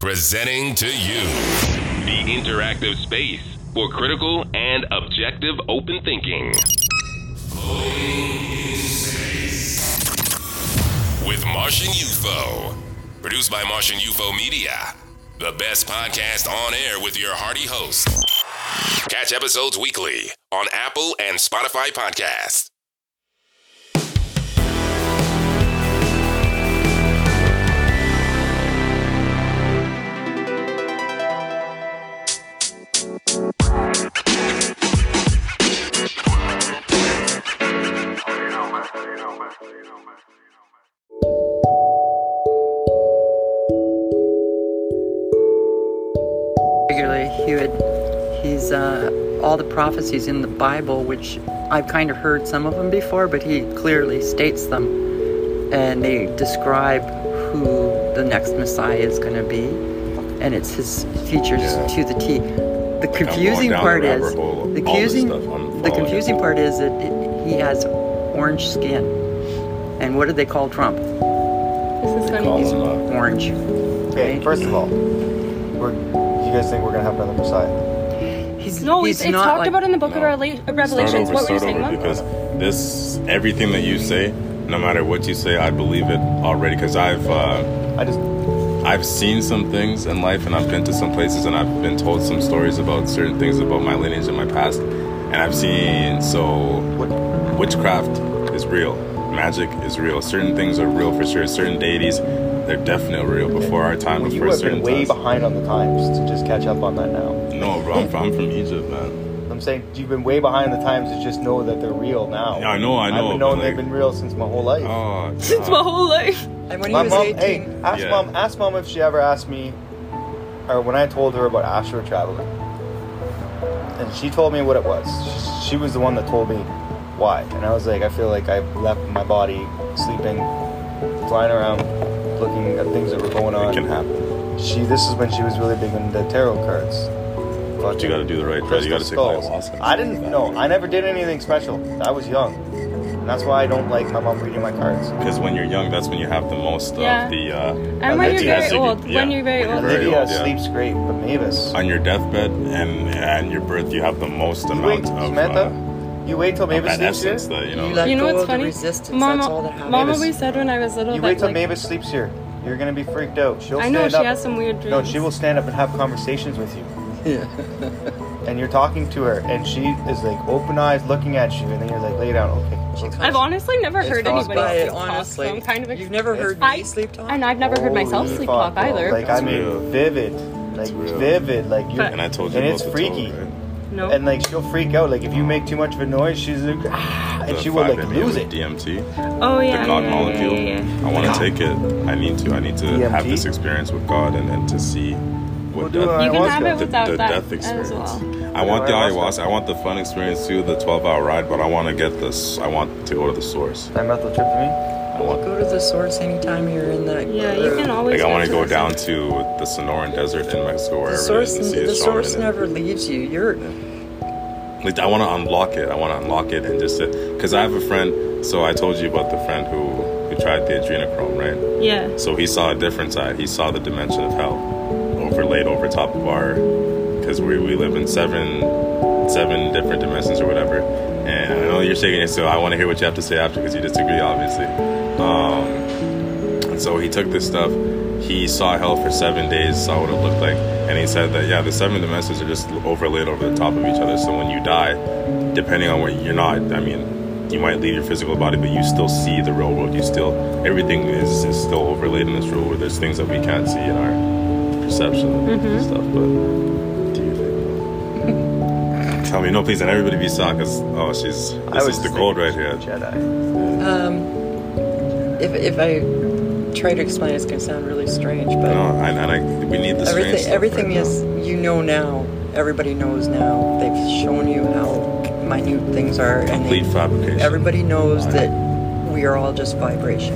Presenting to you The interactive space for critical and objective open thinking. with Martian UFO. Produced by Martian UFO Media. The best podcast on air with your hearty host. Catch episodes weekly on Apple and Spotify podcasts. Regularly he would he's uh, all the prophecies in the bible which i've kind of heard some of them before but he clearly states them. And they describe who the next messiah is going to be and it's his features Yeah. to the t. The confusing down the part is the confusing the confusing part is that it, he has orange skin and what do they call trump This is funny. Calls him up. orange Okay, right? first of all, we're, you guys think we're gonna have another Messiah? he's, No, he's it's, it's not talked like- about in the book No. of Revela- Start Revelations. over, what were you start saying over, because this everything that you say, no matter what you say, I believe it already. Because I've uh, I just I've seen some things in life, and I've been to some places, and I've been told some stories about certain things about my lineage and my past, and I've seen so what, witchcraft is real, magic is real. Certain things are real for sure. Certain deities, they're definitely real before our time, well, you have certain been way times. behind on the times to just catch up on that now. No, bro, I'm from, I'm from Egypt, man. I'm saying you've been way behind the times to just know that they're real now. Yeah, I know, I know, I've been but knowing like- they've been real since my whole life. Oh, Since my whole life. and when he was mom, 18 hey, ask Yeah. mom, ask mom if she ever asked me, or when I told her about astro traveling, and she told me what it was. She, she was the one that told me why, and I was like, I feel like I've left my body sleeping, flying around, looking at things that were going on. It can happen. She, this is when she was really big into tarot cards. But you gotta do the right thing. You gotta take ayahuasca. I didn't know. I never did anything special. I was young. And that's why I don't like my mom reading my cards. Because when you're young, that's when you have the most Yeah. of the. Uh, And when you're very old. yeah, When you're very when you're old. very Lydia old, yeah. sleeps great, but Mavis. on your deathbed and and your birth, you have the most You amount wait, of. Samantha. Uh, you wait till Mavis that sleeps essence here. that you know. You let You know what's funny? resistance. Mom, That's all that happens. Mom always said when I was little You that wait till like, Mavis sleeps here. You're gonna be freaked out. She'll I know stand she up. has some weird dreams. No, she will stand up and have conversations with you. Yeah. And you're talking to her, and she is like open eyes looking at you, and then you're like, lay down, okay. I've honestly never It's heard anybody by it, sleep talk, honestly. so I'm kind of ex- You've never heard I- me sleep talk? and I've never heard myself sleep fuck, talk either. Like I mean, real. vivid, like vivid, like you. And I told you and about it's freaky. Toe, right? No. And like she'll freak out. Like if you make too much of a noise, she's like, ah, and The she will like 5-MeO lose it. DMT, oh yeah. the God yeah, molecule. Yeah, yeah, yeah. I want to take it. I need to. I need to have this experience with God and, and to see We'll what do death, it You can have Ayahuasca. it the, without the that death as experience. well. I want the Ayahuasca. ayahuasca. I want the fun experience too, the 12 hour ride, but I want to get this. I want to go to the source. Dimethyltryptamine. I want Go to the source anytime you're in that. Yeah, you can always. Like I want to to go down to the Sonoran Desert in Mexico, The source, it is, and see the source never leaves you. You're Like I want to unlock it. I want to unlock it and just because I have a friend. So I told you about the friend who who tried the adrenochrome, right? Yeah. So he saw a different side. He saw the dimension of hell overlaid over top of our because we we live in seven seven different dimensions or whatever. And I know you're shaking it, so I want to hear what you have to say after because you disagree, obviously. Um, and so he took this stuff. He saw hell for seven days, saw what it looked like, and he said that yeah, the seven dimensions are just overlaid over the top of each other. So when you die, depending on where you're not, I mean, you might leave your physical body, but you still see the real world. You still everything is, is still overlaid in this real world. There's things that we can't see in our perception and stuff. But do you think? Tell me, no, please, and everybody be soft, because oh, she's I this was is the just gold right here. Jedi. um. If if I try to explain, it's gonna sound really strange, but No, and I, we need the strange everything stuff everything right is now. you know now. Everybody knows now. They've shown you how minute things are, and complete they, fabrication. everybody knows that we are all just vibration.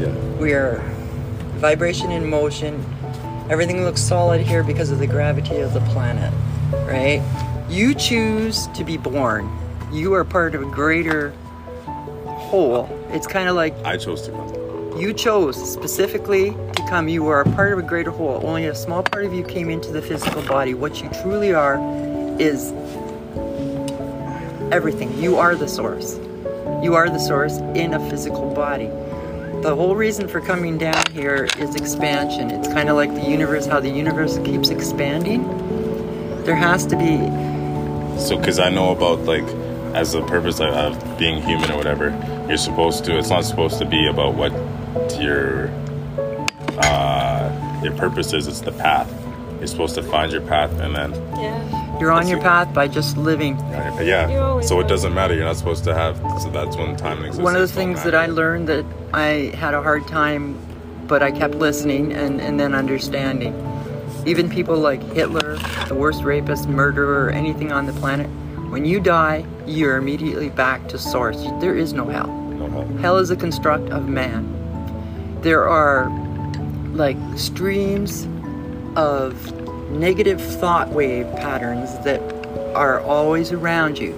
Yeah. We are vibration in motion. Everything looks solid here because of the gravity of the planet, right? You choose to be born. You are part of a greater whole. It's kind of like I chose to come. You chose specifically to come. You are a part of a greater whole. Only a small part of you came into the physical body. What you truly are is everything. You are the source. You are the source in a physical body. The whole reason for coming down here is expansion. It's kind of like the universe, how the universe keeps expanding. There has to be So, because I know about like, as the purpose of being human or whatever, you're supposed to. It's not supposed to be about what your uh, your purpose is. It's the path. You're supposed to find your path, and then Yeah. you're on your it. path by just living. You yeah. So it doesn't matter. You're not supposed to have. So that's when time exists. One of the things that I learned that I had a hard time, but I kept listening and, and then understanding. Even people like Hitler, the worst rapist, murderer, anything on the planet, when you die, you're immediately back to source. There is no hell. No help. Hell is a construct of man. There are like streams of negative thought wave patterns that are always around you.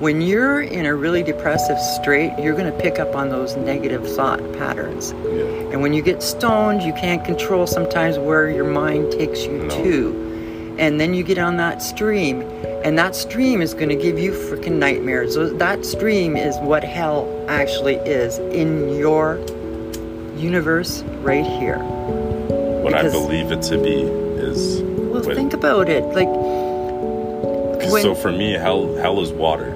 When you're in a really depressive state, you're going to pick up on those negative thought patterns. Yeah. And when you get stoned, you can't control sometimes where your mind takes you No. to. And then you get on that stream, and that stream is going to give you freaking nightmares. So that stream is what hell actually is in your universe right here. What I believe it to be is. Well, what- think about it. Like. when- so for me, hell hell is water.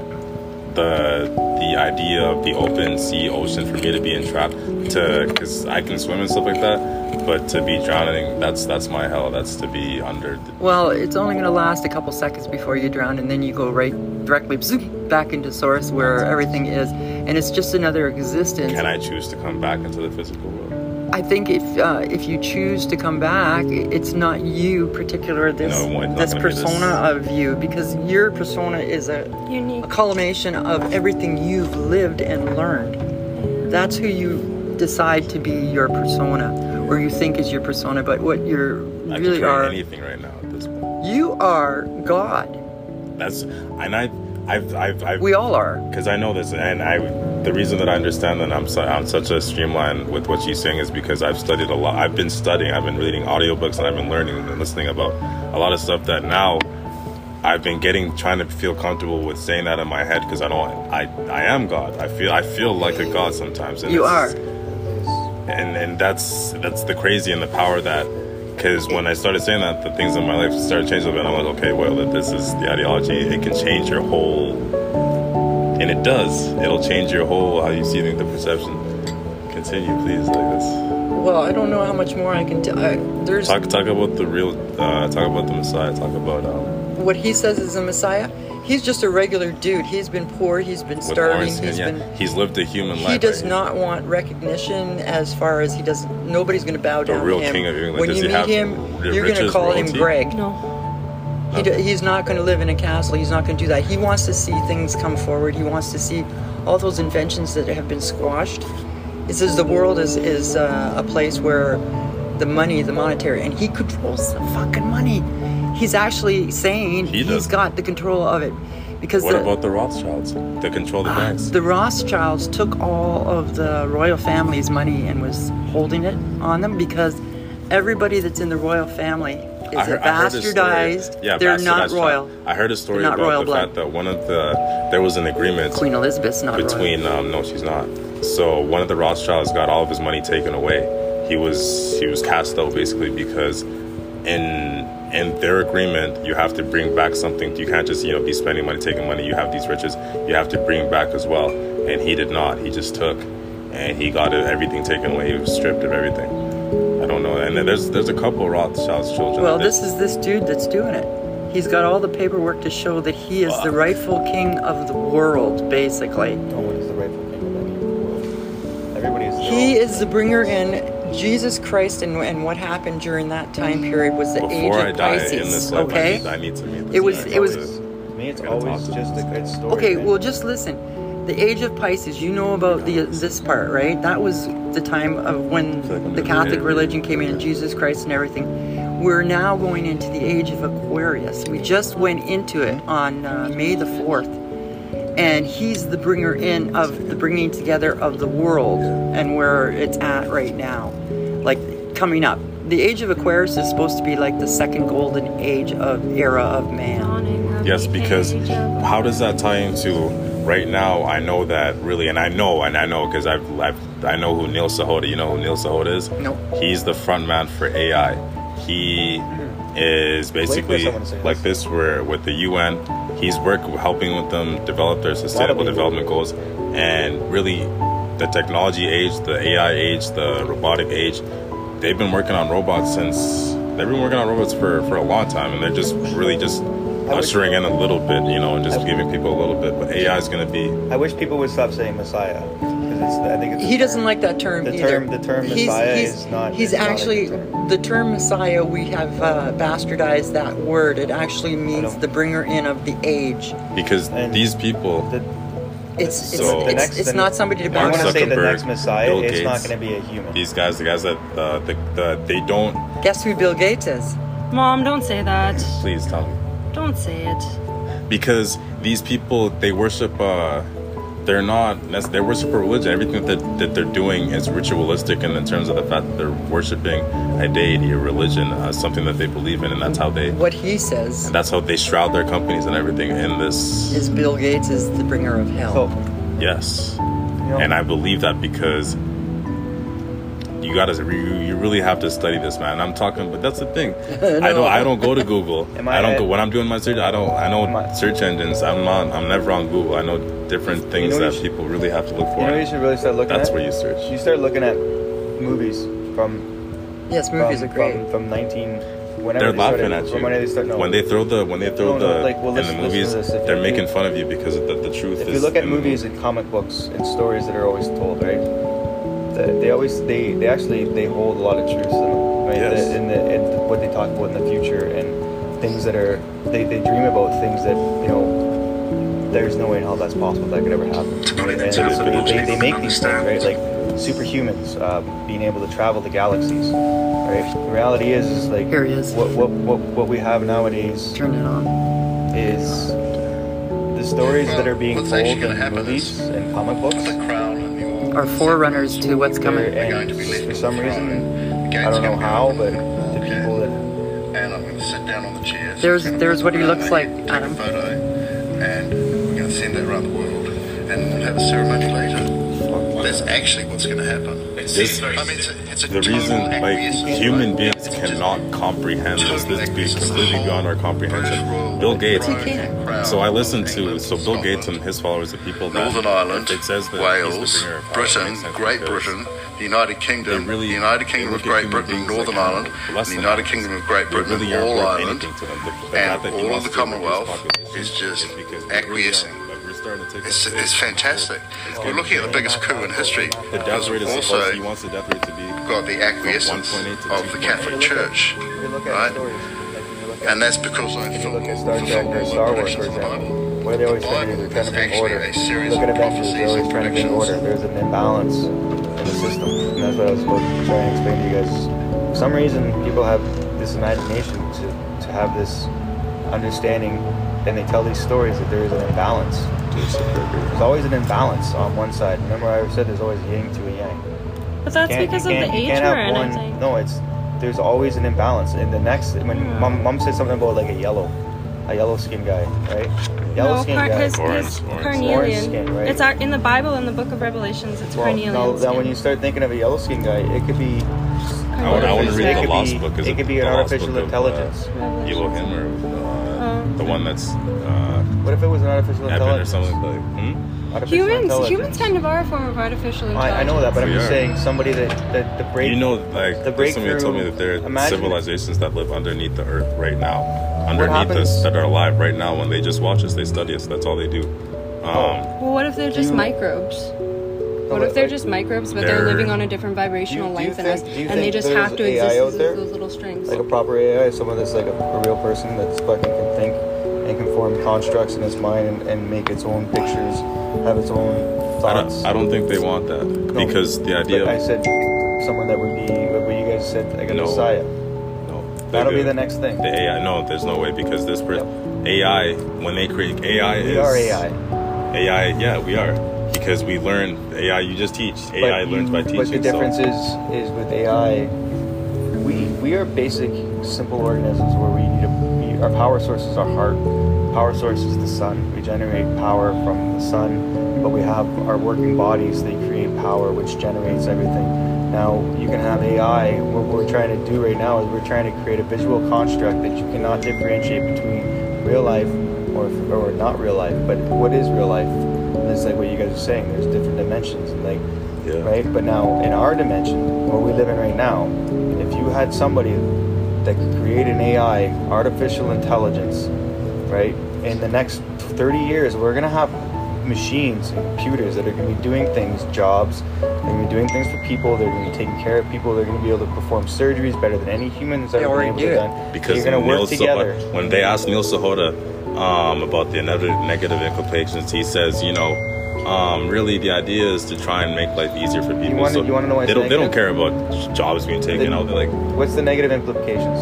The the idea of the open sea, ocean, for me to be entrapped, to because I can swim and stuff like that, but to be drowning, that's that's my hell. That's to be under. The, well, it's only going to last a couple seconds before you drown, and then you go right directly back into source where everything is. And it's just another existence. can I choose to come back into the physical world? I think if uh, if you choose to come back, it's not you particular this No, this gonna this- persona of you because your persona is a, Unique. a culmination of everything you've lived and learned. That's who you decide to be your persona, or you think is your persona. But what you're I really can create are, anything right now at this point. you are God. That's and I I've I've, I've We all are. because I know this, and I the reason that I understand that I'm su- I'm such a streamline with what she's saying is because I've studied a lot. I've been studying. I've been reading audiobooks, and I've been learning and listening about a lot of stuff that now I've been getting trying to feel comfortable with saying that in my head because I don't. I I am God. I feel I feel like a God sometimes. And You are. and and that's that's the crazy and the power that because when I started saying that, the things in my life started changing a bit. I'm like, okay, well, if this is the ideology, it can change your whole, and it does. It'll change your whole how you see things the perception. Continue, please, like this. Well, I don't know how much more I can tell. I- There's Talk talk about the real. Uh, talk about the Messiah. Talk about um, what he says is a Messiah. He's just a regular dude. He's been poor. He's been with starving. orange. He's Yeah, been he's lived a human life. he does right? not want recognition as far as he doesn't nobody's going to bow The down real to him king of England. when Does you he meet have him you're going to riches, call him greg No. he do, he's not going to live in a castle he's not going to do that he wants to see things come forward he wants to see all those inventions that have been squashed He says the world is is uh, a place where the money the monetary and he controls the fucking money he's actually saying he he's got the control of it because What the, about the Rothschilds? They control the banks. the Rothschilds took all of the royal family's money and was holding it on them because everybody that's in the royal family is heard, bastardized. Yeah, They're not bastardized royal. I heard a story not about the blood. fact that one of the there was an agreement Queen Elizabeth's not between royal. um, no, she's not. So one of the Rothschilds got all of his money taken away. He was he was cast out basically because in in their agreement you have to bring back something. You can't just you know be spending money, taking money. You have these riches. You have to bring back as well. And he did not. He just took, and he got everything taken away. He was stripped of everything. I don't know. And then there's there's a couple of Rothschilds children. Well, this is this dude that's doing it. He's got all the paperwork to show that he is the rightful king of the world, basically. Oh, no one is the rightful king of any world. Everybody is. He is the bringer in. Jesus Christ and, and what happened during that time period was the age of I die Pisces. in this life, okay? I, need, I need to meet this It was- guy. it was- To me, it's Gotta always just a good story. Okay, man. well, just listen. The age of Pisces, you know about the this part, right? That was the time of when feel like I'm the Catholic religion came in, Jesus Christ and everything. We're now going into the age of Aquarius. We just went into it on uh, May the 4th. and he's the bringer in of the bringing together of the world and where it's at right now, like coming up. The age of Aquarius is supposed to be like the second golden age of era of man. Yes, because how does that tie into right now? I know that really, and I know, and I know because I've, I've I know who Neil Sahota. You know who Neil Sahota is? Nope. He's the front man for AI. He is basically someone like this. Where with the UN, he's work helping with them develop their sustainable development goals, and really the technology age, the AI age, the robotic age. They've been working on robots since they've been working on robots for, for a long time, and they're just really just ushering in a little bit, you know, and just giving people a little bit. But AI is going to be I wish people would stop saying Messiah because it's. I think it's. a He doesn't like that term The either. term- the term Messiah is not- He's is not a actually good term. the term Messiah. We have uh, bastardized that word. It actually means the bringer in of the age. because And these people. The, It's it's, So- it's, The next- it's the- not somebody to I Mark want to say the next Messiah. Bill it's not going to be a human. These guys, the guys that uh, the, the they don't. Guess who Bill Gates is? Mom, don't say that. Please tell me. Don't say it. because these people they worship uh they're not that's they worship a religion. Everything that, that they're doing is ritualistic and in terms of the fact that they're worshiping a deity a religion uh, something that they believe in and that's how they What he says and that's how they shroud their companies and everything in this is Bill Gates is the bringer of hell. So, yes. You and i believe that because you gotta you, you really have to study this man. I'm talking but that's the thing. I don't i don't go to google. I I- don't go when i'm doing my search i don't i know Am I- search engines. I'm not i'm never on google. I know different things know that you should- people really have to look for. you for. know you should really start looking that's at? where you search. You start looking at movies from yes, movies from, are great. from, from 19 whenever they're they laughing started, at you. when they start, no, when they throw the when they throw No, no, the like, well, in the movies they're you- making fun of you because of the, the truth if is you look at movies and comic books and stories that are always told, right? The- They always they, they actually they hold a lot of truth in them, right? Yes. The, in the in what they talk about in the future and things that are they, they dream about things that you know there's no way in hell that's possible that could ever happen. put And into so they, they, they make these things right, like superhumans um, being able to travel the galaxies. Right. The reality is, is like Here he is. what what what what we have nowadays Turn it on. is the stories that are being told in movies and comic books. Are forerunners to what's coming. They're- going to be and for some reason, I don't know how, but the people that and I'm going to sit down on the chairs. There's- there's what he looks like, Adam. Photo, and we're going to send that around the world, and we'll have a ceremony later. That's actually what's going to happen. This- I mean, it's a, it's a the reason like human beings cannot comprehend this this is completely beyond our comprehension rule, bill gates He can't. crown so i of listened to so bill gates and his followers the people that Northern Ireland, it says that Wales, the bringer of power. It Britain, Great Britain, the United Kingdom, really- the United Kingdom of Great Britain, beings Northern like Ireland, less the United us. Kingdom of Great Britain, really aren't all Ireland, anything to them. The, the and fact that he all of the Commonwealth is just because they really acquiescing. are- like, we're starting to take It's, up it's fantastic. We're looking at the biggest coup in history. the death Because rate is also he wants the death rate to be got the acquiescence to of the Catholic Church, if you look at right? And that's because I If you fulfill look at Star Trek or Star Wars, for the example, Bible. what are they always The trying to do? Bible They're trying is to bring actually order. a series Look at of Avengers, they're always prophecies trying to bring and order. There's an imbalance in the system. And that's what I was supposed to try and explain to you guys. For some reason, people have this imagination to, to have this understanding, and they tell these stories that there is an imbalance. There's always an imbalance on one side. Remember, I said there's always a yin to a yang. But that's because of the age can't we're in, one- I think. No, it's there's always an imbalance. And the next, when Hmm. mom, mom said something about like a yellow, a yellow skin guy, right? Yellow no, skin Car- guy. his, Orange, his orange. carnelian. Orange skin, right? It's our, in the Bible, in the book of Revelations, it's well, carnelian now, now when you start thinking of a yellow skin guy, it could be. I want, I want to it read the could Lost be, Book. Is It could be an artificial Book of, intelligence. Uh, Elohim or uh, the one that's uh, what if it was an artificial Evan or intelligence? something like. Hmm? Artificial humans, intelligence. humans kind of are a form of artificial intelligence. I, I know that, but I'm We just saying somebody that that the break. You know, like the there's somebody told me that there are imagine- civilizations that live underneath the earth right now, underneath happens- us, that are alive right now. When they just watch us, they study us. That's all they do. Oh. Um, Well, what if they're just you- microbes? What if they're just microbes, but they're, They're- living on a different vibrational Do you- do you length than us, think- do you and they think just there's have to AI exist out as there? those little strings? like a proper AI, someone that's like a, a real person that's fucking can think and can form constructs in its mind and, and make its own pictures, have its own I don't, I don't think they want that No, because the idea. I said someone that would be what you guys said, like a No. messiah. no, That'll be the next thing. The AI, no, there's no way because this per- AI when they create AI We is are AI. AI, yeah, we are because we learn AI. You just teach. AI But learns by teaching. But the difference so, is, is with AI, we we are basic, simple organisms where we need a, we, our power sources are heart. Power source is the sun. We generate power from the sun, but we have our working bodies. They create power, which generates everything. Now you can have AI. What we're trying to do right now is we're trying to create a visual construct that you cannot differentiate between real life or or not real life. But what is real life? And it's like what you guys are saying. There's different dimensions, and like yeah. right? But now in our dimension, where we live in right now, if you had somebody that could create an AI, artificial intelligence, right? In the next 30 years, we're gonna have machines and computers that are gonna be doing things, jobs. They're gonna be doing things for people. They're gonna be taking care of people. They're gonna be able to perform surgeries better than any humans They ever been already able do to it. done. because you're gonna Neil work together. Sahota, when they asked Neil Sahota um, about the negative, negative implications, he says, you know, um, really the idea is to try and make life easier for people. wanna- so you wanna know why they don't, they don't care about jobs being taken The- out. They're like, What's the negative implications?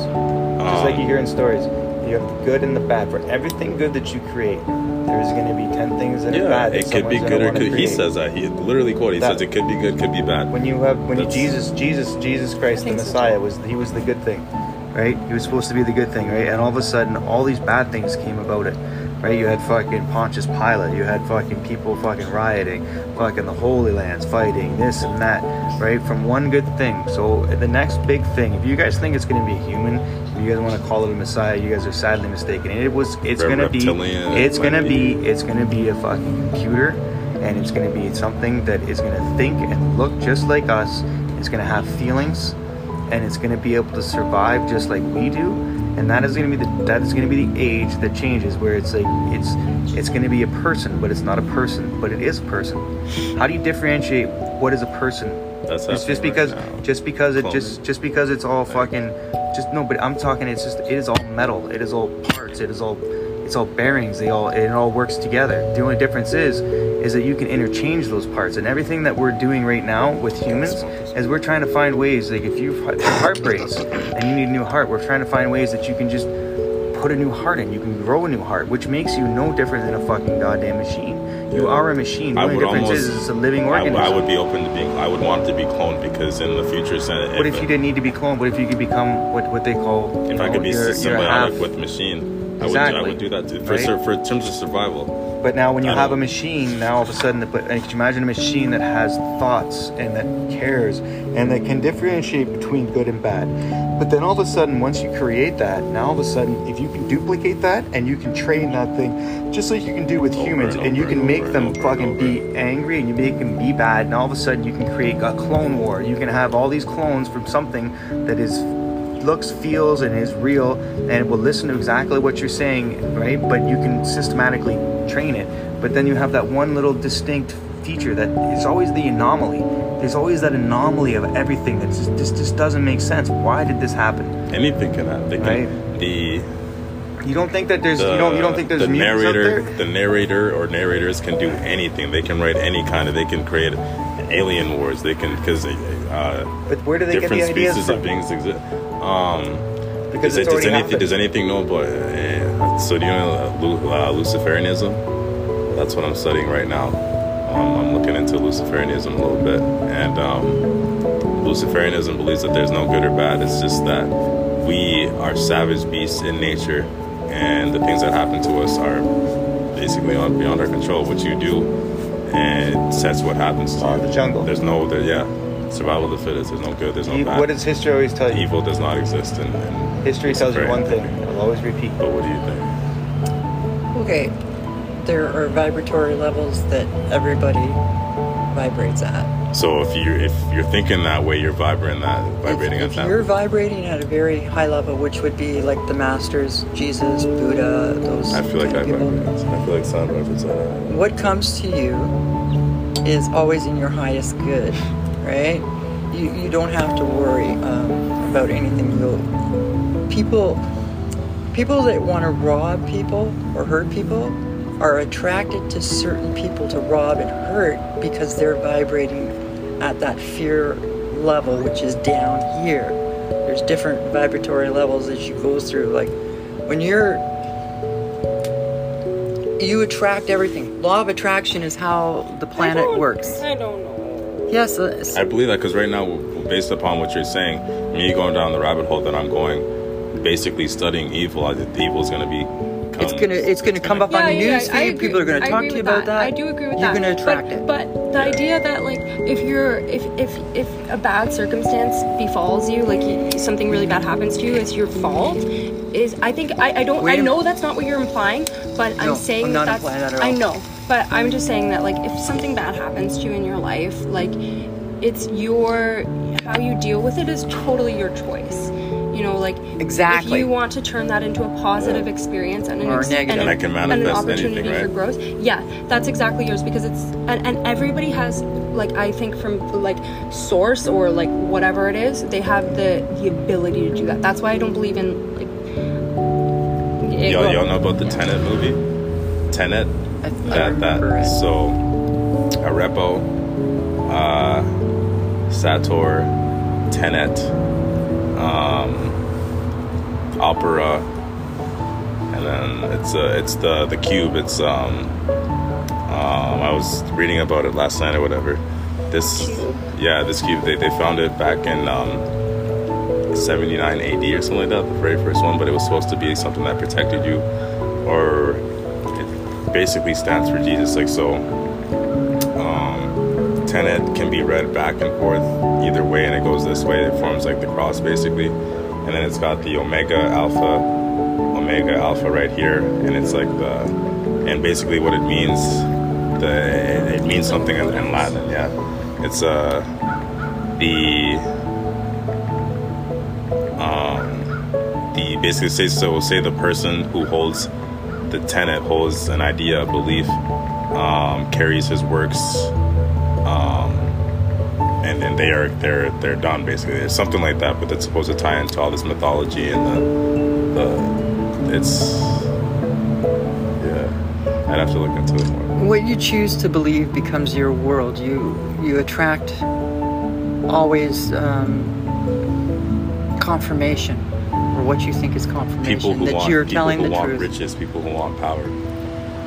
Just like Um, you hear in stories, you have the good and the bad. For everything good that you create, there's going to be ten things that are yeah, bad. That it could be good or could. He says that. He literally quote. He That- says it could be good, could be bad. when you have when you, Jesus Jesus Jesus Christ the Messiah was he was the good thing, right? He was supposed to be the good thing, right? And all of a sudden, all these bad things came about it, right? You had fucking Pontius Pilate, you had fucking people fucking rioting, fucking the Holy Lands fighting this and that, right? From one good thing. So the next big thing, if you guys think it's gonna be human, if you guys want to call it a Messiah, you guys are sadly mistaken. It was it's Very gonna be it's gonna be. be it's gonna be a fucking computer and it's going to be something that is going to think and look just like us. It's going to have feelings, and it's going to be able to survive just like we do. And that is going to be the that is to be the age that changes, where it's like it's it's going to be a person, but it's not a person, but it is a person. How do you differentiate what is a person? That's It's just because right just because it just just because it's all fucking just no. But I'm talking. It's just it is all metal. It is all parts. It is all it's all bearings. They all it all works together. The only difference is is that you can interchange those parts. And everything that we're doing right now with humans is we're trying to find ways. Like if you if your heart breaks and you need a new heart, we're trying to find ways that you can just put a new heart in. You can grow a new heart, which makes you no different than a fucking goddamn machine. You are a machine. The I only would difference almost. is it's a living organism. I would be open to being. I would want to be cloned because in the future, What if you didn't need to be cloned? What if you could become what, what they call? If you I could be your- symbiotic with machine, I would. Exactly. I would do that too. For Right? for in terms of survival. But now, when you have a machine, now all of a sudden, but could you imagine a machine that has thoughts and that cares and that can differentiate between good and bad. But then all of a sudden, once you create that, now all of a sudden, if you can duplicate that and you can train that thing, just like you can do with humans, and you can make them and over and fucking be angry and you make them be bad, and all of a sudden you can create a clone war. You can have all these clones from something that is looks, feels, and is real, and will listen to exactly what you're saying, right? But you can systematically train it. But then you have that one little distinct feature that is always the anomaly. There's always that anomaly of everything that just, just, just doesn't make sense. Why did this happen? Anything can happen. Right. The You don't think that there's the, you don't you don't think there's the narrator, the narrator or narrators can do anything. They can write any kind of. They can create alien wars. They can because uh, But where do they get different the ideas species from? of beings exist. Um, Because does, does anything does anything know about? Uh, so do you know uh, uh, Luciferianism? That's what I'm studying right now. Um, I'm looking into Luciferianism a little bit, and um, Luciferianism believes that there's no good or bad. It's just that we are savage beasts in nature, and the things that happen to us are basically on, beyond our control. What you do, and it sets what happens to Oh, you. the jungle. There's no, there, yeah, survival of the fittest. There's no good. There's no You- bad. what does history always tell you? evil does not exist in, in History tells you one thing. thinking. It'll always repeat. But what do you think? Okay, there are vibratory levels that everybody vibrates at. So if you if you're thinking that way, you're vibrating that vibrating if, at if that. you're vibrating at a very high level, which would be like the masters, Jesus, Buddha, those I feel like I of people, vibrate. I feel like sound vibrates at that. what comes to you is always in your highest good, right? You, you don't have to worry um, about anything. You'll, people, people that want to rob people or hurt people are attracted to certain people to rob and hurt because they're vibrating at that fear level, which is down here. There's different vibratory levels as you go through. Like when you're you attract everything. Law of attraction is how the planet works. I don't know. Yes, uh, s- I believe that because right now, based upon what you're saying, me going down the rabbit hole that I'm going, basically studying evil, I think the evil is going to be. it's gonna it's gonna come up Yeah, on the yeah, news feed. agree- People are gonna talk to you about that. I do agree with that. You're gonna attract but, it. But the idea that like if you're if if if a bad circumstance befalls you, like y- something really bad happens to you, it's your fault. Is I think I, I don't Wait I a know that's not what you're implying, but No, I'm saying I'm not that implying that's that at I know, but I'm just saying that like if something bad happens to you in your life, like it's your how you deal with it is totally your choice. You know, like Exactly. if you want to turn that into a positive experience and an, Or ex- negative. and, And an- can and an opportunity anything, for growth yeah that's exactly yours because it's and, and everybody has like i think from like source or like whatever it is they have the the ability to do that that's why i don't believe in like Y'all, y'all know about the Tenet movie? Tenet? I, I that that it. so Arepo, uh, Sator, Tenet, um, Opera, and then it's uh, it's the the cube. It's um, um, I was reading about it last night or whatever. This yeah, this cube they, they found it back in um, 79 AD or something like that, the very first one. But it was supposed to be something that protected you, or basically stands for Jesus. Like so, um, tenet can be read back and forth either way, and it goes this way. It forms like the cross basically, and then it's got the omega alpha, omega alpha right here, and it's like the, and basically what it means, the it, means something in, in Latin. Yeah, it's uh the um the basically say so say the person who holds the tenet holds an idea, a belief, um, carries his works, um, and then they are they're they're done basically. It's something like that, but it's supposed to tie into all this mythology and the the it's yeah. I'd have to look into it more. what you choose to believe becomes your world. You you attract always um, confirmation what you think is confirmation People who that want you're people telling who the want truth. riches, people who want power.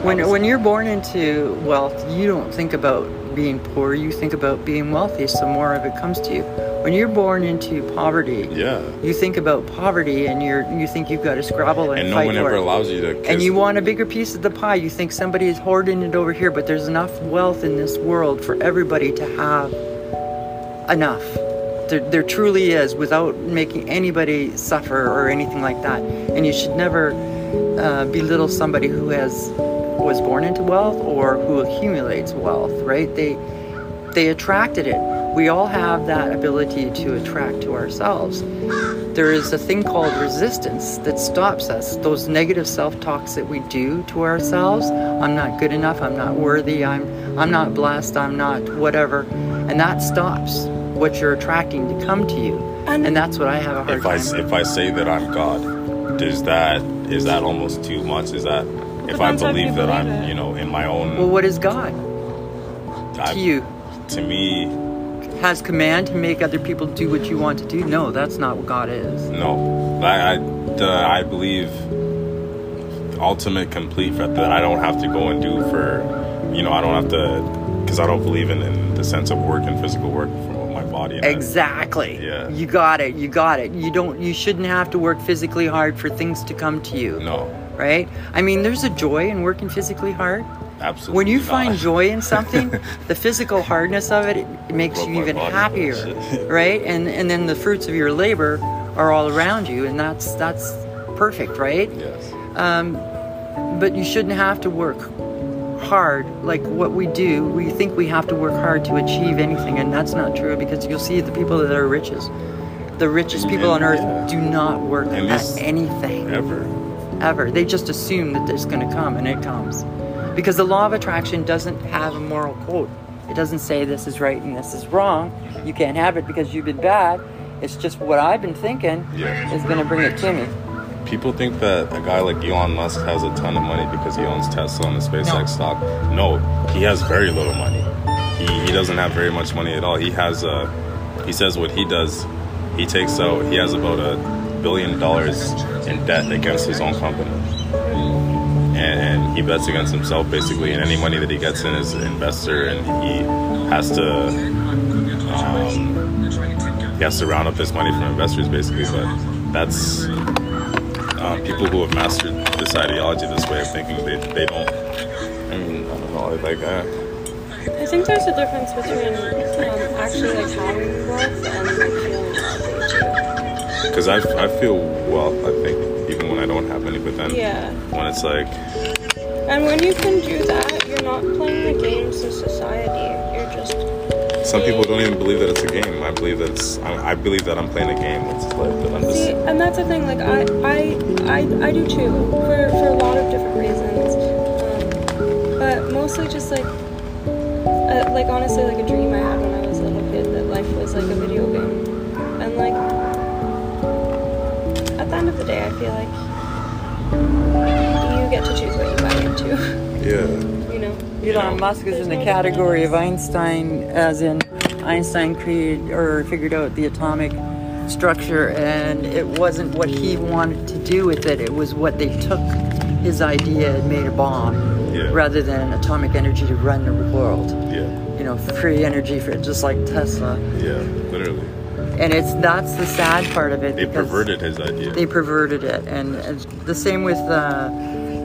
When when you're born into wealth, you don't think about being poor. You think about being wealthy. So more of it comes to you. When you're born into poverty, Yeah. you think about poverty, and you're you think you've got to scrabble and, And no fight one ever it. allows you to. and you want a bigger piece of the pie. You think somebody is hoarding it over here, but there's enough wealth in this world for everybody to have enough. There, there truly is, without making anybody suffer or anything like that. And you should never uh, belittle somebody who has was born into wealth or who accumulates wealth. Right? They they attracted it. We all have that ability to attract to ourselves. There is a thing called resistance that stops us. Those negative self-talks that we do to ourselves. I'm not good enough. I'm not worthy. I'm I'm not blessed. I'm not whatever. And that stops what you're attracting to come to you. And- And that's what I have a hard if I time. if I say that I'm God, does that is that almost too much? Is that if I believe that believe I'm it. you know in my own well, what is God I- to you? to me Has command to make other people do what you want to do? No, that's not what God is. no I I, the, I believe ultimate complete for that I don't have to go and do for you know I don't have to because I don't believe in, in the sense of work and physical work for my body Exactly. Yeah. You got it. You got it. You don't you shouldn't have to work physically hard for things to come to you. no Right? I mean, there's a joy in working physically hard. absolutely When you not. find joy in something, the physical hardness of it, it makes you even happier, right? And and then the fruits of your labor are all around you, and that's that's perfect, right? yes Um, But you shouldn't have to work hard like what we do. We think we have to work hard to achieve anything, and that's not true because you'll see the people that are richest. The richest people on earth Yeah. do not work And at anything ever ever. They just assume that it's going to come, and it comes. Because the law of attraction doesn't have a moral code. It doesn't say this is right and this is wrong. You can't have it because you've been bad. It's just what I've been thinking Yeah. is going to bring it to me. People think that a guy like Elon Musk has a ton of money because he owns Tesla and the SpaceX No. stock. No, he has very little money. He, he doesn't have very much money at all. He has uh he says what he does, he takes out he has about a billion dollars in debt against his own company. and, and he bets against himself basically, and any money that he gets in is an investor, and he has to um, he has to round up his money from investors basically. But that's um, people who have mastered this ideology, this way of thinking, they they don't. I mean, I don't know, I like. Uh, I think there's a difference between um, actually like having wealth and like feeling wealthy too. Because I, I feel well, I think, even when I don't have any, but then Yeah. when it's like, And when you can do that, you're not playing the games of society. Some people don't even believe that it's a game. I believe that it's, I, I believe that I'm playing a game. It's like, that I'm just, See, and that's the thing. Like I, I, I, I do too for for a lot of different reasons. Um, but mostly just like, uh, like honestly, like a dream I had when I was a little kid that life was like a video game, and like at the end of the day, I feel like you get to choose what you buy into. yeah. You know. Elon Musk is in the category of Einstein, as in Einstein created or figured out the atomic structure, and it wasn't what he wanted to do with it. It was what they took his idea and made a bomb, Yeah. rather than atomic energy to run the world. Yeah. You know, free energy for just like Tesla. Yeah. Literally. And it's that's the sad part of it. They perverted his idea. They perverted it, and it's the same with uh,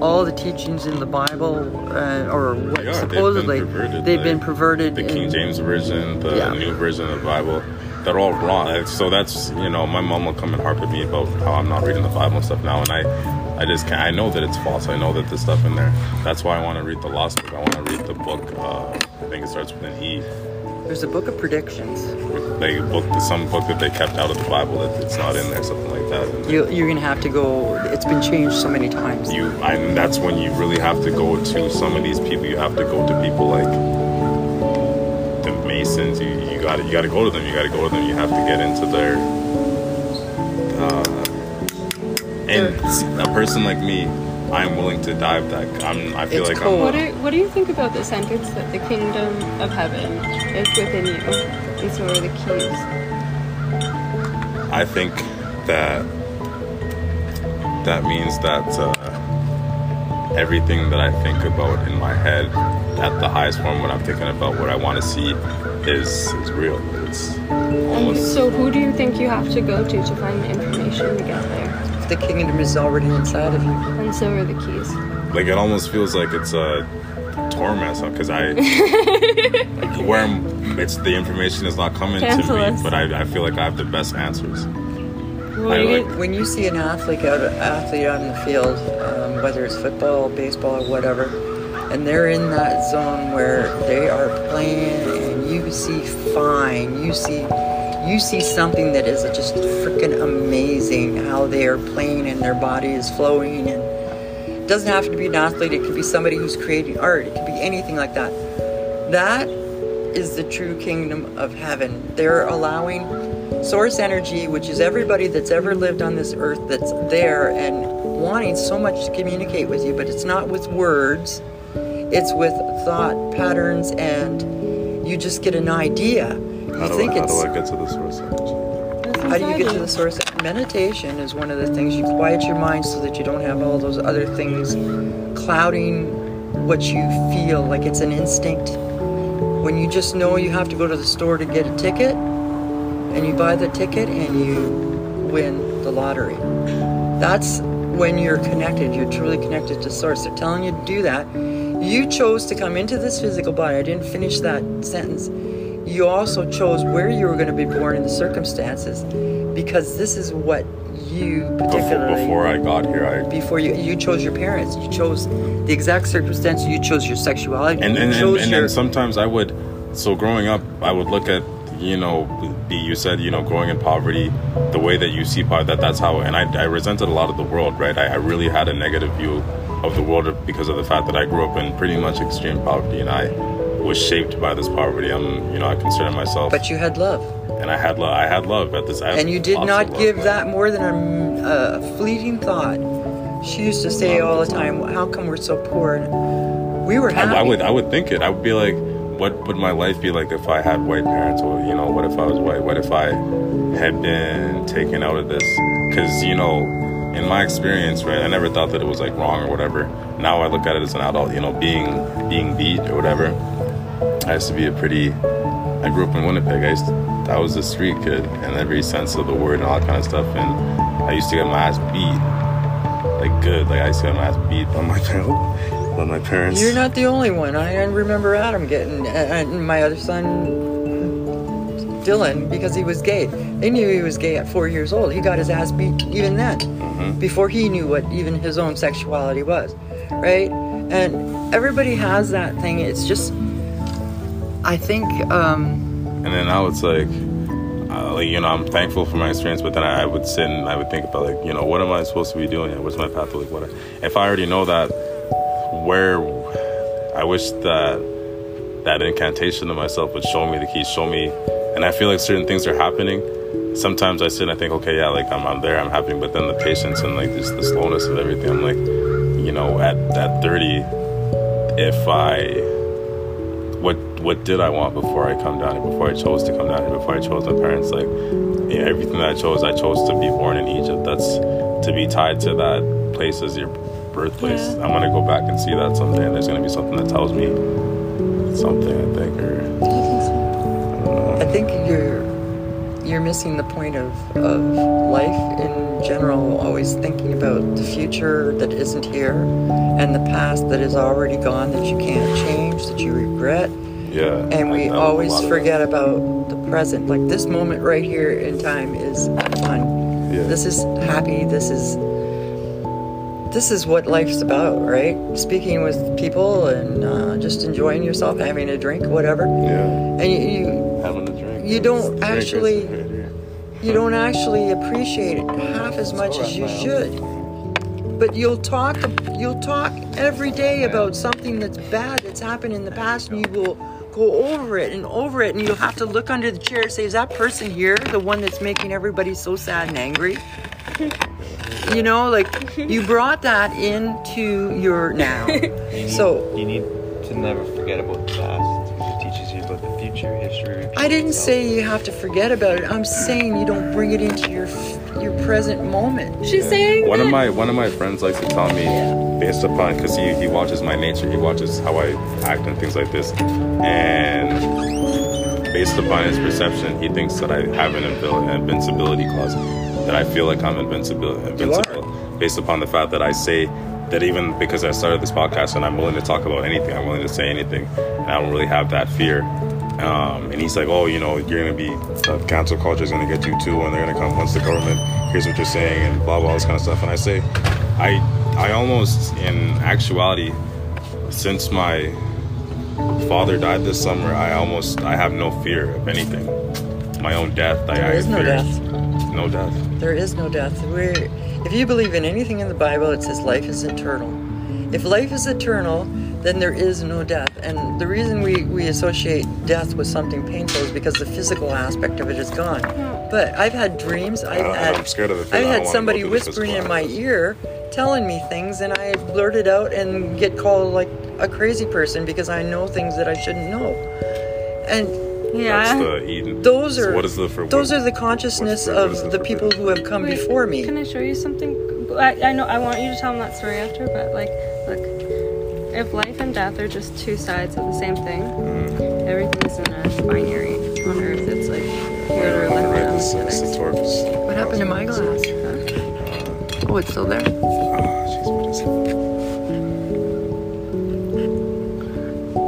all the teachings in the Bible, uh, or what They are. They've been supposedly perverted, they've like been perverted. the King in- James version, the Yeah. new version of the Bible, they're all wrong. So that's you know, my mom will come and harp at me about how I'm not reading the Bible and stuff now, and I, I just can't. I know that it's false. I know that there's stuff in there. That's why I want to read the Lost Book. I want to read the book. Uh, I think it starts with an E. There's a book of predictions. Like a book, some book that they kept out of the Bible that it's not in there, something like that. You, you're gonna have to go. It's been changed so many times. you, I, and that's when you really have to go to some of these people. You have to go to people like the Masons. You, you got to you got to go to them. You got to go to them. You have to get into their. Uh, and a person like me, I'm willing to dive that. I'm. I feel It's like cool. What I'm. do, what do you think about the sentence that the kingdom of heaven is within you, and so are the keys? I think that that means that uh, everything that I think about in my head at the highest form when I'm thinking about what I want to see is is real. It's And almost so, who do you think you have to go to to find the information to get there? The kingdom is already inside of you. And so are the keys. like it almost feels like it's a torment because I where I'm, it's the information is not coming Cancel to me, us. but I, I feel like I have the best answers. When I you, like- when you see an athlete out athlete out in the field, um, whether it's football, baseball, or whatever, and they're in that zone where they are playing, and you see fine, you see you see something that is just freaking amazing how they are playing and their body is flowing and it doesn't have to be an athlete it could be somebody who's creating art it could be anything like that. That is the true kingdom of heaven. They're allowing source energy which is everybody that's ever lived on this earth that's there and wanting so much to communicate with you but it's not with words it's with thought patterns and you just get an idea. You How do, think I, how it's do I get to the source energy? How do you get to the source? Meditation is one of the things you quiet your mind so that you don't have all those other things clouding what you feel like it's an instinct. When you just know you have to go to the store to get a ticket and you buy the ticket and you win the lottery. That's when you're connected, you're truly connected to source. They're telling you to do that. You chose to come into this physical body. I didn't finish that sentence. You also chose where you were going to be born in the circumstances because this is what you Before, particularly before I got here, I before you you chose your parents you chose the exact circumstances you chose your sexuality and and, and, and your then sometimes I would so growing up I would look at you know be you said you know growing in poverty the way that you see poverty that that's how and I, I resented a lot of the world right? I, I really had a negative view of the world because of the fact that I grew up in pretty much extreme poverty and I was shaped by this poverty I'm you know I consider myself but you had love and I had love I had love at this I and you did not of love. give that more than a, a fleeting thought she used to say all the time how come we're so poor and we were happy I, I would I would think it. I would be like, what would my life be like if I had white parents, or you know, what if I was white? What if I had been taken out of this? Because you know, in my experience, right, I never thought that it was like wrong or whatever. Now I look at it as an adult, you know, being being beat or whatever. I used to be a pretty. I grew up in Winnipeg. I used to, I was a street kid in every sense of the word and all that kind of stuff. And I used to get my ass beat, like good. Like I used to get my ass beat by my parents. By my parents. You're not the only one. I remember Adam getting, and my other son, Dylan, because he was gay. They knew he was gay at four years old. He got his ass beat even then, Mm-hmm. before he knew what even his own sexuality was, right? And everybody has that thing. It's just, I think, um, And then now it's like, uh, like you know, I'm thankful for my experience, but then I, I would sit and I would think about like, you know, what am I supposed to be doing? What's my path? Like, what? If I already know that, where? I wish that that incantation to myself would show me the keys, show me, and I feel like certain things are happening. Sometimes I sit and I think, okay, yeah, like I'm, I'm there, I'm happy, but then the patience and like just the slowness of everything, I'm like, you know, at at 30, if I what did I want before I come down here? Before I chose to come down here? Before I chose my parents? Like, yeah, everything that I chose, I chose to be born in Egypt. That's to be tied to that place as your birthplace. Yeah. I'm gonna go back and see that someday, and there's gonna be something that tells me something. I think, or I know. I think you're you're missing the point of, of life in general, always thinking about the future that isn't here and the past that is already gone that you can't change, that you regret. Yeah. And we I know a always forget about the present. Like this moment right here in time is fun. Yeah. This is happy. This is this is what life's about, right? Speaking with people and uh, just enjoying yourself, having a drink, whatever. Yeah. And you, you Having a drink. You don't actually- you don't actually appreciate it half as much as you should. But you'll talk you'll talk every day about something that's bad that's happened in the past and you will go over it and over it and you'll have to look under the chair and say, Is that person here the one that's making everybody so sad and angry? You know, like you brought that into your now. So you need to never forget about the past. It teaches you about the future, history. I didn't itself. say you have to forget about it. I'm saying you don't bring it into your your present moment. She's saying One of my one of my friends likes to tell me based upon because he, he watches my nature, he watches how I act and things like this, and based upon his perception, he thinks that I have an invincibility clause, that I feel like I'm invincible, invincible, based upon the fact that I say that even because I started this podcast and I'm willing to talk about anything, I'm willing to say anything, and I don't really have that fear. Um, and he's like, oh, you know, you're gonna be uh, cancel culture is gonna get you too, and they're gonna come once the government hears what you're saying and blah blah this kind of stuff. And I say, I I almost in actuality, since my father died this summer, I almost I have no fear of anything. My own death, I, There I is no fear death. No death. There is no death. We're, if you believe in anything in the Bible, it says life is eternal. If life is eternal, then there is no death. And the reason we, we associate death with something painful is because the physical aspect of it is gone. But I've had dreams. I've I- had I'm scared of it. I I've had somebody through the whispering in my ear, telling me things, and I blurt it out and get called like a crazy person because I know things that I shouldn't know. And yeah. That's the Eden. those So are what is the for, those what- are the consciousness what's the- of the the people who have come Wait, before me. Can I show you something? I, I know I want you to tell them that story after, but like, look, if life and death are just two sides of the same thing, Mm. everything's in a binary. On Earth, it's like here or Right, left down. it's, it's the torps. What happened to my glass? Oh, it's still there. Jeez, what is it?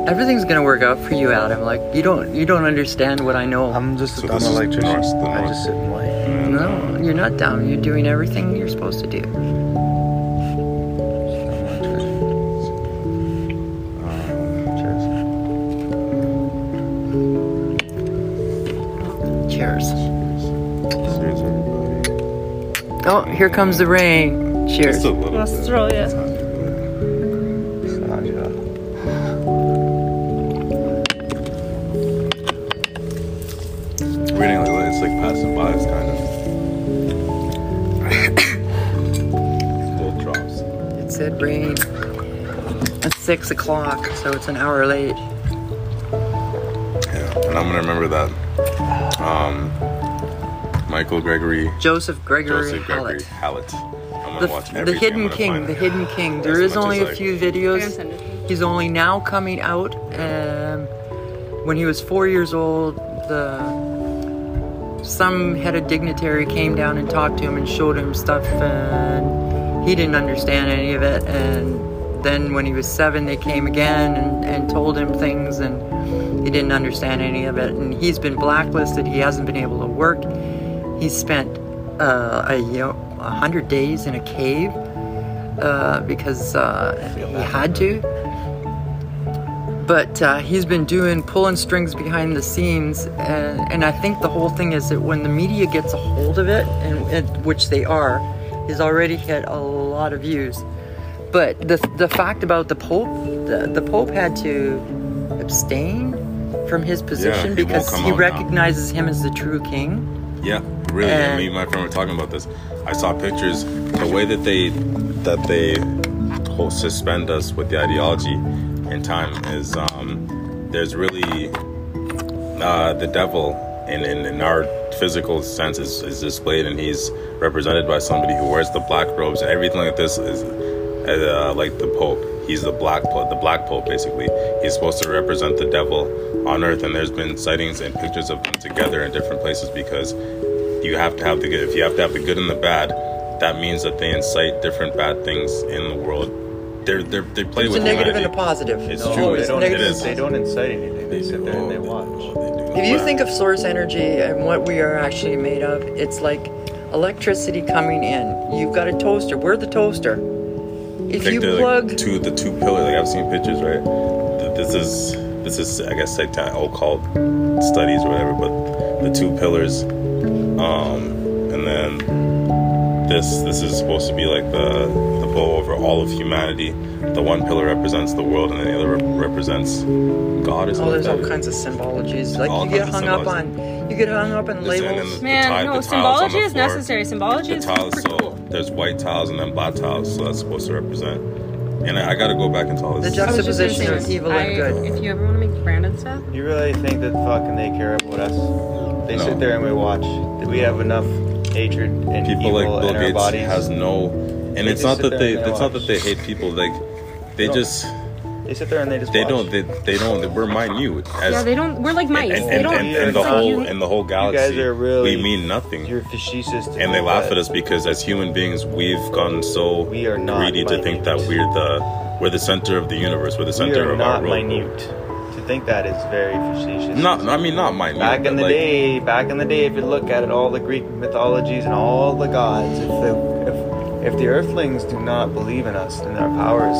Everything's gonna work out for you, Adam. Like you don't you don't understand what I know. I'm just So a dumb electrician. north, the I north. just sit and wait. And, no, you're not dumb. You're doing everything you're supposed to do. Here comes the rain. Cheers. Just a little Let's bit. throw it. It's not too bad. Reading like it's like passing by. It's kind of little drops. It said rain at six o'clock, so it's an hour late. Michael Gregory, Joseph Gregory Joseph Gregory Hallett. Hallett. I'm gonna the, watch the everything. Hidden I'm gonna King. The Hidden King. There as is much only as a I- few can videos. send it to you. He's only now coming out. Um, when he was four years old, the some head of dignitary came down and talked to him and showed him stuff, and he didn't understand any of it. And then when he was seven, they came again and, and told him things, and he didn't understand any of it. And he's been blacklisted. He hasn't been able to work. He's spent uh, a you know, hundred days in a cave uh, because uh, he had to. But uh, he's been doing pulling strings behind the scenes, and, and I think the whole thing is that when the media gets a hold of it, and, and which they are, he's already hit a lot of views. But the the fact about the Pope, the, the Pope had to abstain from his position he won't because he out now. recognizes him as the true king. Yeah, really. And- me and my friend were talking about this. I saw pictures. The way that they that they suspend us with the ideology in time is um, there's really uh, the devil in, in, in our physical sense is, is displayed, and he's represented by somebody who wears the black robes and everything like this is uh, like the Pope. He's the black pope, the black pope basically. He's supposed to represent the devil on earth, and there's been sightings and pictures of them together in different places because you have to have the good. If you have to have the good and the bad, that means that they incite different bad things in the world. They're, they're, they play There's with a negative and a positive. It's No, true. they It's, don't, it negative is. they don't incite anything. They sit there and they watch. If you think of source energy and what we are actually made of, it's like electricity coming in. You've got a toaster. We're the toaster. If Like you the, plug, like, two the two pillars, like I've seen pictures, right? This is this is I guess like occult studies or whatever, but the two pillars, um, and then this this is supposed to be like the the bow over all of humanity. The one pillar represents the world, and then the other rep- represents God. Or oh, there's like all kinds of symbologies. Like All you get hung up on, you get hung up on There's- and then labels. the Man, ti- no, the tiles on symbology is floor. necessary. Symbology the is tiles super so cool. there's white tiles and then black tiles so that's supposed to represent and i, I gotta go back into all The this I was just gonna juxtaposition say of evil I- and good. If you ever want to make branded stuff, You really think that fucking they care about us? They No. sit there and we watch. We have enough hatred and people evil like bill in our gates bodies? has no and They it's not that they and they it's not that they hate people like they don't- just They sit there and they just they watch. don't they, they don't we're minute as yeah, they don't. We're like mice. and, they and, don't. and, You're and the like whole you- and the whole galaxy are really- we mean nothing You're facetious. And they laugh at us because as human beings we've gotten so We are not greedy to think that we're the we're the center of the universe we're the We center are of our not world minute. To think that is very facetious. not i mean not minute Back in the like, day, back in the day, if you look at it, all the Greek mythologies and all the gods, if the if, if the Earthlings do not believe in us and our powers,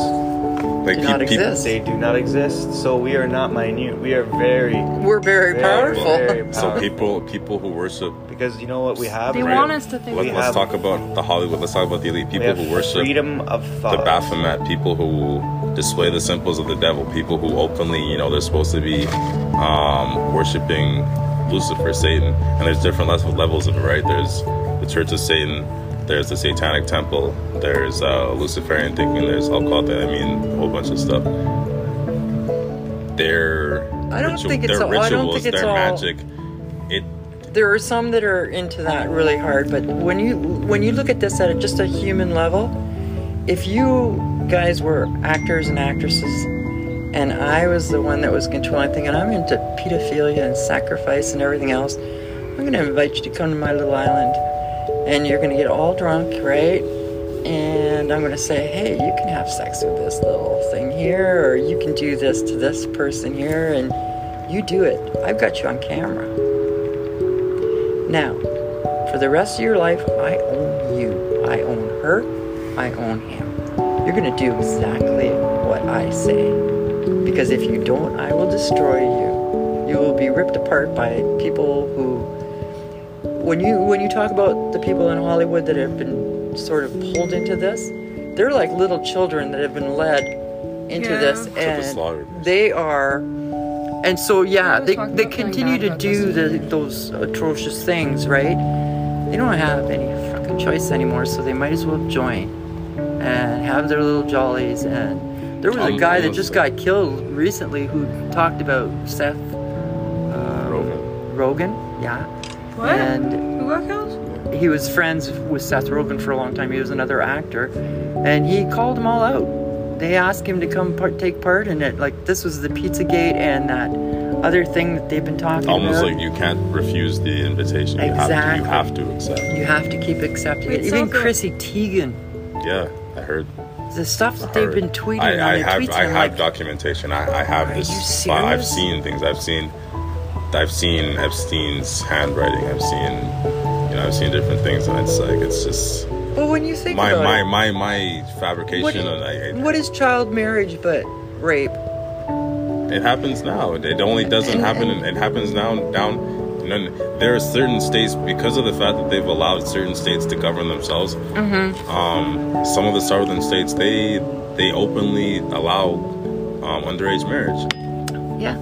like Do not pe- people- exist. they do not exist. So we are not minute. We are very, We're very, very, powerful. very So people people who worship because you know what we have. They Right? want us to think. Let, We us have- talk about the Hollywood. Let's talk about the elite We people have who worship freedom of the. Baphomet, people who display the symbols of the devil, people who openly, you know, they're supposed to be um, worshiping Lucifer, Satan, and there's different levels of it, right? There's the Church of Satan, there's the Satanic Temple, there's uh, Luciferian thinking, there's occult, I mean, a whole bunch of stuff. Their I don't ritual- think it's their all- I don't rituals, think it's their all- magic. It there are some that are into that really hard but when you when you look at this at just a human level if you guys were actors and actresses and i was the one that was controlling thinking i'm into pedophilia and sacrifice and everything else i'm going to invite you to come to my little island and you're going to get all drunk right? And i'm going to say hey you can have sex with this little thing here or you can do this to this person here and you do it. I've got you on camera now, for the rest of your life, I own you. I own her. I own him. You're going to do exactly what I say. Because if you don't, I will destroy you. You will be ripped apart by people who when you when you talk about the people in Hollywood that have been sort of pulled into this, they're like little children that have been led into Yeah. this To the and they are and so yeah, they, they continue to do the, those atrocious things, right? They don't have any fucking choice anymore, so they might as well join and have their little jollies. And there was a Um, guy that just got killed recently who talked about Seth uh, Rogen. Rogan, yeah. What? And Who got killed? he was friends with Seth Rogen for a long time. He was another actor, and he called them all out. They asked him to come part, take part in it. Like this was the Pizzagate and that other thing that they've been talking Almost about. Almost like you can't refuse the invitation. You have to. Exactly. You have to accept. you have to keep accepting Wait, it. Even so the- Chrissy Teigen, Yeah, I heard. the stuff that they've been tweeting I, on I have tweets. I have like, documentation. I, I have Are this. you uh, I've seen things. I've seen I've seen Epstein's handwriting. I've seen you know I've seen different things, and it's like it's just Well, when you think my about my, it, my my fabrication. what, and I, I- what is child marriage but rape? It happens now. It only doesn't happen. It happens now down. There are certain states because of the fact that they've allowed certain states to govern themselves. Mm-hmm. Um, some of the southern states they they openly allow um, underage marriage Yeah.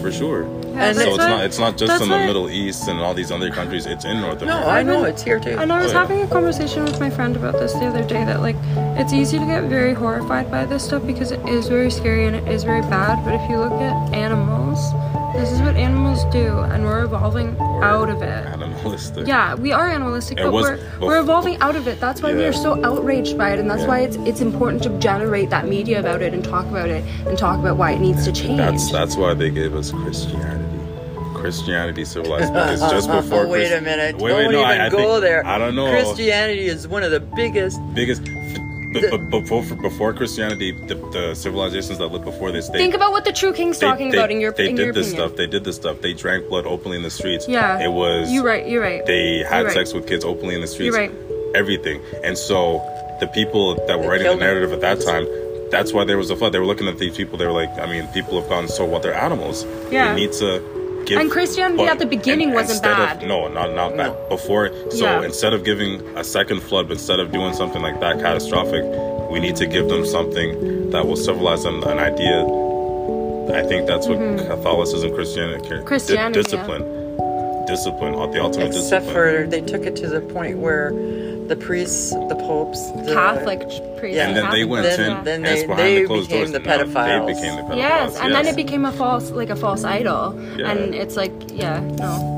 for sure. Yeah, And so it's why- not it's not just in the why- Middle East and all these other countries. It's in North No, America. I know it's here too. And I was Oh, yeah. having a conversation with my friend about this the other day that like it's easy to get very horrified by this stuff because it is very scary and it is very bad. But if you look at animals, this is what animals do, and we're evolving out of it. Animalistic. Yeah, we are animalistic, It but was we're bef- we're evolving out of it. That's why we Yeah. are so outraged by it, and that's Yeah. why it's it's important to generate that media about it and talk about it and talk about why it needs to change. That's that's why they gave us Christianity. Christianity civilized because just before Oh, wait Chris- a minute. Wait, don't wait, no, even I, I go think, there. I don't know. Christianity is one of the biggest. biggest but, but before before Christianity, the, the civilizations that lived before this, they Think about what the True King's they, talking they- about in your they in did your this opinion. stuff. They did this stuff. They drank blood openly in the streets. Yeah, it was. You're right. You're right. They had right. sex with kids openly in the streets. You're right. Everything, and so the people that were They writing the killed them. narrative at that time. That's why there was a flood. They were looking at these people. They were like, I mean, people have gone so what? They're animals. Yeah. We need to give. And Christianity at the beginning wasn't instead bad. Of, no, not not bad. Before, so Yeah. instead of giving a second flood, but instead of doing something like that catastrophic, we need to give them something that will civilize them, an idea. I think that's what Catholicism, Christianity, Mm-hmm. Christianity, yeah. discipline, discipline, the ultimate Except discipline. for they took it to the point where the priests, the popes, the Catholic priests. Yeah. and then they went Then- in, then and they- behind they the became doors. the Now pedophiles. They became the pedophiles. Yes, and then it became a false, like a false idol, Yeah. and it's like, yeah, no.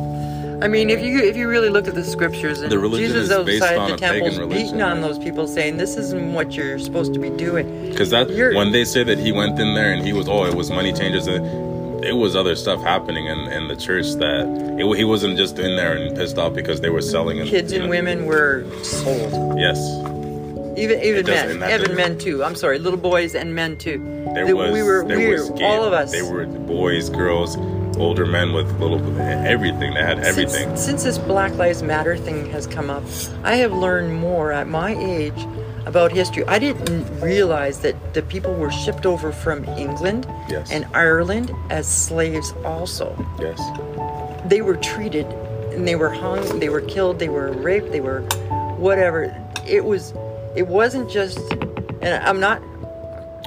I mean, if you if you really look at the scriptures and The Jesus is based outside on the a pagan temples beating on those people, saying this isn't what you're supposed to be doing. Because that You're- when they say that he went in there and he was oh it was money changers, it, it was other stuff happening in, in the church that it, he wasn't just in there and pissed off because they were selling and, Kids and know. women were sold. Yes, Even even men, even men too. I'm sorry, little boys and men too. there That was we were there we were all of us. They were boys, girls, older men with little everything. They had everything. Since, since this Black Lives Matter thing has come up, I have learned more at my age about history. I didn't realize that the people were shipped over from England Yes. and Ireland as slaves also. yes, They were treated and they were hung, they were killed, they were raped, they were whatever. It was it wasn't just and I'm not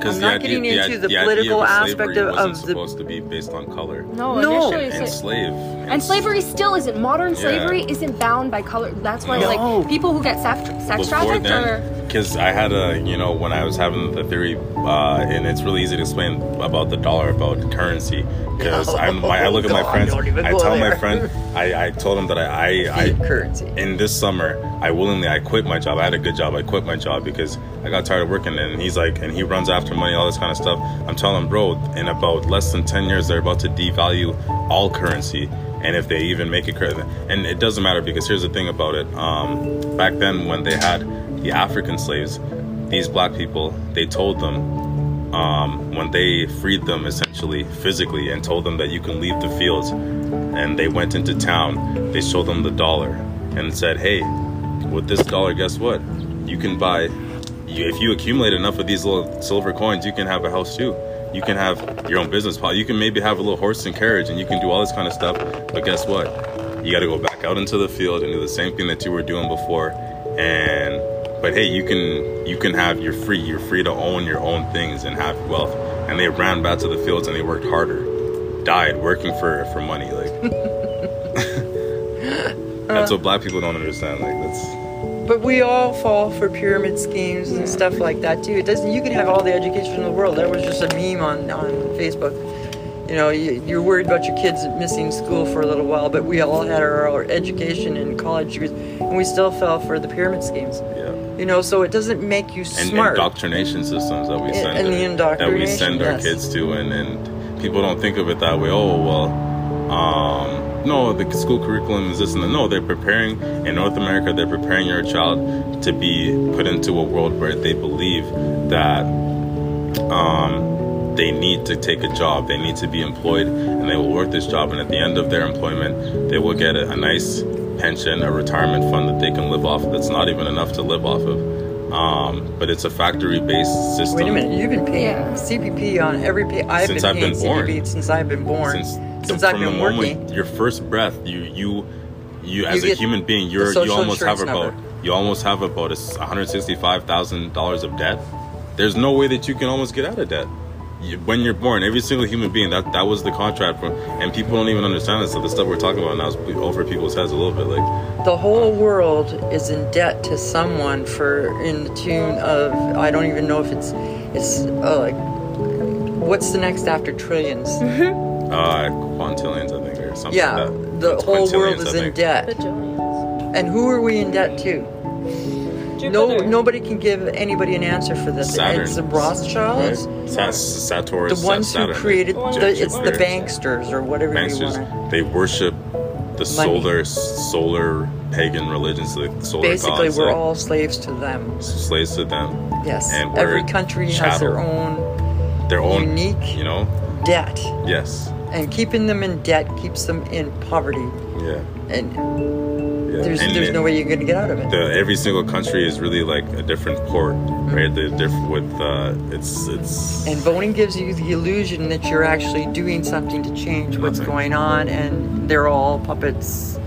I'm not getting into the political aspect of, wasn't of the supposed to be based on color. No, No. initially it's And like- slave. and slavery still isn't. Modern Yeah. slavery isn't bound by color. That's why, No. like, people who get sex, sex trafficked then, are. because I had a, you know, when I was having the theory, uh, and it's really easy to explain about the dollar, about currency, because Oh, I'm, my, I look at my God, friends, I go tell my friend, I, I told him that I, I, I, currency. in this summer, I willingly, I quit my job. I had a good job. I quit my job because I got tired of working. And he's like, and he runs after money, all this kind of stuff. I'm telling him, bro, in about less than 10 years, they're about to devalue all currency. And if they even make it, and it doesn't matter because here's the thing about it. Um, back then, when they had the African slaves, these black people, they told them um, when they freed them essentially physically and told them that you can leave the fields and they went into town they showed them the dollar and said hey with this dollar guess what you can buy you, if you accumulate enough of these little silver coins you can have a house too. You can have your own business you can maybe have a little horse and carriage and you can do all this kind of stuff but guess what? You got to go back out into the field and do the same thing that you were doing before. And but hey you can you can have you're free you're free to own your own things and have wealth. And they ran back to the fields and they worked harder died working for for money like. That's what black people don't understand like that's But we all fall for pyramid schemes and stuff like that too. It doesn't. You can have all the education in the world. There was just a meme on on Facebook. You know, you, you're worried about your kids missing school for a little while, but we all had our, our education and college degrees, and we still fell for the pyramid schemes. Yeah. You know, so it doesn't make you and smart. indoctrination systems that we send and the that we send our yes. kids to, and, and people don't think of it that way. Oh well, um, no, the school curriculum is this and that. No, they're preparing in North America. They're preparing your child to be put into a world where they believe that um, they need to take a job, they need to be employed, and they will work this job. And at the end of their employment, they will get a, a nice pension, a retirement fund that they can live off. of. That's not even enough to live off of. Um, but it's a factory-based system. Wait a minute, you've been paying Yeah. CPP on every pay. I've Since been I've paying been born. CPP since I've been born. Since, Since the, I've from been the working. moment your first breath, you you you as a human being, you're you almost have insurance about number. you almost have about one hundred sixty-five thousand dollars of debt. There's no way that you can almost get out of debt. You, when you're born, every single human being that that was the contract for, and people don't even understand this. So the stuff we're talking about now is over people's heads a little bit. Like The whole world is in debt to someone for in the tune of I don't even know if it's it's uh, like what's the next after trillions? uh, quintillions, I think, or something. Yeah, like that. the It's whole world is in debt. Bajillions. And who are we in debt to? No, nobody can give anybody an answer for this. Saturn. It's the Rothschilds, Right? Sat- Saturn, the ones who created Ju- the, it's the banksters or whatever you want they worship the solar solar pagan religions, the solar Basically, gods, we're like, all slaves to them. slaves to them. Yes, And every we're country has their own Their own Unique. you know. debt, Yes. And keeping them in debt keeps them in poverty. Yeah. And yeah. there's and there's it- no way you're going to get out of it. The, every single country is really like a different port, right? The different with uh, it's it's And voting gives you the illusion that you're actually doing something to change what's Nothing. going on, and they're all puppets.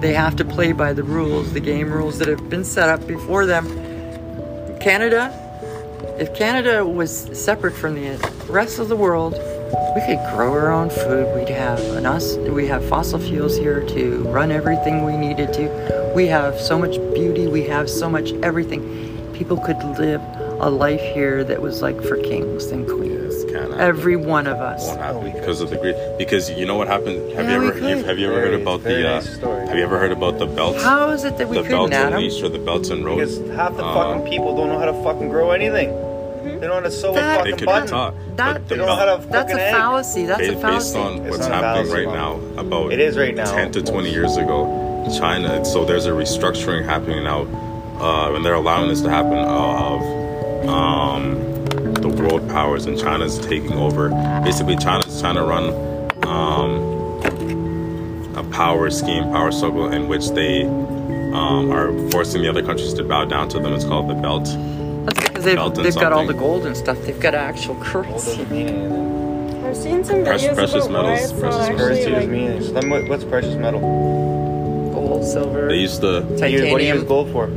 They have to play by the rules, the game rules that have been set up before them. Canada, if Canada was separate from the rest of the world, we could grow our own food. We'd have an us. We have fossil fuels here to run everything we needed to. We have so much beauty. We have so much everything. People could live a life here that was like for kings and queens. Yes. Every one of us. won't happen because of the greed. Because you know what happened? Have Yeah, you ever could. you, have you ever heard about the uh, nice. Have you ever heard about the belts? How is it that we the couldn't, Belt and Adam? Leash or the belts and Road? Because half the Uh, fucking people don't know how to fucking grow anything. They don't know how to sew That- a They fucking button. be taught. That- the They don't know how to That's a egg. fallacy. That's ba- a based on It's what's happening right now, about It is right now. 10 to 20 years ago, China. So there's a restructuring happening now, uh, and they're allowing this to happen of um, the world powers, and China's taking over. Basically, China's trying to run um, a power scheme, power struggle, in which they um, are forcing the other countries to bow down to them. It's called the Belt. That's because they've, Belt they've got all the gold and stuff. They've got actual currency. doesn't mean anything. I've seen some Precious- videos precious about metals, it's precious metals. Currency actually doesn't like. mean anything. So then what, what's precious metal? Gold, silver, They used to What do you- What do you use gold for?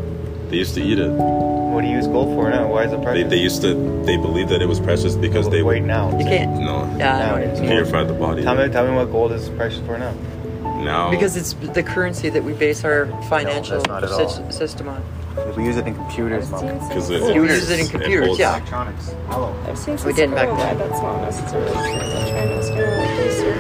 they used to eat it. What do you use gold for now? Why is it precious? they used to they believed that it was precious because they wait now. You can't. no Yeah. Now I it know. purified the body. Tell me, tell me what gold is precious for now. now Because it's the currency that we base our financial that's not at all. system on. We use it in computers, seen some because it, You use it in computers, holds- yeah. Electronics. Hello. I've seen some oh. We did stuff back about why then. that's not necessarily true. That China's gonna like usurp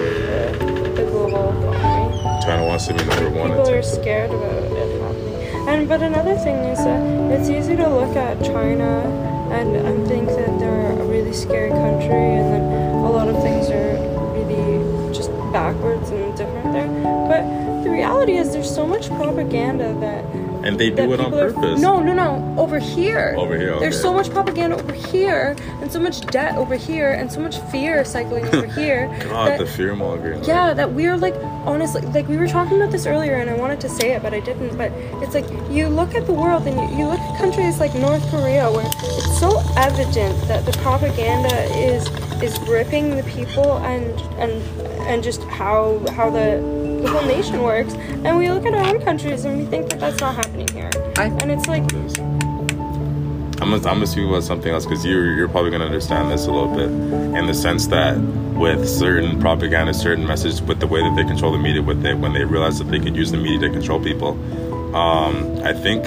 the, the global economy. China wants to be number one. in People are scared about it happening. And but another thing is that it's easy to look at China and, and think that they're a really scary country and that a lot of things are really just backwards and different there. But the reality is there's so much propaganda that and they do it on people are- purpose. no, no, no. Over here. Over here, There's so much propaganda over here, and so much debt over here, and so much fear cycling over here. God, that- the fear mongering. yeah, that we're like honestly like we were talking about this earlier and I wanted to say it but I didn't. But it's like you look at the world and you, you look at countries like North Korea where it's so evident that the propaganda is is gripping the people and and and just how how the the whole nation works and we look at our own countries and we think that that's not happening here I- and it's like I'm gonna, I'm gonna speak about something else because you're you're probably gonna understand this a little bit in the sense that with certain propaganda, certain messages, with the way that they control the media, with it when they realize that they could use the media to control people. Um, I think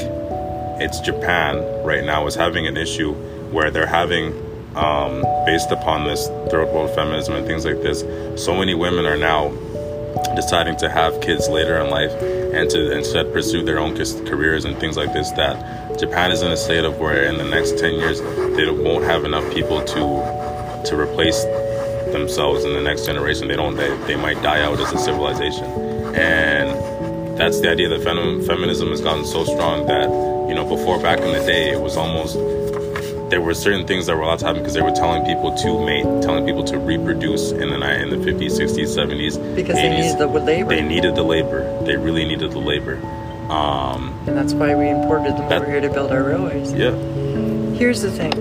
it's Japan right now is having an issue where they're having um, based upon this third world feminism and things like this, so many women are now deciding to have kids later in life and to instead pursue their own careers and things like this. That Japan is in a state of where in the next ten years they won't have enough people to to replace themselves in the next generation. They don't. They, they might die out as a civilization, and that's the idea that fem- feminism has gotten so strong that you know before back in the day it was almost there were certain things that were allowed to happen because they were telling people to mate, telling people to reproduce in the ni- in the 50s, 60s, 70s, Because they needed the labor. They needed the labor. They really needed the labor. Um, And that's why we imported them That- over here to build our railways. yeah, Here's the thing.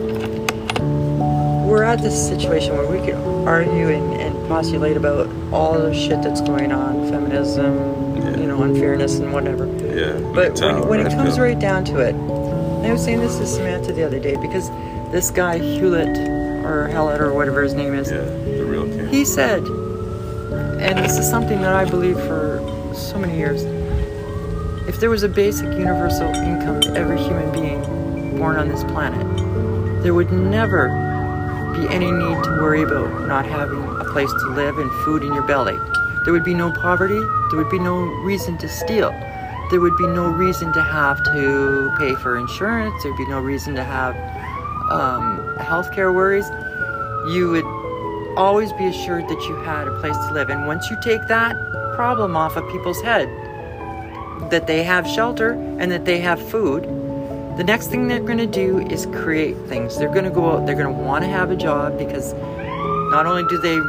We're at this situation where we could argue and, and postulate about all the shit that's going on, feminism, Yeah. you know, unfairness and whatever. yeah. But when, when it comes right down to it, I was saying this to Samantha the other day because this guy Hewlett or Hewlett or whatever his name is, yeah, the real king. he said, and this is something that I believe for so many years. If there was a basic universal income to every human being born on this planet, there would never be any need to worry about not having a place to live and food in your belly. There would be no poverty, there would be no reason to steal. There would be no reason to have to pay for insurance, there'd be no reason to have um, healthcare worries. You would always be assured that you had a place to live. And once you take that problem off of people's head, that they have shelter and that they have food, the next thing they're going to do is create things. They're going to go out, they're going to want to have a job because not only do they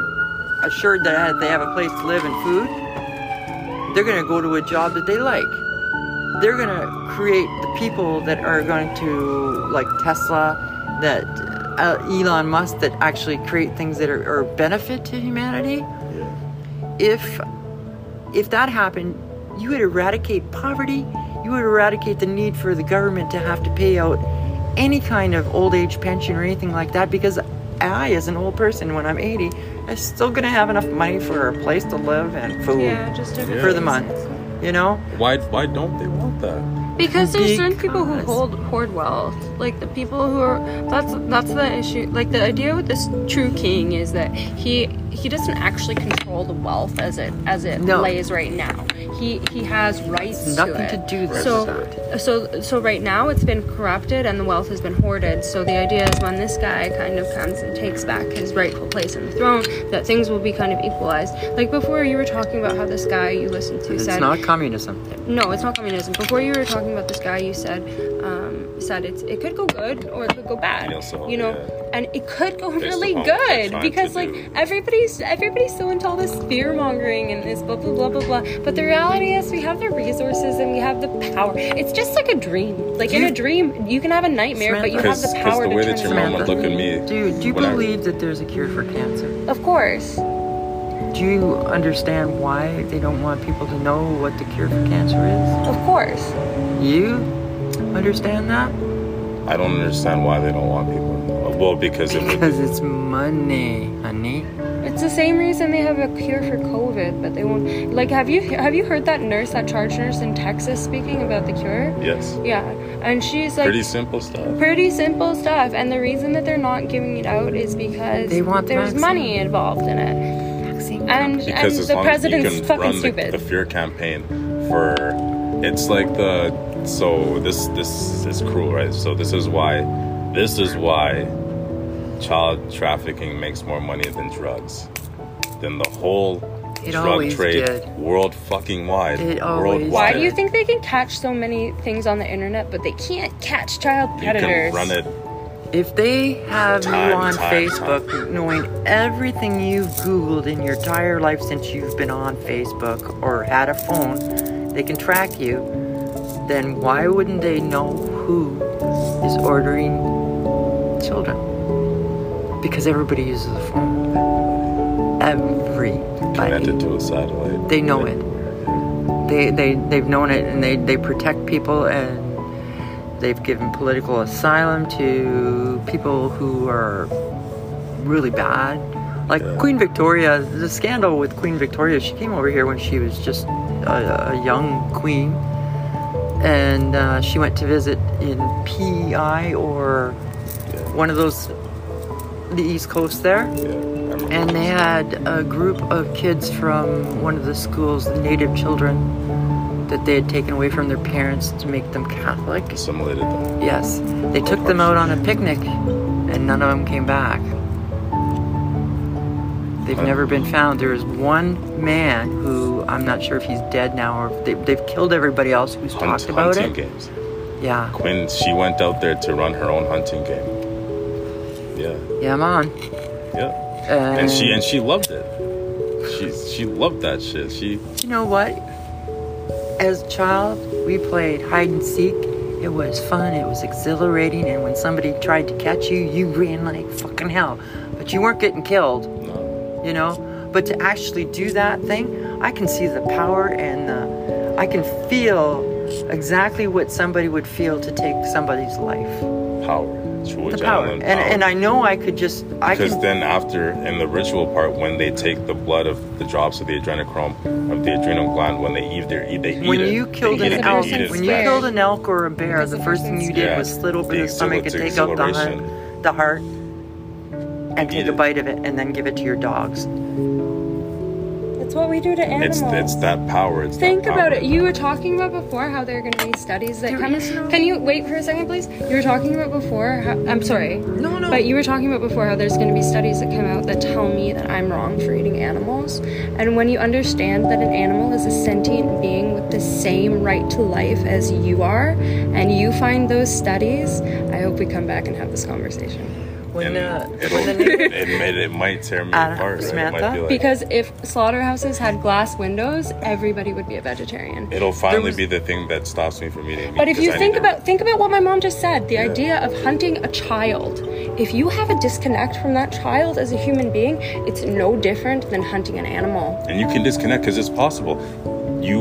assured that they have a place to live and food, they're going to go to a job that they like. They're going to create the people that are going to, like Tesla, that uh, Elon Musk, that actually create things that are, are benefit to humanity. If if that happened, you would eradicate poverty. You would eradicate the need for the government to have to pay out any kind of old age pension or anything like that because I, as an old person, when I'm 80, I'm still gonna have enough money for a place to live and food Yeah, just for the things. month. You know? Why? Why don't they want that? Because there's certain people who hold hoard wealth, like the people who are. That's that's the issue. Like the idea with this true king is that he he doesn't actually control the wealth as it as it No. lays right now. He he has rights Nothing to it. to do with so that. so so right now it's been corrupted and the wealth has been hoarded. So the idea is when this guy kind of comes and takes back his rightful place in the throne, that things will be kind of equalized. Like before, you were talking about how this guy you listened to said It's not communism. no, it's not communism. Before you were talking about this guy, you said um, said it's it could go good or it could go bad. Yeah, so, you know, yeah. and it could go Based really upon what they're good because like do. everybody's everybody's so into all this fear mongering and this blah blah blah blah blah. But the reality is, we have the resources and we have the power. It's just like a dream. Like in a dream, you can have a nightmare, but you have the power the to way turn that it your mom around. would look at me. Dude, do you when I- believe that there's a cure for cancer? Of course. Do you understand why they don't want people to know what the cure for cancer is? Of course. You understand that? I don't understand why they don't want people. Uh, well, because it would, Because it's money, honey. It's the same reason they have a cure for COVID, but they won't. Like, have you have you heard that nurse, that charge nurse in Texas, speaking about the cure? yes, Yeah, and she's like pretty simple stuff. pretty simple stuff. And the reason that they're not giving it out is because They want there's vaccine. money involved in it, Vaccine and Because and as the long as you president's can fucking run the, stupid. the fear campaign for, it's like the so this this is cruel, right? So this is why, this is why, child trafficking makes more money than drugs, than the whole It drug trade did. world fucking wide. It worldwide. Why do you think they can catch so many things on the internet, but they can't catch child you predators? can run it? If they have Time, you on time, Facebook knowing everything you've Googled in your entire life since you've been on Facebook or had a phone, they can track you, then why wouldn't they know who is ordering children? Because everybody uses a phone. Everybody. Connected to a satellite. They know it. They, they, they've known it and they, they protect people and they've given political asylum to people who are really bad. Like Yeah. Queen Victoria, the scandal with Queen Victoria, she came over here when she was just a, a young queen. And uh, she went to visit in PEI or one of those the East Coast there, Yeah, and they had a group of kids from one of the schools, the native children, that they had taken away from their parents to make them Catholic. assimilated them. Yes, they took them out on a picnic, and none of them came back. They've never been found. There is one man who I'm not sure if he's dead now or if they, they've killed everybody else who's Hunt, talked about hunting it. games. Yeah, Quinn, she went out there to run her own hunting game. Yeah, yeah, I'm on. yeah. And, And she and she loved it. She she loved that shit. She you know what? As a child, we played hide and seek. It was fun. It was exhilarating. And when somebody tried to catch you, you ran like fucking hell. But you weren't getting killed. You know but to actually do that thing i can see the power and the i can feel exactly what somebody would feel to take somebody's life power. True the power and power. and i know i could just i because can then after in the ritual part when they take the blood of the drops of the adrenochrome of the adrenal gland when they either eat they eat when it. you killed They an eat it, elk when you killed an elk or a bear the first thing you did Yeah. was slit open The the stomach and take out the heart, the heart and And take eat a bite of it and then give it to your dogs That's what we do to animals. it's that power. It's Think that about it. You were talking about before how there are going to be studies that There come. no- Can you wait for a second, please? You were talking about before. How, I'm sorry. No, no. But you were talking about before how there's going to be studies that come out that tell me that I'm wrong for eating animals. And when you understand that an animal is a sentient being with the same right to life as you are, and you find those studies, I hope we come back and have this conversation. When And uh, it'll, when the native it, might, it might tear me Adam, apart. Right? Samantha? might like, Because if slaughterhouses had glass windows, everybody would be a vegetarian. it'll finally was- be the thing that stops me from eating meat. But if you I think about think about what my mom just said, the idea of hunting a child. If you have a disconnect from that child as a human being, it's no different than hunting an animal. and you can disconnect because it's possible. You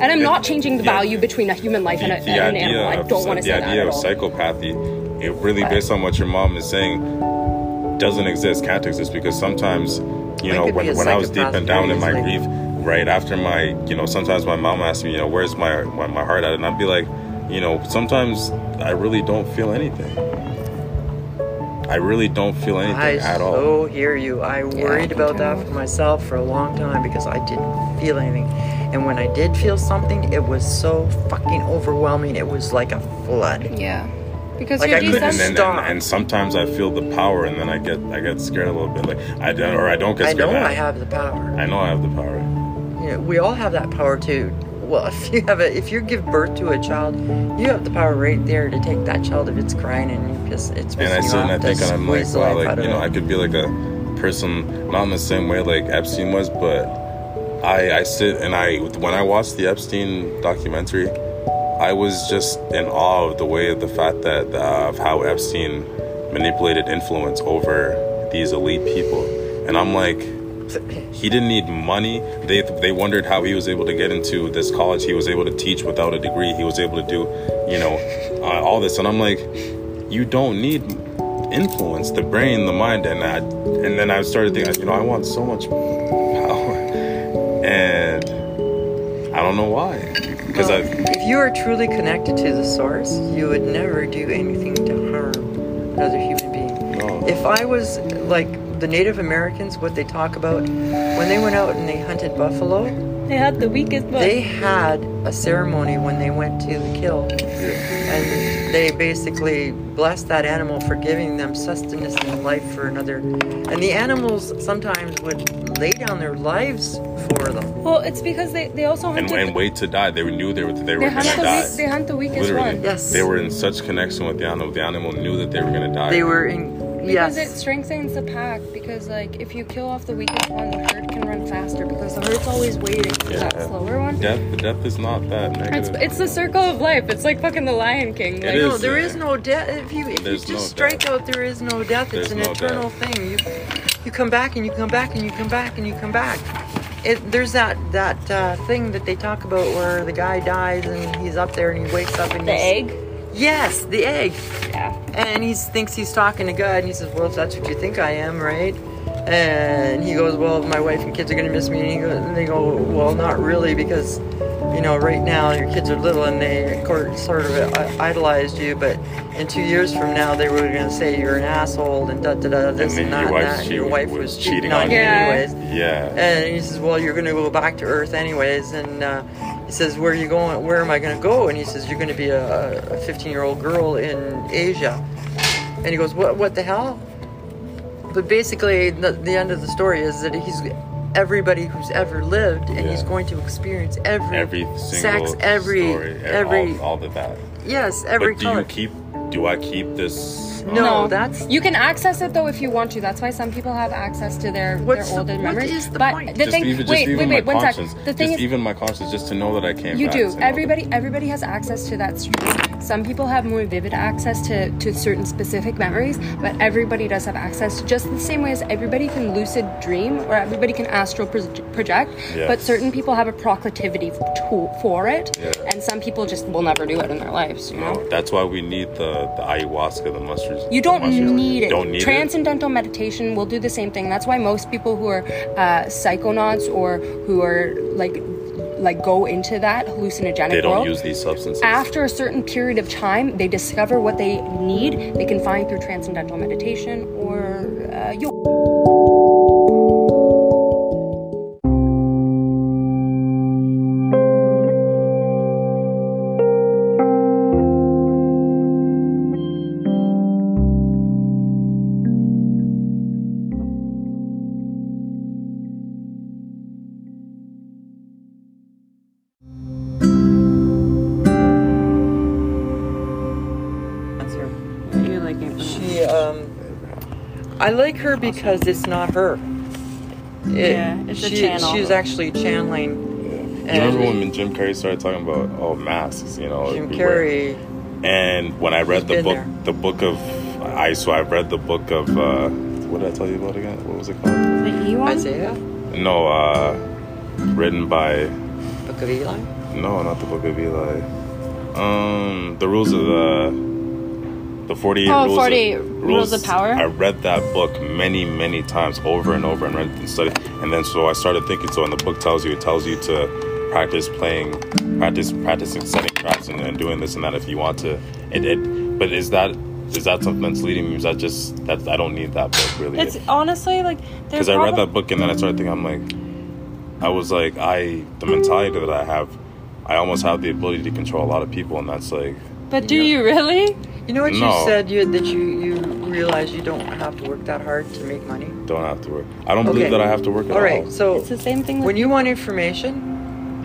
And I'm The- not changing the yeah. value between a human life the, and, a, the and an idea animal. I don't want to the say that idea at of all. psychopathy, it really based on what your mom is saying, doesn't exist, can't exist because sometimes, you I know, when when I was deep and down in my easily. grief, right after my, you know, sometimes my mom asked me, you know, where's my my, my heart at, and I'd be like, you know, sometimes I really don't feel anything. I really don't feel anything I at all. so hear you. I worried can about that for myself for a long time because I didn't feel anything. And when I did feel something, it was so fucking overwhelming. It was like a flood. Yeah. Because Like, you're I couldn't and, then, and, and sometimes I feel the power, and then I get I get scared a little bit, like I don't, or I don't get Scared I know I, have the power. I know I have the power. You know, we all have that power too. Well, if you have a, if you give birth to a child, you have the power right there to take that child if it's crying and you just it's And I sit and I think, and I'm like, wow, like you know, it. I could be like a person, not in the same way like Epstein was, but I I sit and I when I watched the Epstein documentary, I was just in awe of the way of the fact that uh, of how Epstein manipulated influence over these elite people, and I'm like. He didn't need money. They they wondered how he was able to get into this college. He was able to teach without a degree. He was able to do, you know, uh, all this. And I'm like, you don't need influence, the brain, the mind, and I, and then I started thinking, you know, I want so much power, and I don't know why, because I If you are truly connected to the source, you would never do anything to harm another human being. no. If I was like the Native Americans, what they talk about when they went out and they hunted buffalo, They had the weakest butt. they had a ceremony when they went to the kill, and they basically blessed that animal for giving them sustenance and life for another. And the animals sometimes would lay down their lives for them. well, it's because they, they also and, hunted. and wait to die. They knew they were they they, were hunt gonna die. weak, they hunt the weakest Literally, one. Yes. they were in such connection with the animal. The animal knew that they were gonna die. They were in Because yes. it strengthens the pack. Because like if you kill off the weakest one, the herd can run faster. Because the herd's always waiting for Yeah. that slower one. Death, death is not that It's, negative. it's the circle of life. It's like fucking the Lion King. Like, It No, there yeah. is no death. If you if There's you no just strike death. out, there is no death. It's There's an no eternal death. thing. You you come back and you come back and you come back and you come back. It, there's that that uh, thing that they talk about where the guy dies and he's up there and he wakes up and the he's, egg. Yes, the egg. Yeah. And he thinks he's talking to God, and he says, "Well, if that's what you think I am, right?" And he goes, "Well, my wife and kids are gonna miss me." And, he goes, and they go, "Well, not really, because you know, right now your kids are little and they sort of uh, idolized you, but in two years from now they were going to say you're an asshole and da da da this and, your that. wife- and that. your wife was cheating on you Yeah. anyways. Yeah. And he says, well, you're going to go back to Earth anyways. And uh, he says, where are you going? Where am I going to go? And he says, you're going to be a 15 year old girl in Asia. And he goes, what? What the hell? But basically, the, the end of the story is that he's everybody who's ever lived, and he's going to experience every, every single sex, every story, every all, all of that. yes, every but do color. you keep? Do I keep this? No, um, that's You can access it though if you want to. That's why some people have access to their What's their older what memories. is the but point? the just thing, even, wait, even wait, wait, my one sec. conscience. The thing just is, even my conscience, just to know that I came. you back do. to know that- Everybody, everybody has access to that stream. Some people have more vivid access to to certain specific memories, but everybody does have access. Just the same way as everybody can lucid dream or everybody can astral pro- project, but certain people have a proclivity to, for it, Yeah. and some people just will never do it in their lives. You know. No, that's why we need the the ayahuasca, the mushrooms. You don't need it. Don't need it. Transcendental meditation will do the same thing. That's why most people who are uh, psychonauts or who are like like go into that hallucinogenic They don't world. use these substances. after a certain period of time, they discover what they need. They can find through transcendental meditation or uh, yoga. Her because it's not her. It- Yeah, it's a she, channel. She's actually channeling. Do you remember when Jim Carrey started talking about oh masks? You know, Jim we wear- Carrey? And when I read the book, there. the book of I so I read the book of uh, what did I tell you about again? What was it called? The E one? Isaiah, No, uh, written by Book of Eli. no, not the book of Eli. Um, the rules of the the forty eight Oh, rules, 48 of, Rules of Power? I read that book many many times over and over and read and studied, and then so I started thinking. So, when the book tells you, it tells you to practice playing, practice practicing setting traps and, and doing this and that if you want to. It, it but is that is that something that's leading me? Is that just that I don't need that book really? It's honestly like because I read that book and then I started thinking, I'm like, I was like, I the mentality that I have, I almost have the ability to control a lot of people, and that's like, But do Yeah. you really? You know what No. you said? You that you you realize you don't have to work that hard to make money. don't have to work. I don't believe that I have to work at All right. all. So It's the same thing. When you want information,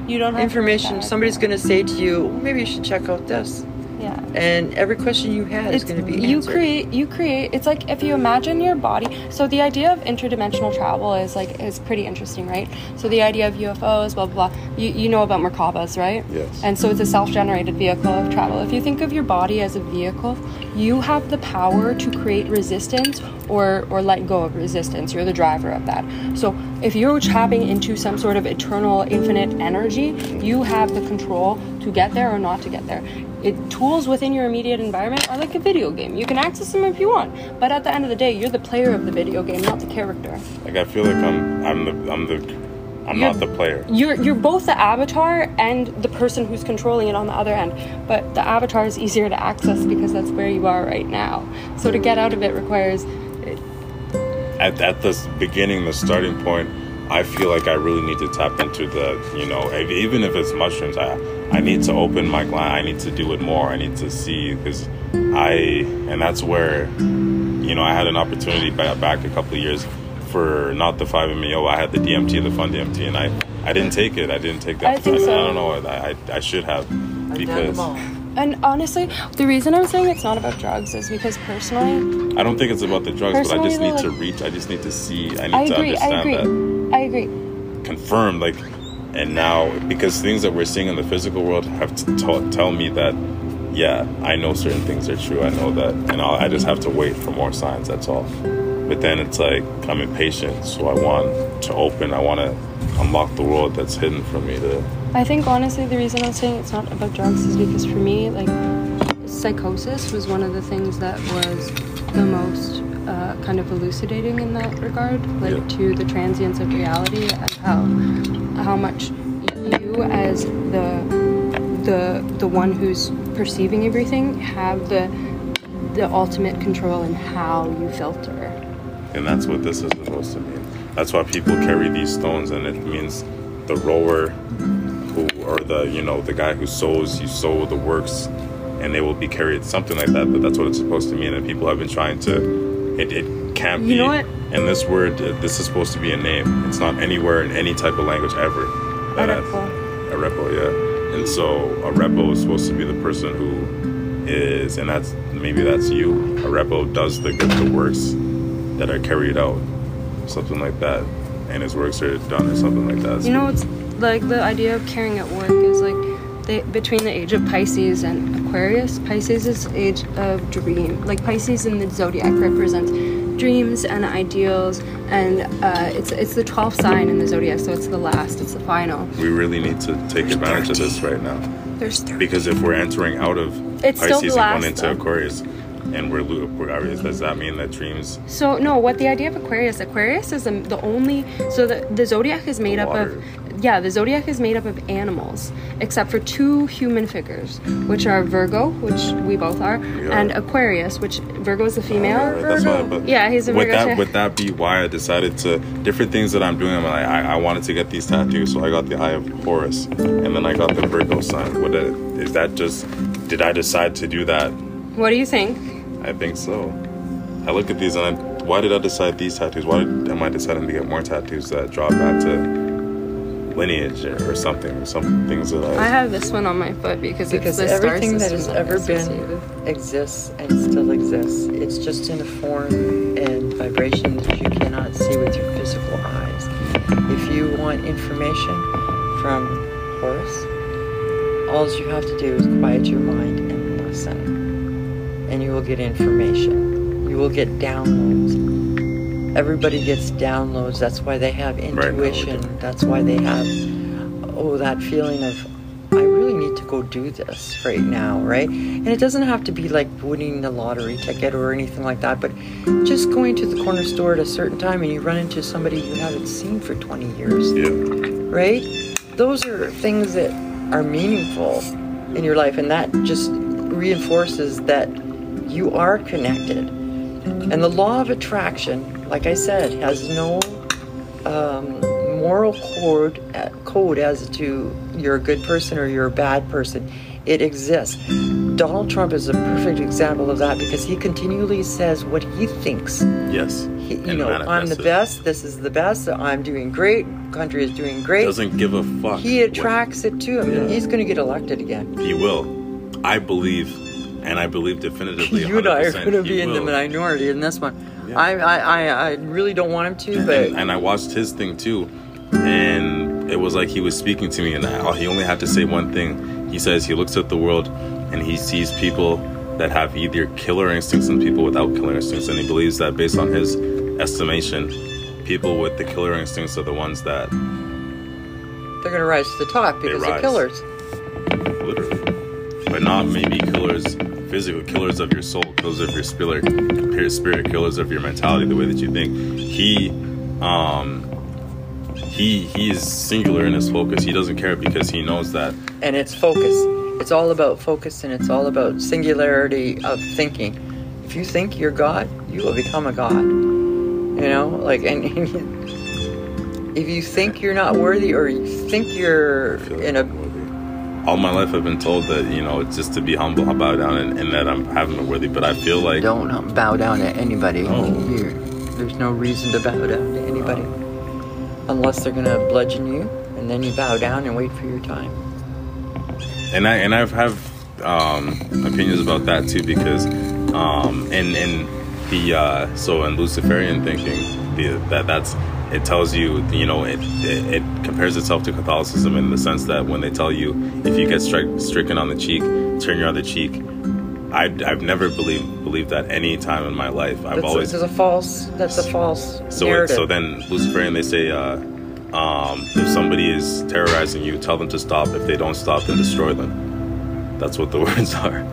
you don't have information, work somebody's going to say to you, well, maybe you should check out this, Yeah. and every question you had is going to be answered. you create you create it's like if you imagine your body so the idea of interdimensional travel is like is pretty interesting right so the idea of ufos blah blah blah you, you know about merkabas right Yes. and so it's a self-generated vehicle of travel if you think of your body as a vehicle you have the power to create resistance or or let go of resistance you're the driver of that so if you're tapping into some sort of eternal infinite energy you have the control to get there or not to get there it, tools within your immediate environment are like a video game. You can access them if you want but at the end of the day you're the player of the video game not the character. Like I feel like I'm, I'm the, I'm the, I'm You're- not the player. you're you're both the avatar and the person who's controlling it on the other end but the avatar is easier to access because that's where you are right now. So to get out of it requires At, at the beginning, the starting point, I feel like I really need to tap into the, you know, even if it's mushrooms, I, I need to open my gland. I need to do it more. I need to see because I, and that's where, you know, I had an opportunity back, back a couple of years for not the 5-MeO. I had the DMT, the fun DMT, and I, I didn't take it. I didn't take that. I think so. I don't know. I, I, I should have I've because and honestly the reason i'm saying it's not about drugs is because personally I don't think it's about the drugs, but I just Personally, need to reach. I just need to see. I need i to agree i understand agree that. i agree confirmed like and now because things that we're seeing in the physical world have to t- tell me that yeah i know certain things are true i know that and I'll, i just have to wait for more signs that's all. But then it's like i'm impatient so i want to open i want to unlock the world that's hidden from me to I think honestly the reason I'm saying it's not about drugs is because for me, like psychosis was one of the things that was the most uh, kind of elucidating in that regard, like Yeah. to the transience of reality and how how much you as the the the one who's perceiving everything have the the ultimate control in how you filter. And that's what this is supposed to mean. That's why people carry these stones, and it means the rower who, or the, you know, the guy who sows, you sow the works, and they will be carried, something like that. But that's what it's supposed to mean. And people have been trying to, it, it can't You be. know what? And this word, uh, this is supposed to be a name. It's not anywhere in any type of language ever. That I- Arepo. a repo, yeah. And so Arepo is supposed to be the person who is, and that's maybe that's you. Arepo does the good the works that are carried out, something like that, and his works are done or something like that. You know, it's like the idea of carrying at work they, between the age of Pisces and Aquarius. Pisces is age of dream. Like Pisces in the zodiac represents dreams and ideals, and uh, it's it's the twelfth sign in the zodiac, so it's the last, it's the final. we really need to take advantage of this right now There's because if we're entering out of It's still Pisces the and going into though. Aquarius, and we're, we're does that mean that dreams? So no, what the idea of Aquarius? Aquarius is the, the only. So the the zodiac is made up of. Yeah, the zodiac is made up of animals, except for two human figures, which are Virgo, which we both are, are. and Aquarius, which Virgo is the female. Right, that's why, Yeah, he's a would Virgo that too. would that be why I decided to different things that I'm doing? I'm like I, I wanted to get these tattoos, so I got the Eye of Horus, and then I got the Virgo sign. Would it, is that just did I decide to do that? What do you think? I think so. I look at these and I, why did I decide these tattoos? Why did, am I deciding to get more tattoos that draw back to lineage or, or something? Some things that I, I have this one on my foot because, Because it's the star everything that system has ever I associate with. been exists and still exists. It's just in a form and vibration that you cannot see with your physical eyes. If you want information from Horus, all you have to do is quiet your mind and listen. And you will get information. You will get downloads. Everybody gets downloads. That's why they have now we do. intuition. That's why they have, oh, that feeling of, I really need to go do this right now, right? And it doesn't have to be like winning the lottery ticket or anything like that, but just going to the corner store at a certain time and you run into somebody you haven't seen for 20 years yeah. right? Those are things that are meaningful in your life, and that just reinforces that you are connected. And the law of attraction, like I said, has no um, moral code, code as to you're a good person or you're a bad person. It exists. Donald Trump is a perfect example of that because he continually says what he thinks. Yes. He, you know, I'm the best. This is the best. I'm doing great. Country is doing great. Doesn't give a fuck. He what- attracts it to him, Yeah. he's going to get elected again. He will. I believe, and I believe definitively. You and I are going to be in the minority in this one. Yeah. I, I, I, I really don't want him to, but and, and I watched his thing too, and it was like he was speaking to me, and I, he only had to say one thing. He says he looks at the world and he sees people that have either killer instincts and people without killer instincts, and he believes that based on his estimation, people with the killer instincts are the ones that they're going to rise to the top because they're killers. literally, but not maybe killers, physical killers of your soul, killers of your spirit, your spirit, killers of your mentality, the way that you think. He, um, he he is singular in his focus. He doesn't care because he knows that And it's focus. It's all about focus, and it's all about singularity of thinking. If you think you're God, you will become a God. You know, like, and, if you think you're not worthy, or you think you're in a. All my life, I've been told that you know just to be humble, bow down, and, and that I'm having been worthy. But I feel like don't bow down to anybody. Oh. Here, there's no reason to bow down to anybody, unless they're gonna bludgeon you, and then you bow down and wait for your time. and I and I've have um, opinions about that too because um, in in the uh, so in Luciferian thinking the, that that's it tells you you know it, it it compares itself to Catholicism in the sense that when they tell you if you get stri- stricken on the cheek turn your other cheek I, I've never believed believed that any time in my life I've That's, always that's a false. That's a false so it, so then Luciferian they say uh, um, if somebody is terrorizing you, tell them to stop. If they don't stop, then destroy them. That's what the words are.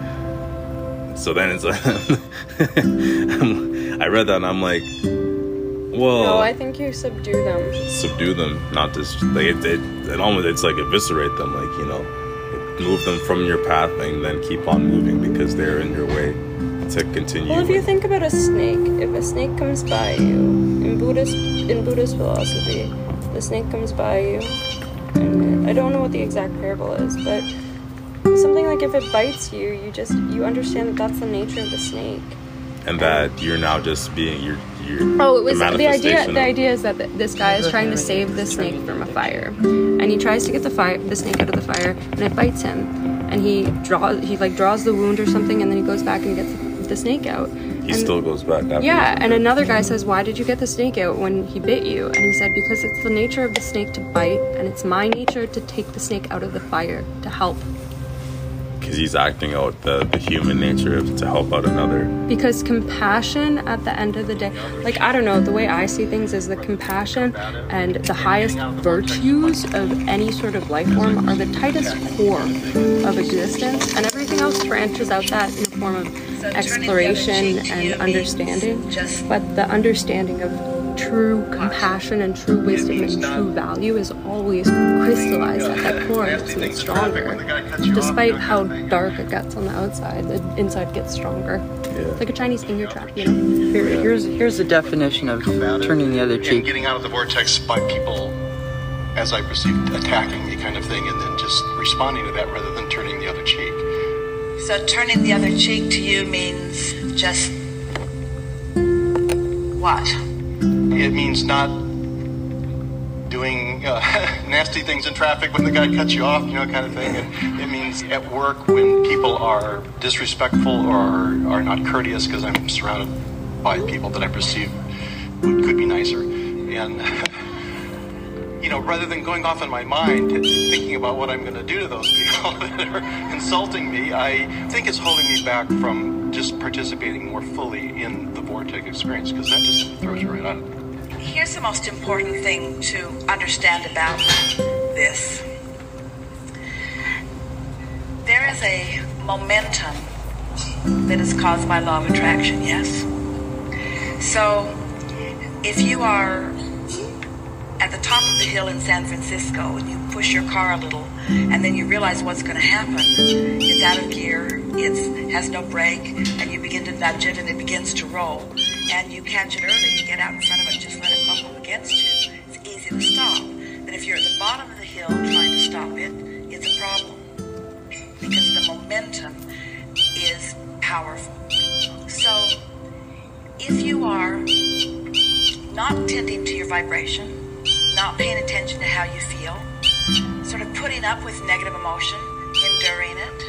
So then it's like I read that and I'm like, Well, No, I think you subdue them. subdue them, not just like it, it, it almost it's like eviscerate them, like you know, move them from your path and then keep on moving because they're in your way to continue. Well, if you think about a snake, if a snake comes by you in Buddhist in Buddhist philosophy, the snake comes by you, and I don't know what the exact parable is, but something like if it bites you, you just you understand that that's the nature of the snake. and that you're now just being you're you're Oh, it was the, idea. manifestation The idea is that th- this guy is trying to save the snake from a fire, and he tries to get the fire, the snake out of the fire, and it bites him, and he draws, he like draws the wound or something, and then he goes back and gets the snake out. He And- still goes back. After Yeah, and another guy says, "Why did you get the snake out when he bit you?" And he said, "Because it's the nature of the snake to bite, and it's my nature to take the snake out of the fire to help." Because he's acting out the, the human nature of to help out another. because compassion at the end of the day like i don't know the way i see things is the compassion and the highest virtues of any sort of life form are the tightest core of existence and everything else branches out that in the form of exploration and understanding but the understanding of true compassion and true wisdom and true value is always crystallized at that core and it's even stronger despite how dark it gets on the outside the inside gets stronger Yeah. like a Chinese finger trap, you know. Here, here's here's the definition of turning the other cheek. getting out of the vortex by people, as I perceived, attacking me kind of thing, and then just responding to that rather than turning the other cheek. So turning the other cheek to you means just what? It means not doing uh, nasty things in traffic when the guy cuts you off, you know, kind of thing. It means at work when people are disrespectful or are not courteous because I'm surrounded by people that I perceive could be nicer. And, you know, rather than going off in my mind thinking about what I'm going to do to those people that are insulting me, I think it's holding me back from just participating more fully in the vortex experience because that just throws you right it. Here's the most important thing to understand about this. There is a momentum that is caused by law of attraction, yes? So, if you are at the top of the hill in San Francisco and you push your car a little and then you realize what's going to happen, it's out of gear, it has no brake, and you begin to nudge it and it begins to roll, and you catch it early, you get out in front of it, just let it bump against you, it's easy to stop. But if you're at the bottom of the hill trying to stop it, it's a problem because the momentum is powerful. So, if you are not tending to your vibration, not paying attention to how you feel, sort of putting up with negative emotion, enduring it,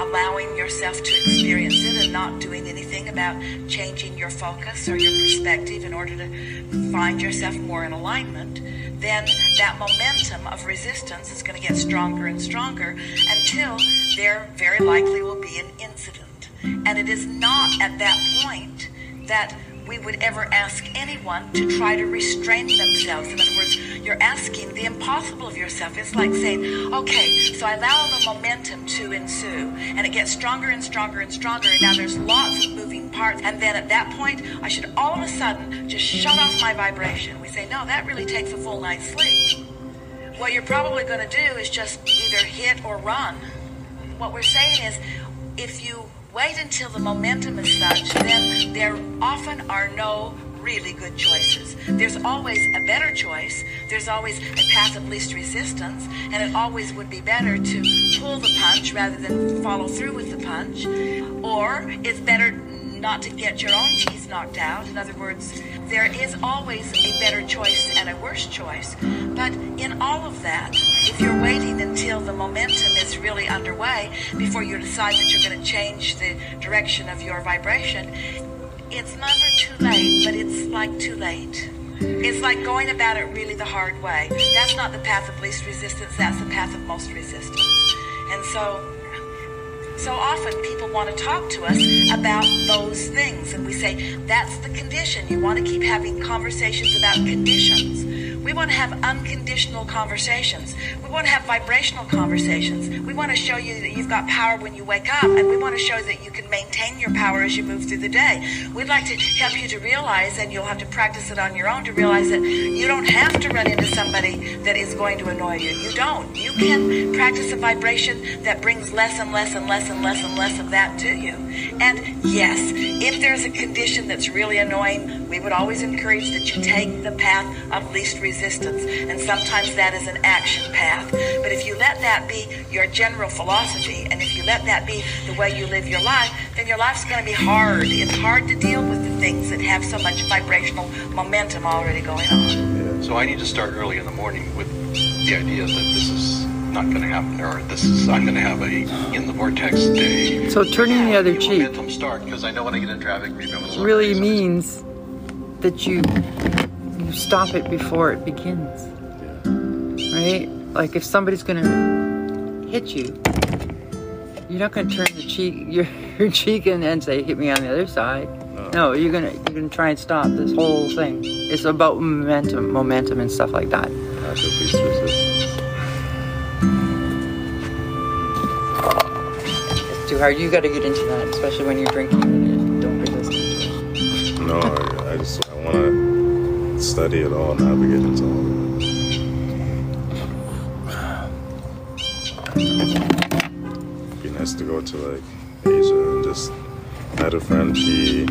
allowing yourself to experience it and not doing anything about changing your focus or your perspective in order to find yourself more in alignment, then that momentum of resistance is going to get stronger and stronger until there very likely will be an incident. And it is not at that point that we would ever ask anyone to try to restrain themselves. In other words, you're asking the impossible of yourself. It's like saying, okay, so I allow the momentum to ensue, and it gets stronger and stronger and stronger, and now there's lots of moving parts, and then at that point, I should all of a sudden just shut off my vibration. We say, no, that really takes a full night's sleep. What you're probably going to do is just either hit or run. What we're saying is, if you wait until the momentum is such, then there often are no really good choices. There's always a better choice. There's always a path of least resistance, and it always would be better to pull the punch rather than follow through with the punch. Or it's better not to get your own teeth knocked out. In other words, there is always a better choice and a worse choice. But in all of that, if you're waiting until the momentum is really underway before you decide that you're going to change the direction of your vibration, it's never too late, but it's like too late. It's like going about it really the hard way. That's not the path of least resistance, that's the path of most resistance. And so so often people want to talk to us about those things, and we say, that's the condition. You want to keep having conversations about conditions. We want to have unconditional conversations. We want to have vibrational conversations. We want to show you that you've got power when you wake up, and we want to show that you can maintain your power as you move through the day. We'd like to help you to realize, and you'll have to practice it on your own to realize that you don't have to run into somebody that is going to annoy you. You don't. You can practice a vibration that brings less and less and less and less and less of that to you. And yes, if there's a condition that's really annoying, we would always encourage that you take the path of least resistance. And sometimes that is an action path. But if you let that be your general philosophy, and if you let that be the way you live your life, then your life's going to be hard. It's hard to deal with the things that have so much vibrational momentum already going on. So I need to start early in the morning with the idea that this is not going to happen, or this is I'm going to have a in the vortex day. So turning the other cheek Momentum start because I know when I get in traffic, maybe I'm going to really means that you you stop it before it begins. Right? Like if somebody's gonna hit you, you're not gonna turn the cheek your, your cheek and then say, hit me on the other side. No, you're gonna you're gonna try and stop this whole thing. It's about momentum, momentum and stuff like that. Path of resistance. It's too hard. You got to get into that, especially when you're drinking and don't resist. No, I, I study it all, navigate into all of it. Be nice to go to like Asia and just. I had a friend. He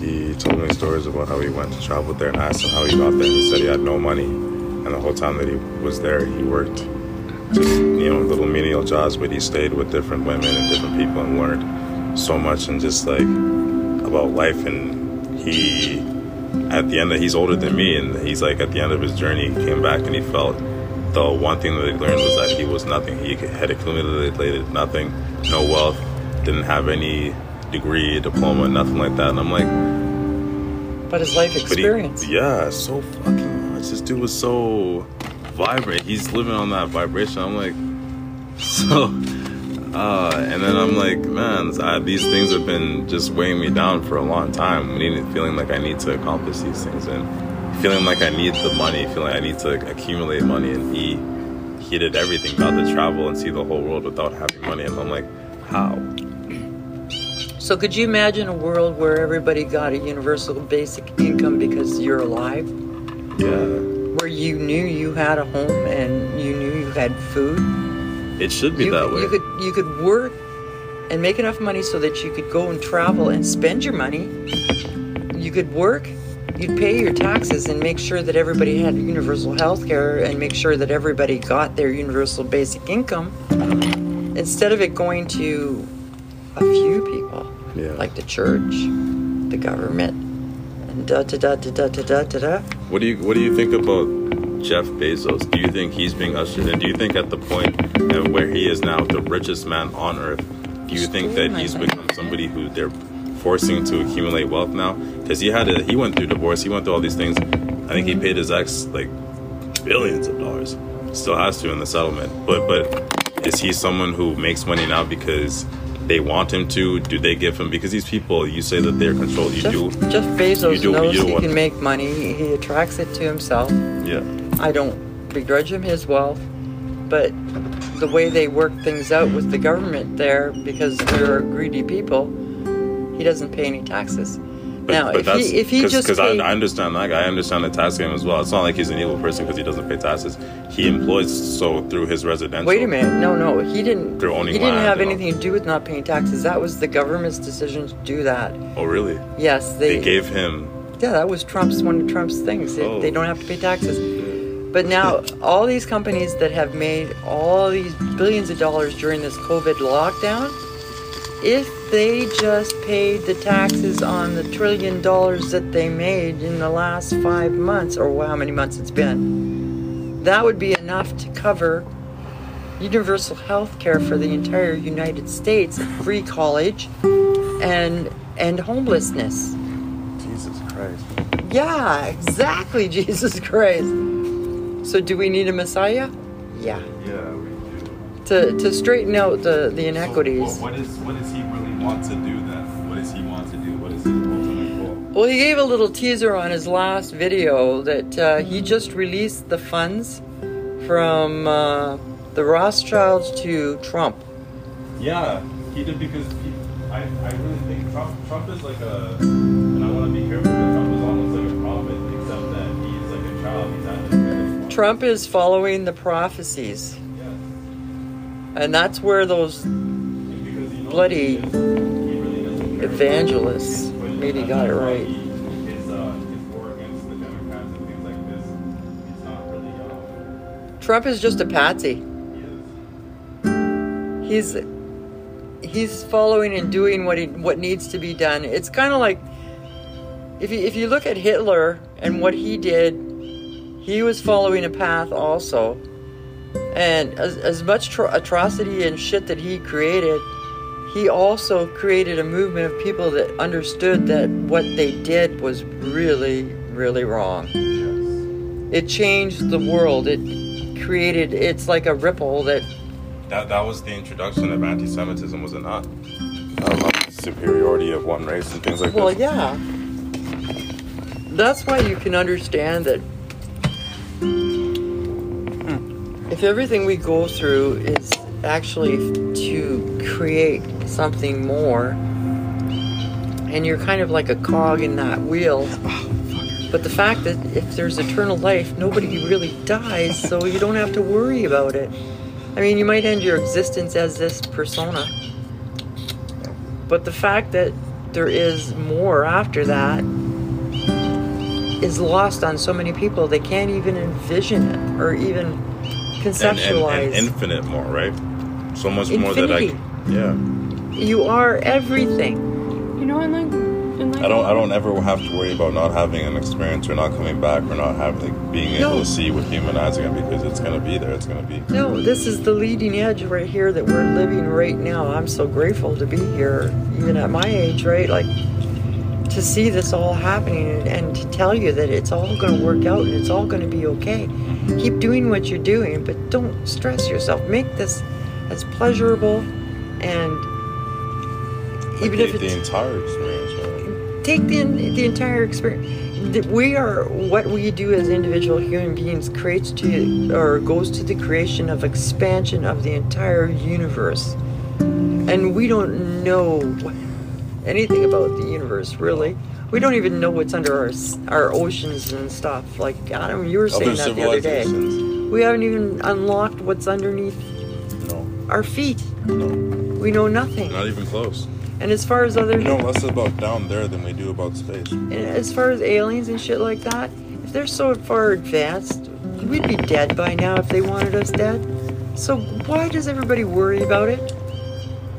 he told me stories about how he went to travel there, and asked him how he got there. He said he had no money, and the whole time that he was there, he worked just you know little menial jobs, but he stayed with different women and different people and learned so much and just like about life and he at the end of he's older than me and he's like at the end of his journey he came back and he felt the one thing that he learned was that he was nothing. He had accumulated nothing no wealth didn't have any degree diploma nothing like that. And i'm like But his life but he- experience. yeah so fucking much. This dude was so vibrant. He's living on that vibration. I'm like so uh, and then I'm like, man, I, these things have been just weighing me down for a long time. Needing, feeling like I need to accomplish these things, and feeling like I need the money, feeling like I need to accumulate money. And he, he did everything, got to travel and see the whole world without having money. And I'm like, how? So could you imagine a world where everybody got a universal basic income because you're alive? Yeah, Where you knew you had a home and you knew you had food? It should be you, that way. You could you could work and make enough money so that you could go and travel and spend your money. You could work, you'd pay your taxes and make sure that everybody had universal health care and make sure that everybody got their universal basic income. Instead of it going to a few people, Yeah. like the church, the government, and da da da da da da da da da. What do you What do you think about Jeff Bezos? Do you think he's being ushered in? Do you think at the point where he is now, the richest man on earth, do you think that he's become somebody who they're forcing to accumulate wealth now? Because he had a, he went through divorce, he went through all these things. I think he mm-hmm. paid his ex like billions of dollars. Still has to in the settlement. But but is he someone who makes money now because they want him to? Do they give him because these people you say that they're controlled? You Jeff, do Jeff Bezos do- knows he can make money. He attracts it to himself. yeah. I don't begrudge him his wealth, but the way they work things out with the government there, because they're greedy people, he doesn't pay any taxes. now, if he if he just because I, I understand that guy, I understand the tax game as well. It's not like he's an evil person because he doesn't pay taxes. He employs so through his residential. wait a minute, no, no, he didn't. They're owning he didn't land have anything to do with not paying taxes. That was the government's decision to do that. Oh really? Yes, they, They gave him. Yeah, that was Trump's one of Trump's things. They, Oh. they don't have to pay taxes. But now, all these companies that have made all these billions of dollars during this COVID lockdown, if they just paid the taxes on the trillion dollars that they made in the last five months, or how many months it's been, that would be enough to cover universal health care for the entire United States, free college, and and homelessness. Jesus Christ. Yeah, exactly, Jesus Christ. So do we need a Messiah? Yeah. Yeah, we do. To to straighten out the, the inequities. what is what does he really want to do then? What does he want to do? What is his ultimate goal? Well, he gave a little teaser on his last video that uh, he just released the funds from uh, the Rothschilds to Trump. Yeah, he did because he, I, I really think Trump Trump is like a, and I want to be careful, Trump is following the prophecies, and that's where those Bloody evangelists maybe got it right. Trump is just a patsy. he. He's he's following and doing what he what needs to be done. It's kind of like if you if you look at Hitler and what he did, he was following a path also. And as, as much tro- atrocity and shit that he created, he also created a movement of people that understood that what they did was really, really wrong. It changed the world. It created, it's like a ripple that That, that was the introduction of anti-Semitism, was it not? Um, superiority of one race and things like that. Well, this. yeah. That's why you can understand that Hmm. if everything we go through is actually to create something more, and you're kind of like a cog in that wheel. Oh, but the fact that if there's eternal life, nobody really dies, so you don't have to worry about it. I mean, you might end your existence as this persona, but the fact that there is more after that is lost on so many people. They can't even envision it or even And, and, conceptualize. and infinite more, right? So much more that I, Infinity. yeah. you are everything. You know, and like, and I don't, I don't ever have to worry about not having an experience or not coming back or not having, like, being able to see with human eyes again because it's gonna be there. It's gonna be. No, this is the leading edge right here that we're living right now. I'm so grateful to be here, even at my age, right? Like to see this all happening and, to tell you that it's all going to work out and it's all going to be okay. Mm-hmm. Keep doing what you're doing, but don't stress yourself. Make this as pleasurable and even if the entire experience, right? take the the entire experience. We are what we do as individual human beings creates to or goes to the creation of expansion of the entire universe, and we don't know anything about the universe really. We don't even know what's under our our oceans and stuff. Like Adam, you were saying that the other day. We haven't even unlocked what's underneath no, our feet. no, We know nothing. not even close. And as far as other We know less about down there than we do about space. And as far as aliens and shit like that, if they're so far advanced, we'd be dead by now if they wanted us dead. So why does everybody worry about it?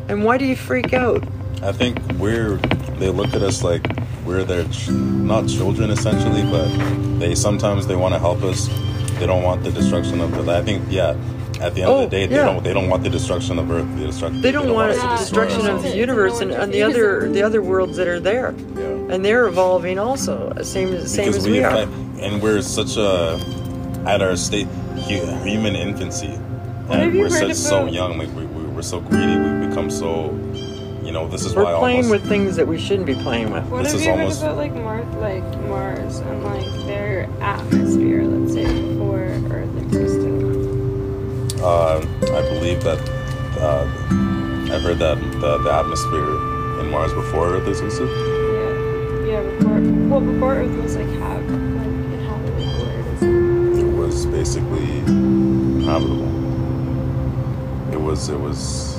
And why do you freak out? I think we're they look at us like we're their ch- not children essentially, but they sometimes they want to help us. They don't want the destruction of the. I think yeah. At the end Oh, of the oh, day, they yeah. don't. They don't want the destruction of Earth. The destruction. They don't want a to Yeah. destroy destruction of the universe and, and the other the other worlds that are there, Yeah. and they're evolving also, same as same because as we have are. and we're such a at our state hu- human infancy, and we're such so young. Like we, we, we're so greedy. We become so. You know, this is why We're playing almost. with things that we shouldn't be playing with. What This have is you almost- heard about like Mars, like Mars and like their atmosphere, let's say, before Earth existed? Uh, I believe that uh, I've heard that the, the atmosphere in Mars before Earth existed. Yeah, yeah, before well, before Earth was like have like inhabited where it is. now. It was basically habitable. It was. It was.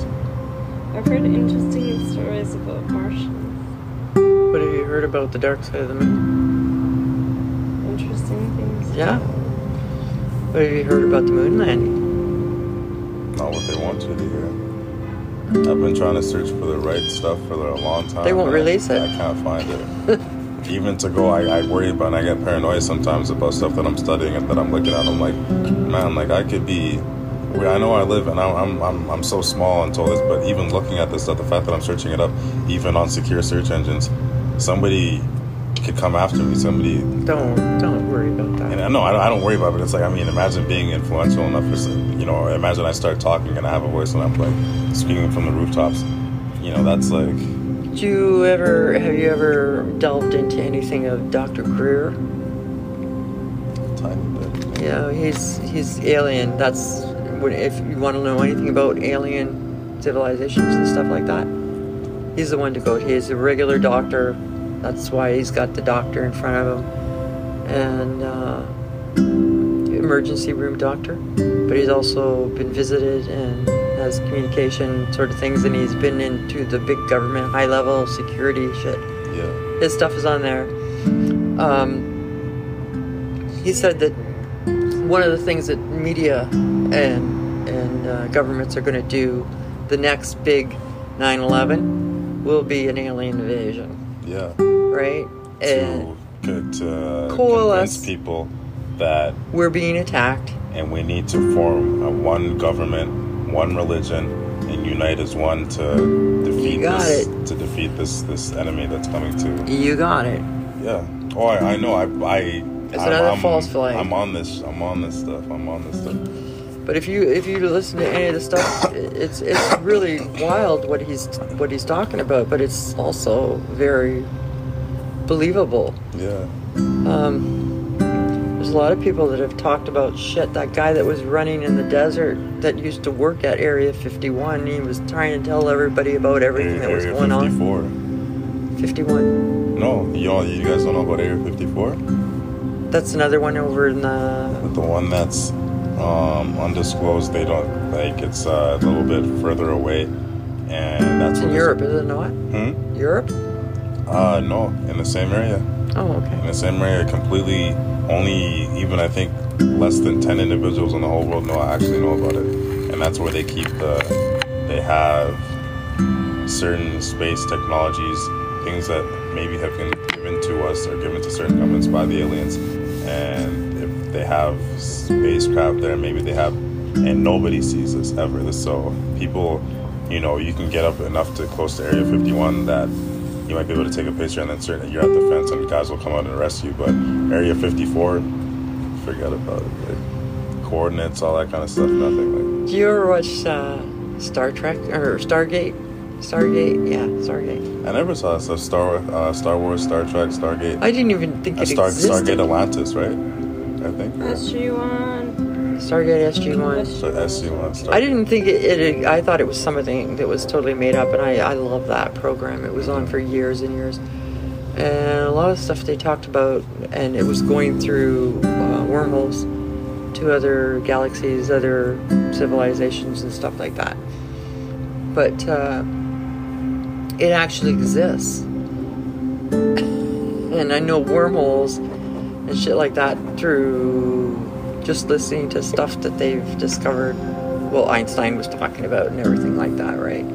I've heard interesting stories about Martians. What have you heard about the dark side of the moon? Interesting things. Yeah. What have you heard about the moon landing? Not what they want you to hear. I've been trying to search for the right stuff for a long time. They won't and I- release it. I can't find it. Even to go, I, I worry about and I get paranoid sometimes about stuff that I'm studying and that I'm looking at. I'm like, man, like I could be. Where I know I live and I'm, I'm, I'm, I'm so small until this, but even looking at this stuff, the fact that I'm searching it up, even on secure search engines, somebody could come after me. Somebody Don't don't worry about that. and I know I don't, I don't worry about it. But it's like I mean, imagine being influential enough for you know. Imagine I start talking and I have a voice and I'm like screaming from the rooftops. You know, that's like Did you ever have you ever delved into anything of Dr. Greer? Tiny bit. Yeah, he's he's alien. That's if you want to know anything about alien civilizations and stuff like that, he's the one to go. To. He's a regular doctor. That's why he's got the doctor in front of him, and uh, emergency room doctor. But he's also been visited and has communication sort of things, and he's been into the big government, high level security shit. Yeah. His stuff is on there. Um, he said that one of the things that media and and uh, governments are going to do, the next big 9/11, will be an alien invasion, Yeah. right? And to, to convince people that we're being attacked. and we need to form a one government, one religion, and unite as one to defeat this it. to defeat this this enemy that's coming to. You got it. Yeah. Oh, I, I know. I I. It's I'm, another I'm, false flag. I'm on this. I'm on this stuff. I'm on this stuff. But if you if you listen to any of the stuff, it's it's really wild what he's what he's talking about. But it's also very believable. Yeah. Um, there's a lot of people that have talked about shit. That guy that was running in the desert that used to work at Area 51, he was trying to tell everybody about everything that was Area going on. 54. 51. No, you all, you guys don't know about Area 54? That's another one over in the. The one that's um, undisclosed. They don't like. It's uh, a little bit further away, and that's in Europe, is it not? Hmm. Europe? Uh, no, in the same area. Oh, okay. In the same area, completely. Only even I think less than ten individuals in the whole world know I actually know about it, and that's where they keep the. They have certain space technologies, things that maybe have been given to us or given to certain governments by the aliens, and they have spacecraft there, maybe they have, and nobody sees this ever. So people, you know, you can get up enough to close to Area 51 that you might be able to take a picture and then certain you're at the fence and guys will come out and arrest you. But Area 54, forget about it. Like, coordinates, all that kind of stuff, nothing. Like. Do you ever watch uh, Star Trek or Stargate? Stargate? Yeah, Stargate. I never saw stuff. Star, uh, Star Wars, Star Trek, Stargate. I didn't even think Uh, it Star, existed. Stargate Atlantis, right? I think. SG1. Stargate SG1. So SC1. Star- I didn't think it, it. I thought it was something that was totally made up, and I I love that program. It was on for years and years, and a lot of stuff they talked about, and it was going through uh, wormholes to other galaxies, other civilizations, and stuff like that. But uh, it actually exists, and I know wormholes and shit like that through just listening to stuff that they've discovered. Well, Einstein was talking about and everything like that, right?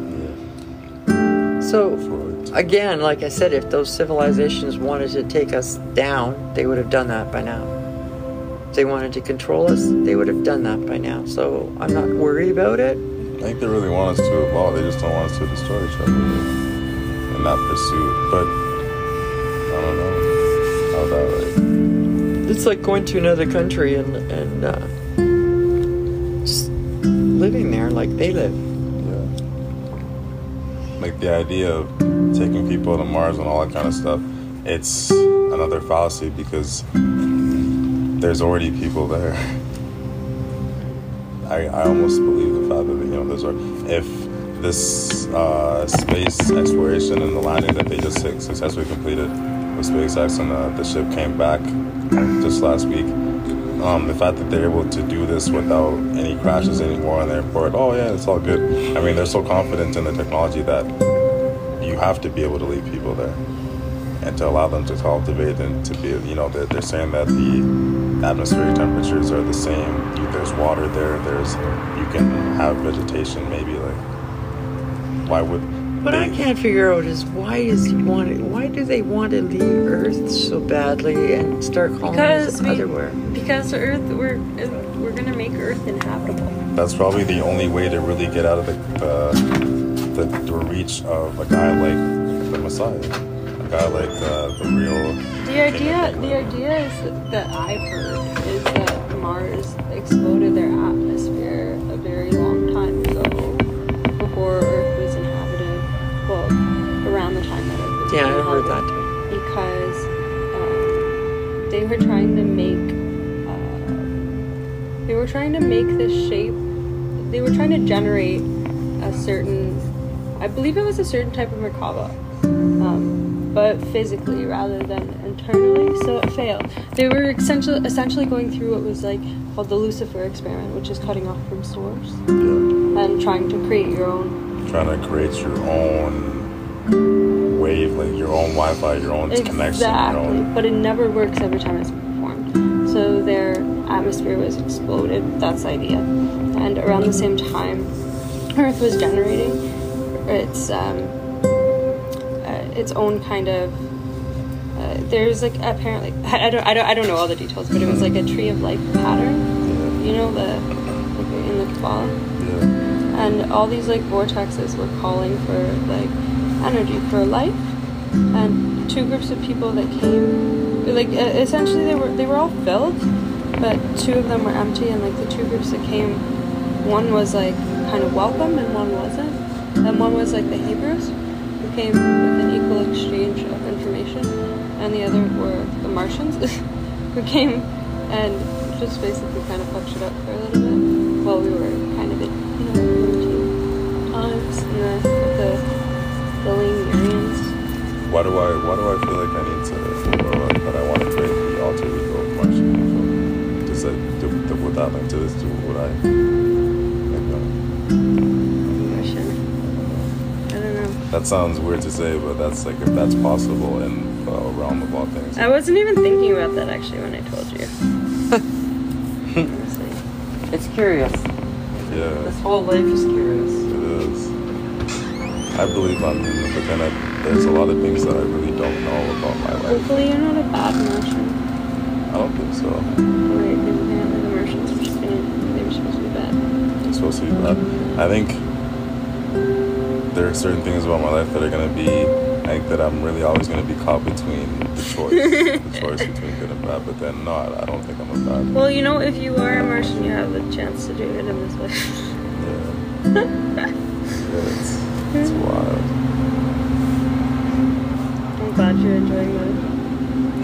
So, again, like I said, if those civilizations wanted to take us down, they would have done that by now. If they wanted to control us, they would have done that by now. So, I'm not worried about it. I think they really want us to evolve. They just don't want us to destroy each other in that pursuit. But I don't know how that like. It's like going to another country and, and uh, just living there like they live. Yeah. Like the idea of taking people to Mars and all that kind of stuff, it's another fallacy because there's already people there. I, I almost believe the fact that you know there's al- if this uh, space exploration and the landing that they just suc- successfully completed with SpaceX and uh, the ship came back just last week. Um, the fact that they're able to do this without any crashes anymore on the airport, oh yeah, it's all good. I mean, they're so confident in the technology that you have to be able to leave people there and to allow them to cultivate and to be, you know, they're, they're saying that the atmospheric temperatures are the same. There's water there. There's you can have vegetation. Maybe like why would What I can't figure out is why is he wanting? Why do they want to leave Earth so badly and start Because colonizing we, otherwhere? because Earth, we're we're gonna make Earth inhabitable. That's probably the only way to really get out of the the, the, the reach of a guy like the Messiah, a guy like uh, the real. The idea, the idea is that, that I've heard is that Mars exploded their atmosphere Yeah, I heard that too. because um, they were trying to make uh, they were trying to make this shape they were trying to generate a certain i believe it was a certain type of merkaba um, but physically rather than internally so it failed they were essentially essentially going through what was like called the lucifer experiment which is cutting off from source Yeah. and trying to create your own Trying to create your own wavelength, your own Wi-Fi, your own connection, Exactly, own. but it never works every time it's performed. So their atmosphere was exploded. That's the idea. And around the same time, Earth was generating its um, uh, its own kind of. Uh, there's like apparently I, I don't I don't I don't know all the details, but it was like a tree of life pattern. You know the like in the Kabbalah Yeah. and all these like vortexes were calling for like energy for life and two groups of people that came like essentially they were they were all filled but two of them were empty and like the two groups that came one was like kind of welcome and one wasn't. And one was like the hebrews who came with an equal exchange of information and the other were the martians who came and just basically kind of fucked it up for a little bit while we were the Lemurians Why do I why do I feel like I need to or like that I want to create the alter ego of Martian UFO? Does that do, do, would that link to this? Do would I? Like, Martian I don't know That sounds weird to say, but that's like if that's possible in the realm of all things. I wasn't even thinking about that actually when I told you honestly It's curious. Yeah, This whole life is curious. I believe I'm human, but then I, there's a lot of things that I really don't know about my life. hopefully you're not a bad Martian I don't think so. Apparently the Martians were just being, they were supposed to be bad. Supposed to be bad. I think there are certain things about my life that are gonna be like that I'm really always gonna be caught between the choice, the choice between good and bad. But then no, I I don't think I'm a bad. Well, you know, if you are a Martian, you have the chance to do it in this way. Yeah. yeah, it's wild. I'm glad you're enjoying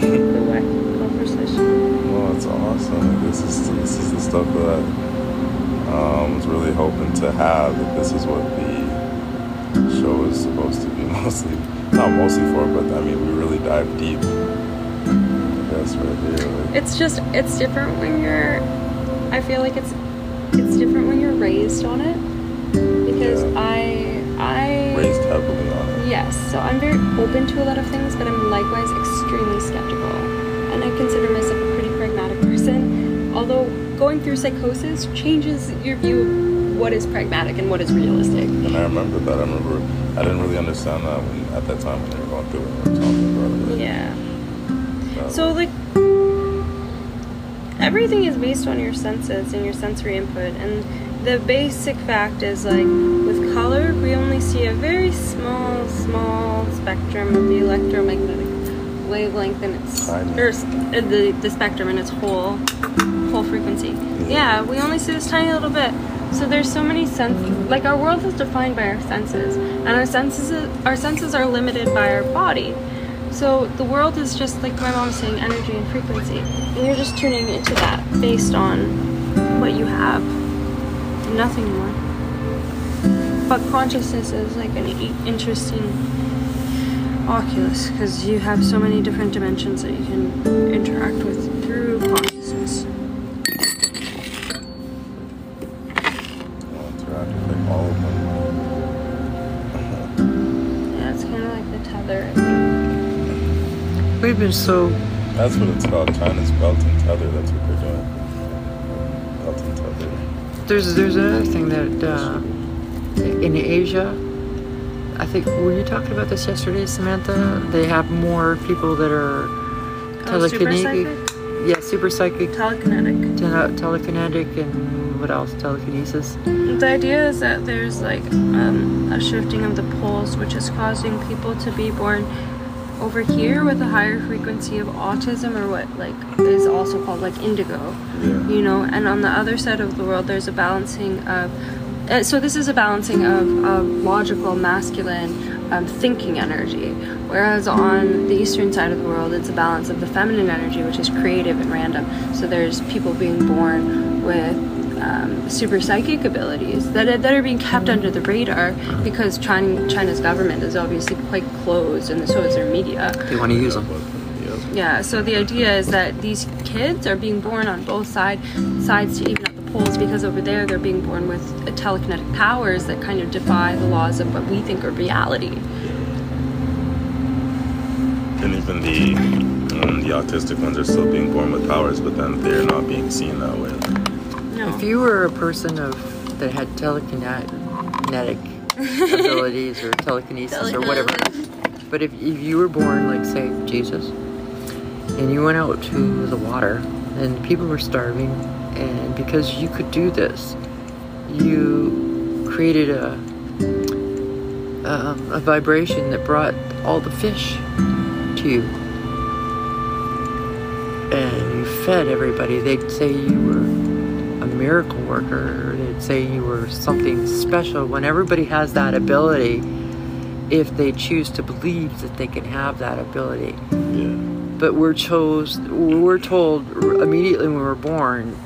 the, the wacky conversation. Well, it's awesome. This is this is the stuff that I um, was really hoping to have. That this is what the show is supposed to be mostly, not mostly for, but I mean, we really dive deep. That's right here. Like, It's just, it's different when you're, I feel like it's, it's different when you're raised on it. Because Yeah. I, Yes, so I'm very open to a lot of things, but I'm likewise extremely skeptical. And I consider myself a pretty pragmatic person. Although going through psychosis changes your view of what is pragmatic and what is realistic. And I remember that. I remember I didn't really understand that when at that time when they were going through it we talking about it. Yeah. That So, like, everything is based on your senses and your sensory input. And the basic fact is, like, with color, we only see a very small, small spectrum of the electromagnetic wavelength in its or uh, the the spectrum in its whole whole frequency. Yeah, we only see this tiny little bit. So there's so many senses. Like our world is defined by our senses, and our senses our senses are limited by our body. So the world is just like my mom was saying, energy and frequency, and you're just tuning into that based on what you have, nothing more. But consciousness is like an e- interesting oculus because you have so many different dimensions that you can interact with through consciousness. I'll interact with like all of them. Yeah, it's kind of like the tether. We've been so That's what it's called. China's belt and tether. That's what they're doing. Belt and tether. There's there's another thing that uh, in Asia, I think were you talking about this yesterday, Samantha? They have more people that are Oh, super telekinetic. Yeah, super psychic, Telekinetic. tele- telekinetic, and what else? Telekinesis. The idea is that there's like um, a shifting of the poles, which is causing people to be born over here with a higher frequency of autism, or what like is also called like indigo. Yeah. you know and on the other side of the world there's a balancing of uh, so this is a balancing of, of logical masculine um, thinking energy. Whereas on the eastern side of the world it's a balance of the feminine energy which is creative and random. So there's people being born with um, super psychic abilities that are, that are being kept under the radar because China, China's government is obviously quite closed and so is their media. They want to use them. yeah, so the idea is that these kids are being born on both side, sides to even up because over there they're being born with telekinetic powers that kind of defy the laws of what we think are reality. And even the um, the autistic ones are still being born with powers, but then they're not being seen that way. No. If you were a person of that had telekinetic abilities or telekinesis or whatever, but if, if you were born like say Jesus, and you went out to the water and people were starving, and because you could do this, you created a um, a vibration that brought all the fish to you, and you fed everybody. They'd say you were a miracle worker, they'd say you were something special. When everybody has that ability, if they choose to believe that they can have that ability, Yeah. but we're chose we're told immediately when we're born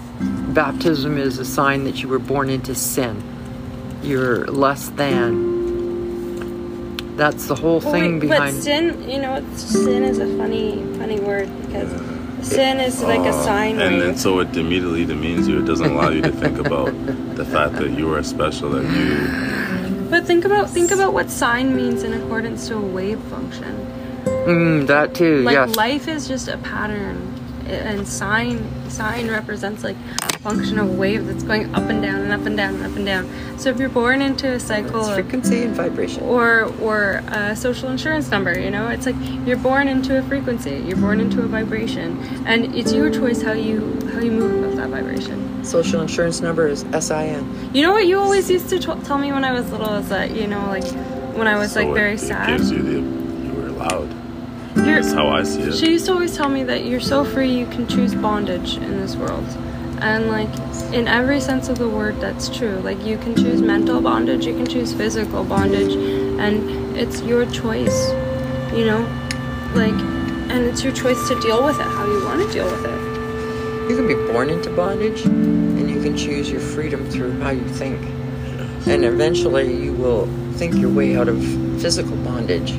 baptism is a sign that you were born into sin you're less than that's the whole Well, thing wait, behind But sin, you know, sin is a funny, funny word because sin is like a Uh, sine and then so it immediately demeans you. It doesn't allow you to think about the fact that you are special, that you But think about think about what sine means in accordance to a wave function. mm, that too Like yes life is just a pattern, and sign sine represents like a function of a wave that's going up and down and up and down and up and down. So if you're born into a cycle it's of frequency and vibration. Or or a social insurance number you know? It's like you're born into a frequency you're born into a vibration and it's your choice how you how you move with that vibration. Social insurance number is sin you know what you always used to t- tell me when i was little is that you know like when i was so like very it sad? gives you the you were loud. You're- That's how I see it. she used to always tell me that you're so free you can choose bondage in this world. And like in every sense of the word that's true. Like you can choose mental bondage you can choose physical bondage and it's your choice you know? Like and it's your choice to deal with it how you want to deal with it. You can be born into bondage and you can choose your freedom through how you think. And eventually you will think your way out of physical bondage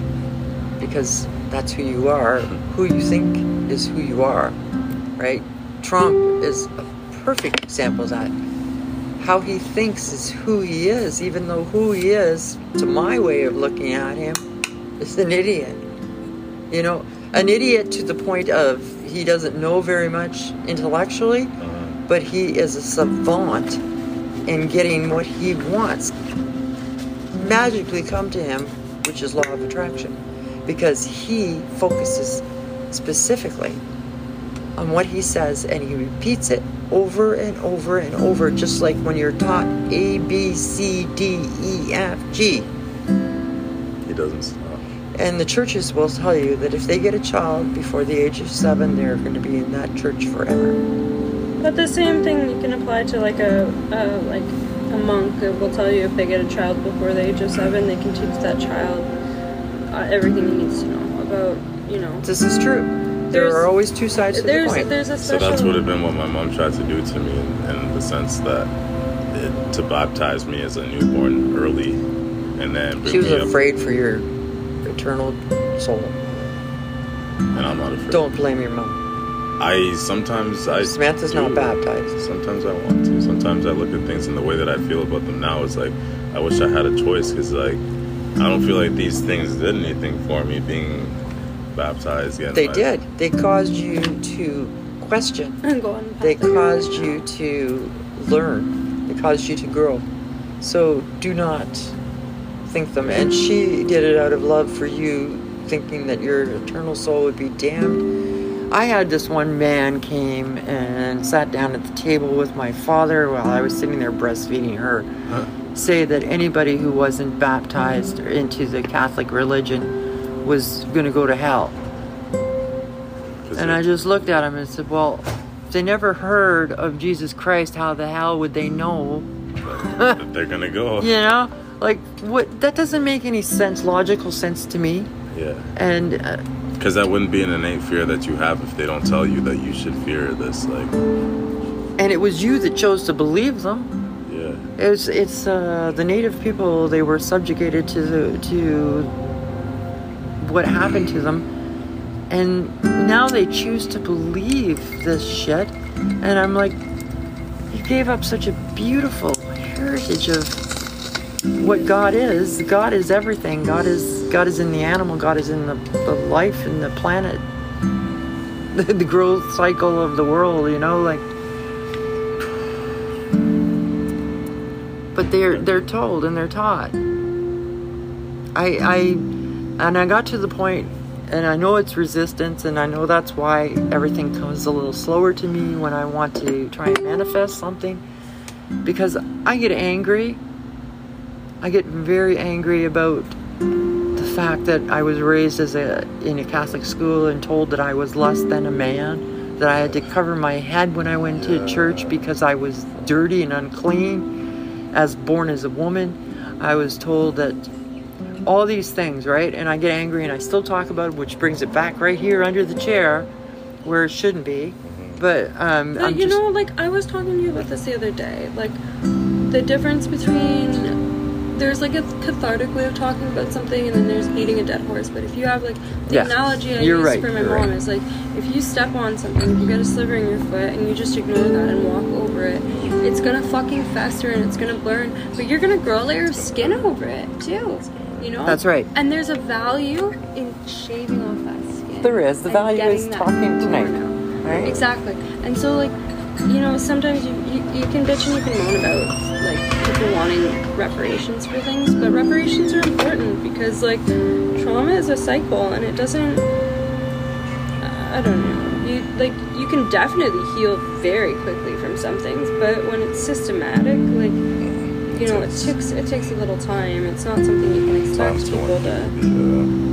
because that's who you are. Who you think is who you are right? Trump is a perfect example of that. How he thinks is who he is even though who he is to my way of looking at him is an idiot. You know an idiot to the point of he doesn't know very much intellectually uh-huh. but he is a savant in getting what he wants magically come to him, which is law of attraction, because he focuses specifically on what he says and he repeats it over and over and over, just like when you're taught A, B, C, D, E, F, G. He doesn't stop. And the churches will tell you that if they get a child before the age of seven, they're going to be in that church forever. but the same thing you can apply to like a, a like a monk it will tell you if they get a child before the age of seven they can teach that child uh, everything he needs to know about you know This is true. There are always two sides to the there's coin. there's a So special that's would have been what my mom tried to do to me in, in the sense that it, to baptize me as a newborn early, and then She was me up, afraid for your eternal soul. and I'm not afraid. Don't blame your mom. I sometimes I Samantha's not baptized. Sometimes I want to. Sometimes I look at things and the way that I feel about them now is like I wish I had a choice because like I don't feel like these things did anything for me being baptized. Again, They like- did. They caused you to question. Go on, They caused you to learn. They caused you to grow. So do not think them. And she did it out of love for you, thinking that your eternal soul would be damned. I had this one man came and sat down at the table with my father while I was sitting there breastfeeding her. Say that anybody who wasn't baptized into the Catholic religion was going to go to hell. And I just looked at him and said, Well, if they never heard of Jesus Christ, how the hell would they know But they're gonna go. You know, like what? That doesn't make any sense, logical sense to me. Yeah. And uh, Because that wouldn't be an innate fear that you have if they don't tell you that you should fear this. Like, and it was you that chose to believe them. It's uh, the native people. They were subjugated to the, to what happened to them, and now they choose to believe this shit. And I'm like, you gave up such a beautiful heritage of what God is. God is everything. God is God is in the animal. God is in the, the life and the planet. The, the growth cycle of the world. You know, like. But they're they're told and they're taught. I I and I got to the point and I know it's resistance and I know that's why everything comes a little slower to me when I want to try and manifest something because I get angry. I get very angry about the fact that I was raised as a in a Catholic school and told that I was less than a man, that I had to cover my head when I went to church because I was dirty and unclean as born as a woman. I was told that all these things, right? And I get angry and I still talk about it, which brings it back right here under the chair where it shouldn't be. But um, But I'm you just, know, like I was talking to you about this the other day. Like the difference between there's like a cathartic way of talking about something, and then there's beating a dead horse. But if you have like the Yeah, analogy I you're use right, for my you're mom right. is like if you step on something, if you get a sliver in your foot, and you just ignore that and walk over it, it's gonna fucking fester and it's gonna burn. But you're gonna grow a layer of skin over it too. You know. That's right. And there's a value in shaving off that skin. There is. The value is talking tonight, right? Exactly. And so, like, you know, sometimes you, you, you can bitch and you can moan about, like, people wanting reparations for things, but reparations are important because, like, trauma is a cycle and it doesn't. I don't know. You, like, you can definitely heal very quickly from some things, but when it's systematic, like, you know, it takes it takes a little time. It's not something you can expect people to.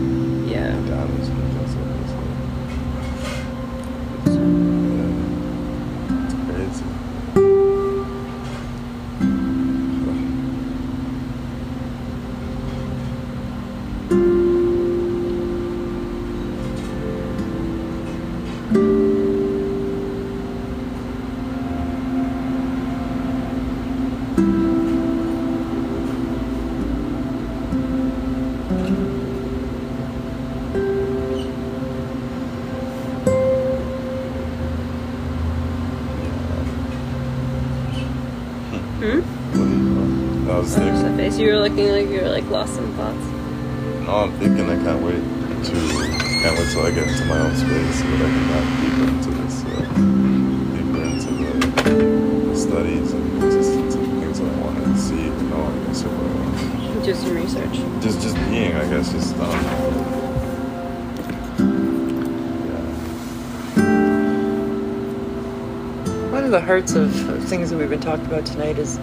Hearts of of things that we've been talking about tonight is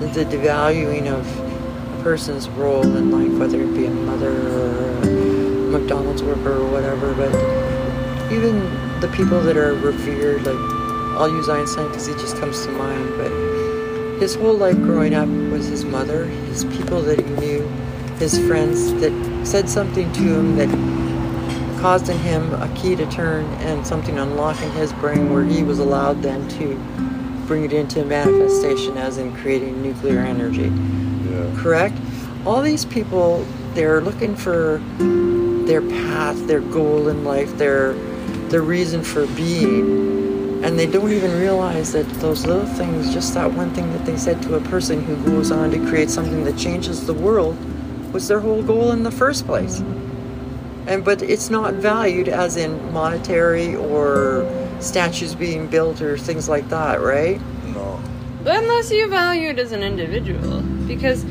the devaluing of a person's role in life, whether it be a mother or a McDonald's worker or whatever. But even the people that are revered, like I'll use Einstein because he just comes to mind. But his whole life growing up was his mother, his people that he knew, his friends that said something to him that caused in him a key to turn and something unlock in his brain where he was allowed then to bring it into manifestation as in creating nuclear energy. Yeah. correct? All these people they're looking for their path their goal in life their their reason for being and they don't even realize that those little things just that one thing that they said to a person who goes on to create something that changes the world was their whole goal in the first place. And but it's not valued as in monetary or statues being built or things like that right No. Unless you value it as an individual. Because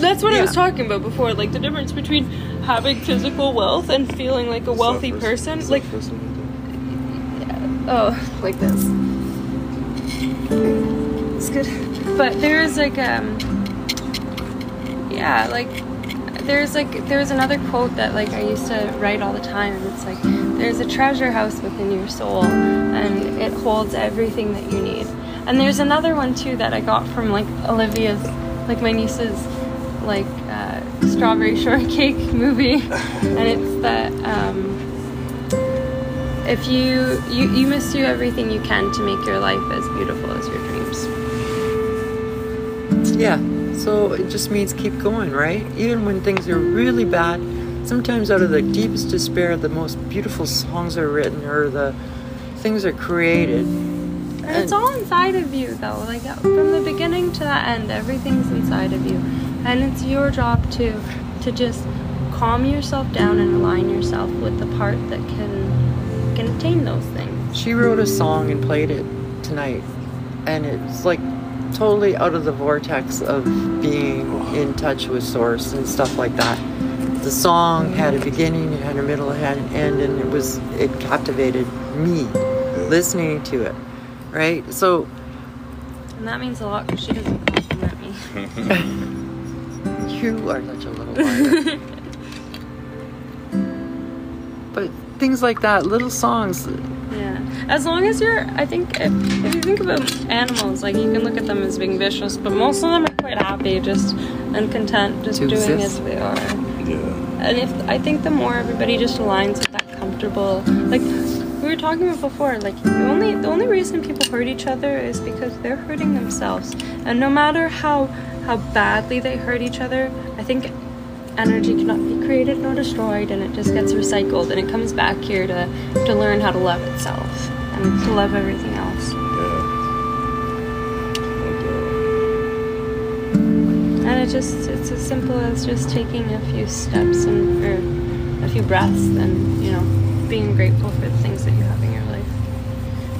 that's what I was talking about before. Like the difference between having physical wealth and feeling like a wealthy Self-res- person. Like, self-esteem. oh, like this. It's good. But there is like, um, yeah, like, there's like, there's another quote that like I used to write all the time. And it's like, there's a treasure house within your soul and it holds everything that you need. And there's another one too that I got from like Olivia's, like my niece's, like uh, strawberry shortcake movie, and it's that um, if you you you must do everything you can to make your life as beautiful as your dreams. Yeah. So it just means keep going, right? Even when things are really bad, sometimes out of the deepest despair, the most beautiful songs are written or the things are created. And it's all inside of you, though. Like uh, from the beginning to the end, everything's inside of you, and it's your job to to just calm yourself down and align yourself with the part that can can attain those things. She wrote a song and played it tonight, and it's like totally out of the vortex of being in touch with source and stuff like that. The song had a beginning, it had a middle, it had an end, and it was it captivated me listening to it. Right? So And that means a lot because she doesn't compliment me. you are such a little liar. but things like that, little songs, Yeah. As long as you're, I think, if, if you think about animals, like you can look at them as being vicious, but most of them are quite happy, just and content, just doing exist. as they are. Yeah. And if I think the more everybody just aligns with that comfortable, like we were talking about before, like the only the only reason people hurt each other is because they're hurting themselves, and no matter how how badly they hurt each other, I think energy cannot be created nor destroyed, and it just gets recycled, and it comes back here to to learn how to love itself and to love everything And it just it's as simple as just taking a few steps and or a few breaths and you know being grateful for the things that you have in your life.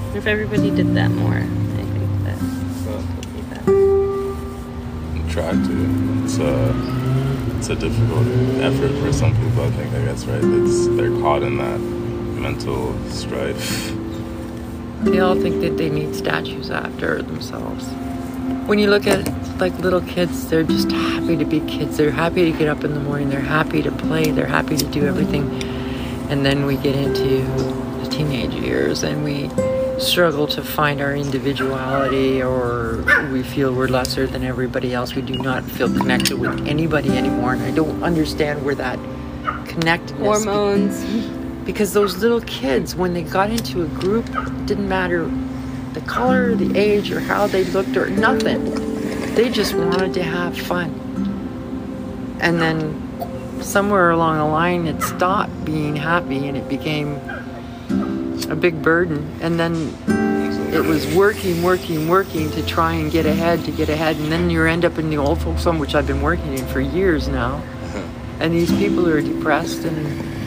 And if everybody did that more, I think that the would be better. And try to. It's a, it's a difficult effort for some people. I think. I guess right. It's they're caught in that mental strife. They all think that they need statues after themselves. When you look at like little kids, they're just happy to be kids. They're happy to get up in the morning. They're happy to play. They're happy to do everything. And then we get into the teenage years and we struggle to find our individuality or we feel we're lesser than everybody else. We do not feel connected with anybody anymore. And I don't understand where that connectedness Hormones. because those little kids when they got into a group didn't matter the color the age or how they looked or nothing. They just wanted to have fun. And then somewhere along the line it stopped being happy and it became a big burden. And then it was working working working to try and get ahead to get ahead. And then you end up in the old folks home which i've been working in for years now. Uh-huh. And these people are depressed and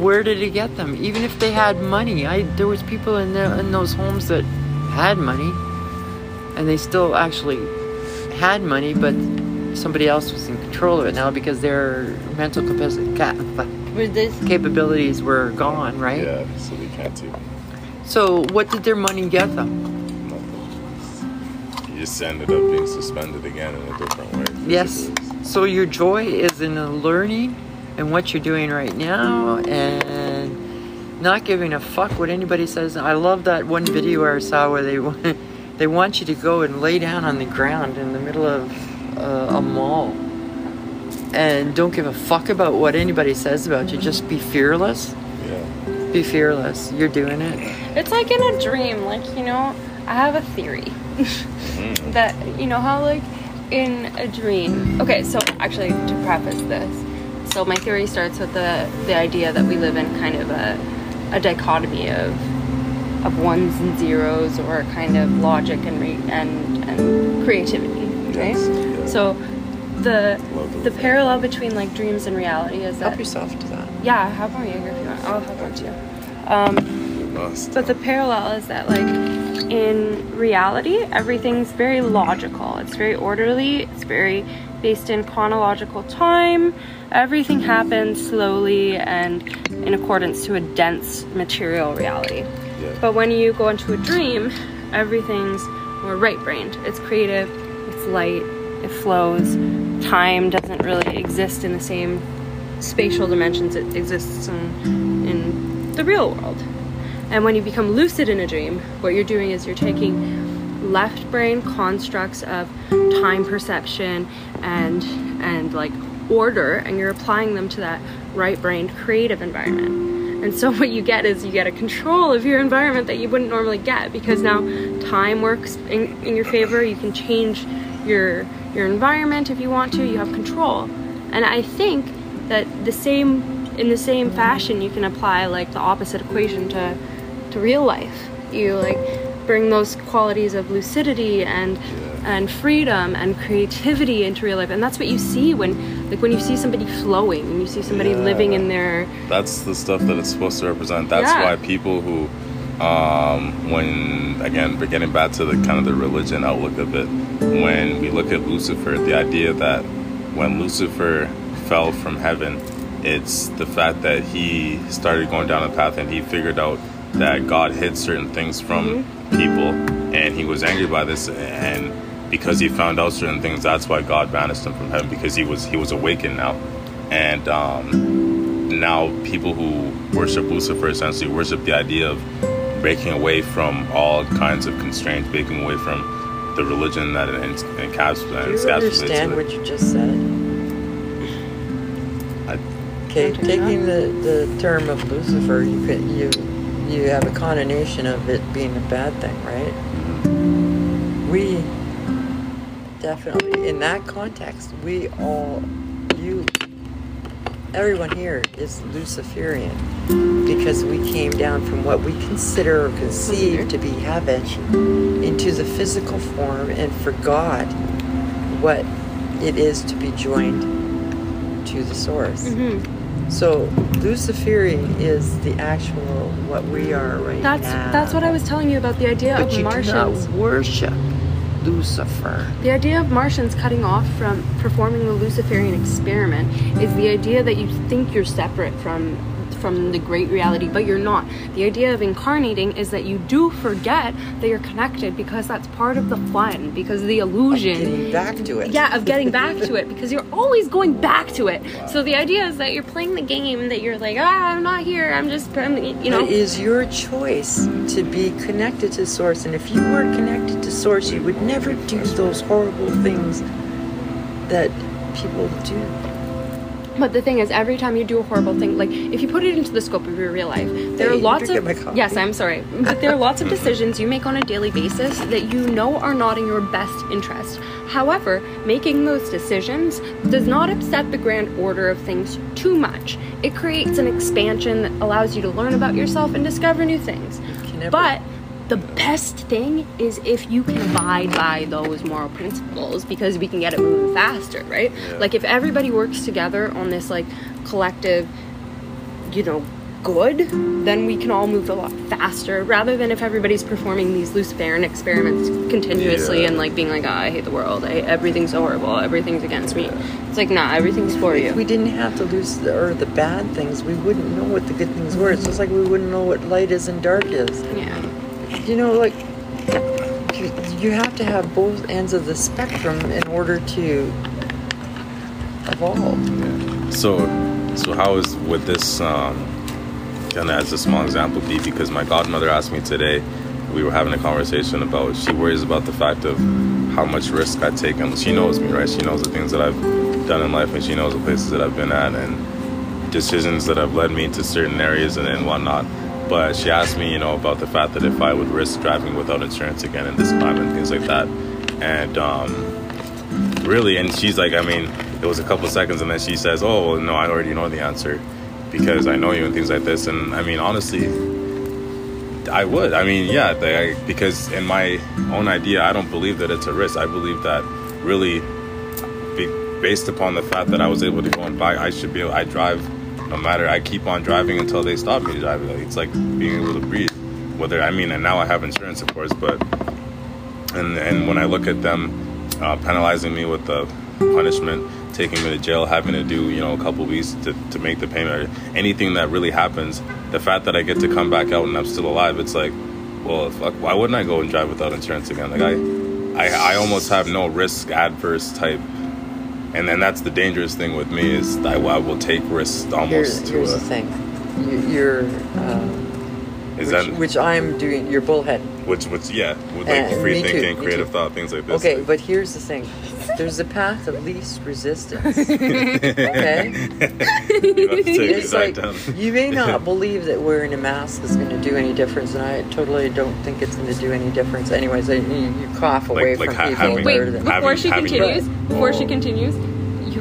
where did he get them? Even if they had money, I there was people in the, in those homes that had money, and they still actually had money, but somebody else was in control of it now because their mental capacity, With this capabilities were gone, right? Yeah. So they can't do So what did their money get them? nothing. You just ended up being suspended again in a different way. Yes. So your joy is in the learning and what you're doing right now and not giving a fuck what anybody says. I love that one video I saw where they want, they want you to go and lay down on the ground in the middle of uh, a mall and don't give a fuck about what anybody says about you. Just be fearless. Yeah. Be fearless. You're doing it. It's like in a dream, like, you know, I have a theory that, you know, how, like, in a dream. Okay, so actually, to preface this, so my theory starts with the, the idea that we live in kind of a, a dichotomy of, of ones and zeros or kind of logic and, re- and, and creativity, right? Yes, yeah. So, the, the parallel between, like, dreams and reality is that. Help yourself to that. Yeah, have more Jaeger if you want. I'll have one too. Um, You must. but the parallel is that, like, in reality, everything's very logical. It's very orderly. It's very based in chronological time. Everything happens slowly and in accordance to a dense material reality. Yeah. But when you go into a dream, everything's more right brained. It's creative, it's light, it flows. Time doesn't really exist in the same spatial dimensions it exists in, in the real world. And when you become lucid in a dream, what you're doing is you're taking left brain constructs of time perception and and like order and you're applying them to that right-brained creative environment. And so what you get is you get a control of your environment that you wouldn't normally get because now time works in, in your favor. You can change your your environment if you want to. You have control. And i think that the same in the same fashion you can apply like the opposite equation to to real life. You like bring those qualities of lucidity and and freedom and creativity into real life and that's what you see when like when you see somebody flowing when you see somebody Yeah. living in their That's the stuff that it's supposed to represent. That's Yeah. why people who, um, when again, we're getting back to the kind of the religion outlook of it, when we look at Lucifer, the idea that when Lucifer fell from heaven, it's the fact that he started going down a path and he figured out that God hid certain things from people, and he was angry by this, and because he found out certain things, that's why God banished him from heaven because he was he was awakened now, and um, now people who worship Lucifer essentially worship the idea of breaking away from all kinds of constraints, breaking away from the religion that it en- encaps- Do you encapsulates. understand it. what you just said? I- Okay, taking the, the term of Lucifer, you could, you you have a connotation of it being a bad thing, right? We definitely, in that context, we all, you, everyone here is Luciferian because we came down from what we consider or conceive to be heaven into the physical form and forgot what it is to be joined to the source. Mm-hmm. So Luciferian is the actual what we are right that's now. that's what i was telling you about the idea But of you martians do not worship Lucifer. The idea of Martians cutting off from performing the Luciferian experiment is the idea that you think you're separate from from the great reality, but you're not. The idea of incarnating is that you do forget that you're connected because that's part of the fun, because the illusion. Getting back to it. Yeah, of getting back to it because you're always going back to it. So the idea is that you're playing the game that you're like, ah, I'm not here. I'm just, I'm, you know. It is your choice to be connected to Source, and if you weren't connected to Source, you would never do those horrible things that people do. But the thing is, every time you do a horrible thing, like if you put it into the scope of your real life, there Hey, are lots of yes, I'm sorry, but there are lots of decisions you make on a daily basis that you know are not in your best interest. However, making those decisions does not upset the grand order of things too much. It creates an expansion that allows you to learn about yourself and discover new things. But the best thing is if you can abide by those moral principles because we can get it moving faster, right? Like if everybody works together on this like collective, you know, good, then we can all move a lot faster rather than if everybody's performing these Luciferian experiments continuously Yeah. and like being like, oh, I hate the world, I, everything's horrible, everything's against me. It's like, nah, everything's for you. If we didn't have to lose the, or the bad things, we wouldn't know what the good things were. It's just like we wouldn't know what light is and dark is. Yeah. You know, like you, have to have both ends of the spectrum in order to evolve. So, so how is would this um, kind of as a small example be? Because my godmother asked me today. We were having a conversation about. She worries about the fact of how much risk I take, and she knows me, right? She knows the things that I've done in life, and she knows the places that I've been at, and decisions that have led me to certain areas and, and whatnot. But she asked me, you know, about the fact that if I would risk driving without insurance again in this climate and things like that, and um, really and she's like i mean it was a couple seconds and then she says oh well, no i already know the answer because i know you and things like this. And i mean honestly i would. I mean yeah they, I, because in my own idea i don't believe that it's a risk. I believe that really be, based upon the fact that i was able to go and buy i should be able i drive no matter i keep on driving until they stop me driving like, it's like being able to breathe whether i mean and now i have insurance of course but and and when I look at them uh, penalizing me with the punishment, taking me to jail, having to do you know a couple weeks to, to make the payment, anything that really happens, the fact that I get to come back out and I'm still alive, it's like, well, fuck, why wouldn't I go and drive without insurance again? Like I, I, I almost have no risk adverse type. And then that's the dangerous thing with me is I, I will take risks almost to here's a the thing: you, you're um, Is which, that which I'm doing. You're bullhead. which which yeah, with like Uh, free me too, thinking, creative thought, things like this. Okay, like- but here's the thing. There's a path of least resistance. Okay? you have to take It's like you may not believe that wearing a mask is going to do any difference, and I totally don't think it's going to do any difference. Anyways, I, you, you cough away like from ha- people. having- Wait, better than- before having- she having- continues, before she Oh. continues,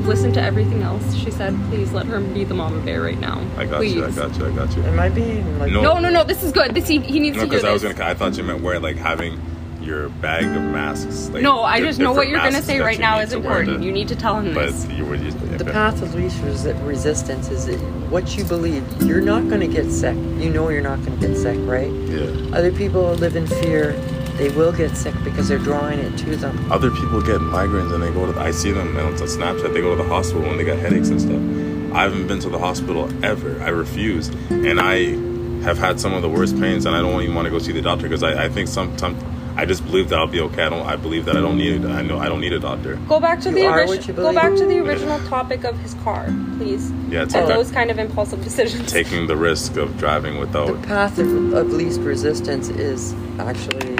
you've listened to everything else. She said, please let her be the mama bear right now. I got please. you. I got you. I got you. Am I being like? No. No, no, no. This is good. This he, he needs No, to hear because I was gonna. I thought you meant where like having your bag of masks. Like, no, I just know what you're gonna say right now is important. to- You need to tell him But this. you were just The path of least resi- resistance is that what you believe. You're not going to get sick. You know you're not going to get sick, right? Yeah. Other people live in fear. They will get sick because they're drawing it to them. Other people get migraines and they go to. The, I see them on Snapchat. They go to the hospital when they got headaches and stuff. I haven't been to the hospital ever. I refuse, and I have had some of the worst pains, and I don't even want to go see the doctor because I, I think some, some I just believe that I'll be okay. I don't. I believe that I don't need. I know I don't need a doctor. Go back to You the original. Go back to the original topic of his car, please. Yeah, it's And those kind of impulsive decisions. Taking the risk of driving without. The path of, of least resistance is actually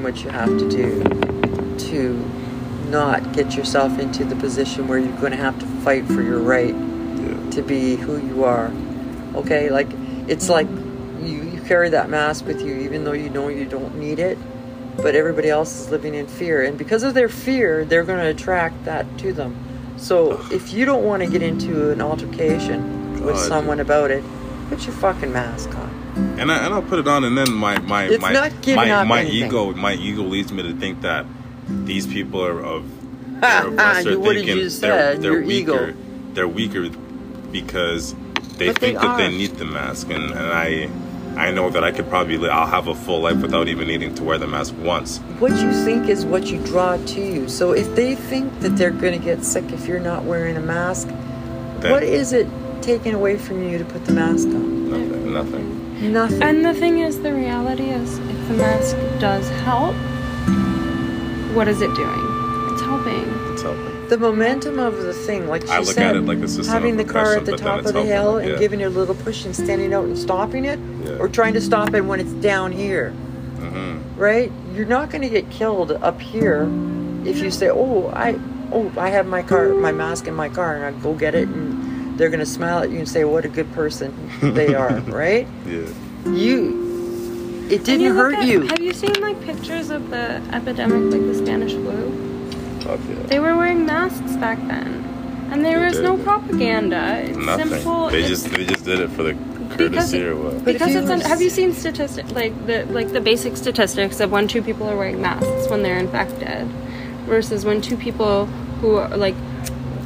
doing what you have to do to not get yourself into the position where you're going to have to fight for your right Yeah. to be who you are. Okay, like it's like you, you carry that mask with you even though you know you don't need it, but everybody else is living in fear, and because of their fear, they're going to attract that to them. So if you don't want to get into an altercation with God. someone about it, put your fucking mask on. And I and I'll put it on, and then my my It's my my, my ego my ego leads me to think that these people are of they're of lesser You- what did thinking. you they're, they're Your weaker. ego. They're weaker because they But they think that they need the mask, and, and I I know that I could probably I'll have a full life without even needing to wear the mask once. What you think is what you draw to you. So if they think that they're going to get sick if you're not wearing a mask, Then what is it taking away from you to put the mask on? nothing? Nothing. Nothing. And the thing is, the reality is, if the mask does help, what is it doing? It's helping. It's helping. the momentum of the thing, like she I look said, at it like a system having the car at the top of the helping, hill and yeah. giving it a little push and standing out and stopping it, Yeah. or trying to stop it when it's down here, hmm right? You're not going to get killed up here if you say, "Oh, I, oh, I have my car, my mask in my car, and I go get it," and they're going to smile at you and say, "What a good person they are," right? Yeah. You, it didn't you hurt at- you. Have you seen like pictures of the epidemic, like the Spanish flu? Fuck yeah. They were wearing masks back then, and there They was no did. propaganda. It's Nothing. simple. they it's- just they just did it for the Because courtesy it- or what? Because it's an, have you seen statistics like the like the basic statistics of when two people are wearing masks when they're infected versus when two people who are like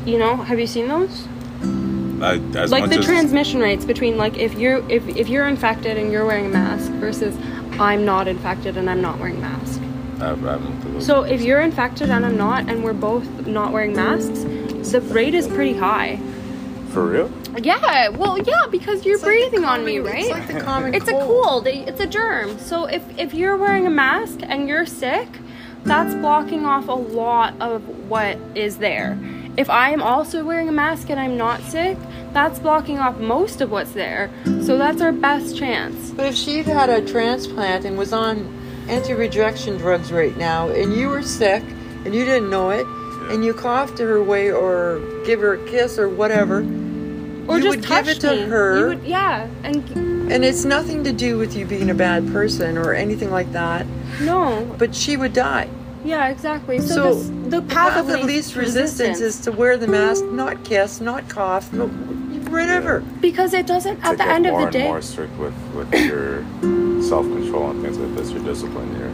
you know have you seen those I, as like much the as, transmission rates between like if you're if, if you're infected and you're wearing a mask versus I'm not infected and I'm not wearing a mask I, I haven't looked at those so if you're infected and I'm not and we're both not wearing masks the rate is pretty high for real, yeah well yeah because you're It's like the breathing on me right It's like the common It's a cold. It's a germ. So if if you're wearing a mask and you're sick, that's blocking off a lot of what is there. If I am also wearing a mask and I'm not sick, that's blocking off most of what's there. So that's our best chance. But if she'd had a transplant and was on anti-rejection drugs right now, and you were sick and you didn't know it, and you coughed her way or give her a kiss or whatever, Or you just would give it to me. her, You would, yeah. And and it's nothing to do with you being a bad person or anything like that. no. But she would die. Yeah, exactly. So, So, this, the The path, of the least resistance is to wear the mask, not kiss, not cough, no, whatever. because it doesn't at the end of the and day. more strict with with your self control and things like this, your discipline, your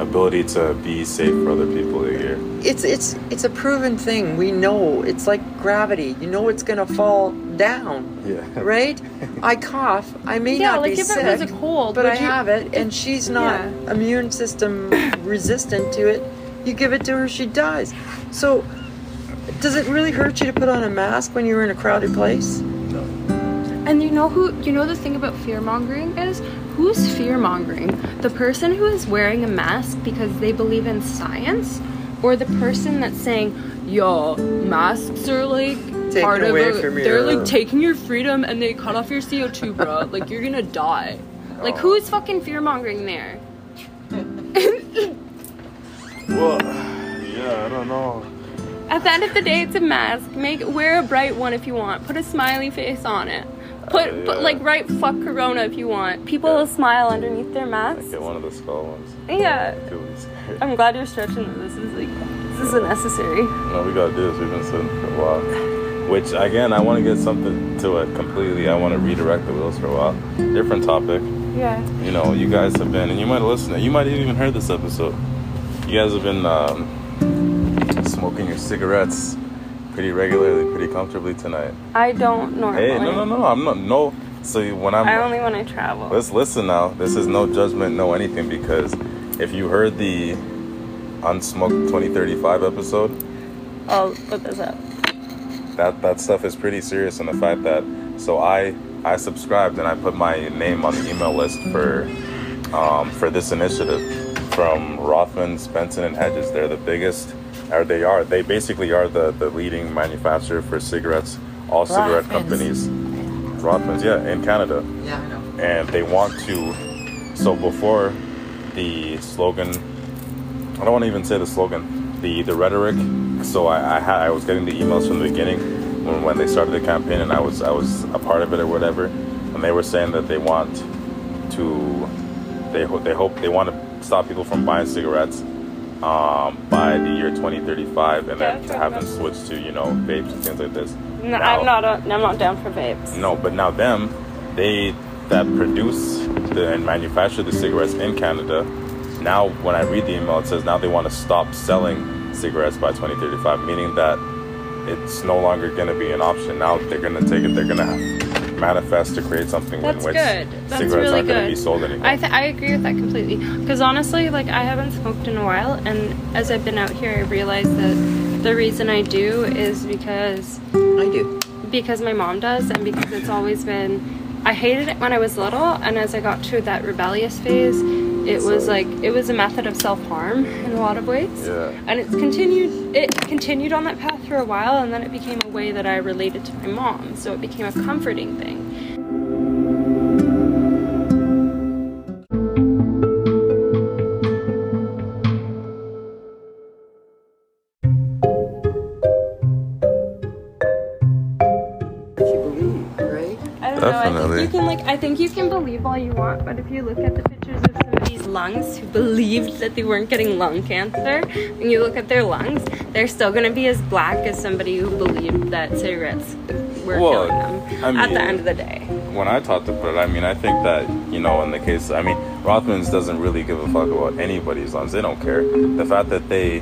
ability to be safe for other people. Your It's it's it's a proven thing. We know it's like gravity. You know it's gonna fall down. Yeah. Right? I cough. I may Yeah, not like be if sick, it was a cold, but I you- have it, and she's not Yeah. immune system resistant to it. You give it to her, she dies. So, does it really hurt you to put on a mask when you're in a crowded place? And you know who you know the thing about fear mongering is who's fear mongering? The person who is wearing a mask because they believe in science or the person that's saying, "Yo, masks are like taken part of away a, from they're your- like taking your freedom and they cut off your CO2, bro. like you're gonna die. Like who's fucking fear mongering there? Well, yeah, I don't know. At the end of the day, it's a mask. Make wear a bright one if you want. Put a smiley face on it. Put, Uh, put like write fuck Corona if you want. People will smile underneath their masks. Get one of the skull ones. Yeah. Too scary. I'm glad you're stretching this is like this is unnecessary. No, we gotta do this. We've been sitting for a while. Which again, I want to get something to it completely. I want to redirect the wheels for a while. Different topic. Yeah. You know, you guys have been, and you might have listened. You might have even heard this episode. You guys have been um, smoking your cigarettes pretty regularly, pretty comfortably tonight. I don't normally. Hey, no, no, no, I'm not. No. So when I'm, I only when I travel. Let's listen now. This is no judgment, no anything, because if you heard the Unsmoked 2035 episode, I'll put this up. that that stuff is pretty serious. And the fact that so I I subscribed and I put my name on the email list for um, for this initiative from Rothman, Benson, and Hedges. They're the biggest, or they are. They basically are the the leading manufacturer for cigarettes. All cigarette Rothmans. companies. Rothmans, yeah, in Canada. Yeah, I know. and they want to. So before the slogan, I don't want to even say the slogan, the the rhetoric. So I I, had, I was getting the emails from the beginning when, when they started the campaign, and I was I was a part of it or whatever, and they were saying that they want to, they ho- they hope they want to stop people from buying cigarettes. Um, by the year 2035, and then to have them switch to you know vapes and things like this. No, Now- I'm not. A, I'm not down for vapes. no, but now them, they that produce the, and manufacture the cigarettes in Canada. Now, when I read the email, it says now they want to stop selling cigarettes by 2035, meaning that it's no longer going to be an option. Now they're going to take it. They're going to manifest to create something That's in which good. That's cigarettes really aren't going to be sold anymore. I th- I agree with that completely. Because honestly, like I haven't smoked in a while, and as I've been out here, I realized that the reason I do is because I do. because my mom does, and because it's always been. I hated it when I was little, and as I got to that rebellious phase, it was like it was a method of self harm in a lot of ways. Yeah. And it's continued. It continued on that path for a while, and then it became a way that I related to my mom. So it became a comforting thing. You can believe all you want, but if you look at the pictures of somebody's lungs who believed that they weren't getting lung cancer, when you look at their lungs, they're still gonna be as black as somebody who believed that cigarettes were Well, killing them. I at the end of the day, when I talked about it, I mean, I think that, you know, in the case, I mean, Rothmans doesn't really give a fuck about anybody's lungs. They don't care. The fact that they,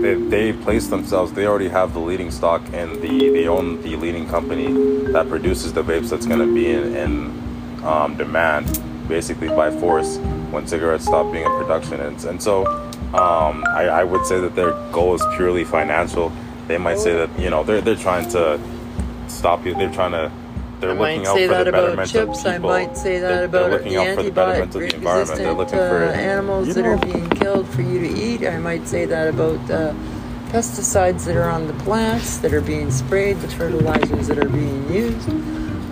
they, they place themselves, they already have the leading stock and the, they own the leading company that produces the vapes that's going to be in, in um, demand, basically by force, when cigarettes stop being in production. And, and so, um, I, I would say that their goal is purely financial. They might say that, you know, they're, they're trying to stop you. They're trying to, they're I looking out for the betterment chips. of I people. might say that They're- about they're looking the out for the betterment of the environment. They're looking resistant for uh, animals you that are being killed for you to eat. I might say that about uh, pesticides that are on the plants that are being sprayed, the fertilizers that are being used.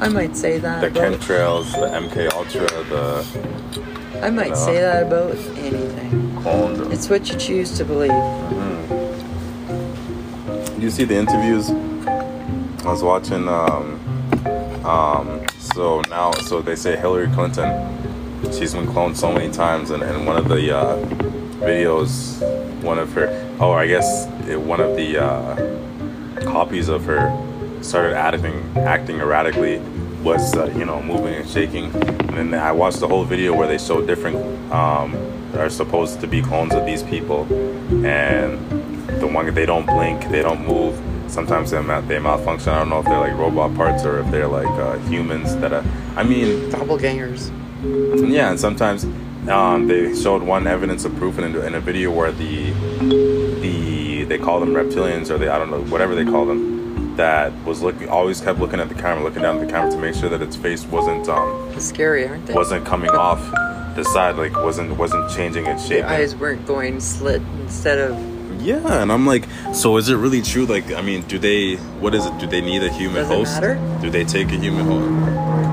I might say that the about. chemtrails, the MK Ultra, the I might know. say that about anything. cloned. It's what you choose to believe. Do you see the interviews? I was watching. Um, um, so now, so they say Hillary Clinton. She's been cloned so many times, and, and one of the uh, videos, one of her, oh, I guess it, one of the uh, copies of her started acting acting erratically, was uh, you know moving and shaking. And then I watched the whole video where they show different um, are supposed to be clones of these people, and the one they don't blink, they don't move. Sometimes they mal- they malfunction. I don't know if they're like robot parts or if they're like uh, humans that are. I mean, Doppelgangers. yeah, and sometimes um, they showed one evidence of proof in a, in a video where the the they call them reptilians or they I don't know whatever they call them that was looking always kept looking at the camera, looking down at the camera to make sure that its face wasn't um Scary, aren't they? wasn't coming off the side, like wasn't wasn't changing its shape. Their eyes weren't going slit instead of Yeah, and I'm like, so is it really true? Like, I mean, do they? What is it? Do they need a human Does it host? matter? Do they take a human host?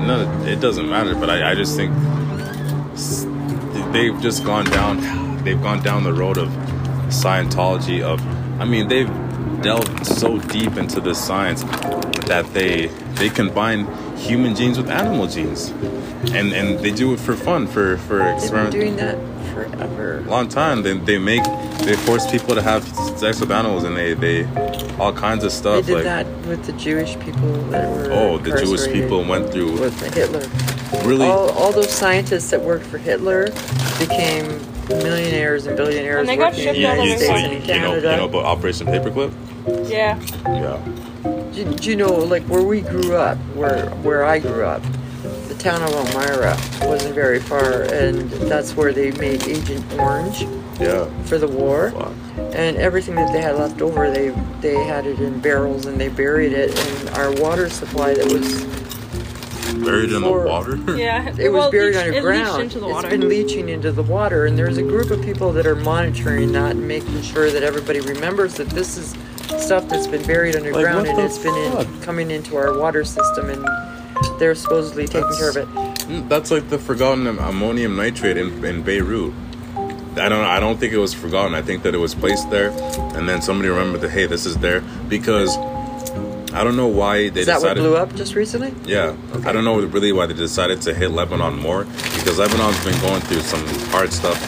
No, it doesn't matter. But I, I just think they've just gone down. They've gone down the road of Scientology. Of, I mean, they've delved so deep into this science that they they combine human genes with animal genes, and and they do it for fun, for for They've been doing that forever. long time. They, they make they force people to have sex with animals, and they they all kinds of stuff. They stuff. did like that with the Jewish people that were. oh, the Jewish people went through with Hitler. really. All, all those scientists that worked for Hitler became millionaires and billionaires And they got working shipped in the all United over so States and you, in you know, you Canada. know about Operation Paperclip? Yeah. Yeah. Do, do you know, like where we grew up, where where I grew up, the town of Elmira wasn't very far, and that's where they made Agent Orange Yeah. for the war. Fuck. And everything that they had left over, they they had it in barrels and they buried it. And our water supply that was Buried in the water. Yeah. it was well, buried leached- It leached into the It's water. been leaching into the water, and there's a group of people that are monitoring that and making sure that everybody remembers that this is stuff that's been buried underground what and it's been in, coming into our water system, and they're supposedly taking care of it. Mm, That's like the forgotten ammonium nitrate in, in Beirut. I don't. I don't think it was forgotten. I think that it was placed there, and then somebody remembered that hey, this is there because I don't know why they Is that what blew up just recently? Yeah, I don't know really why they decided to hit Lebanon more because Lebanon's been going through some hard stuff.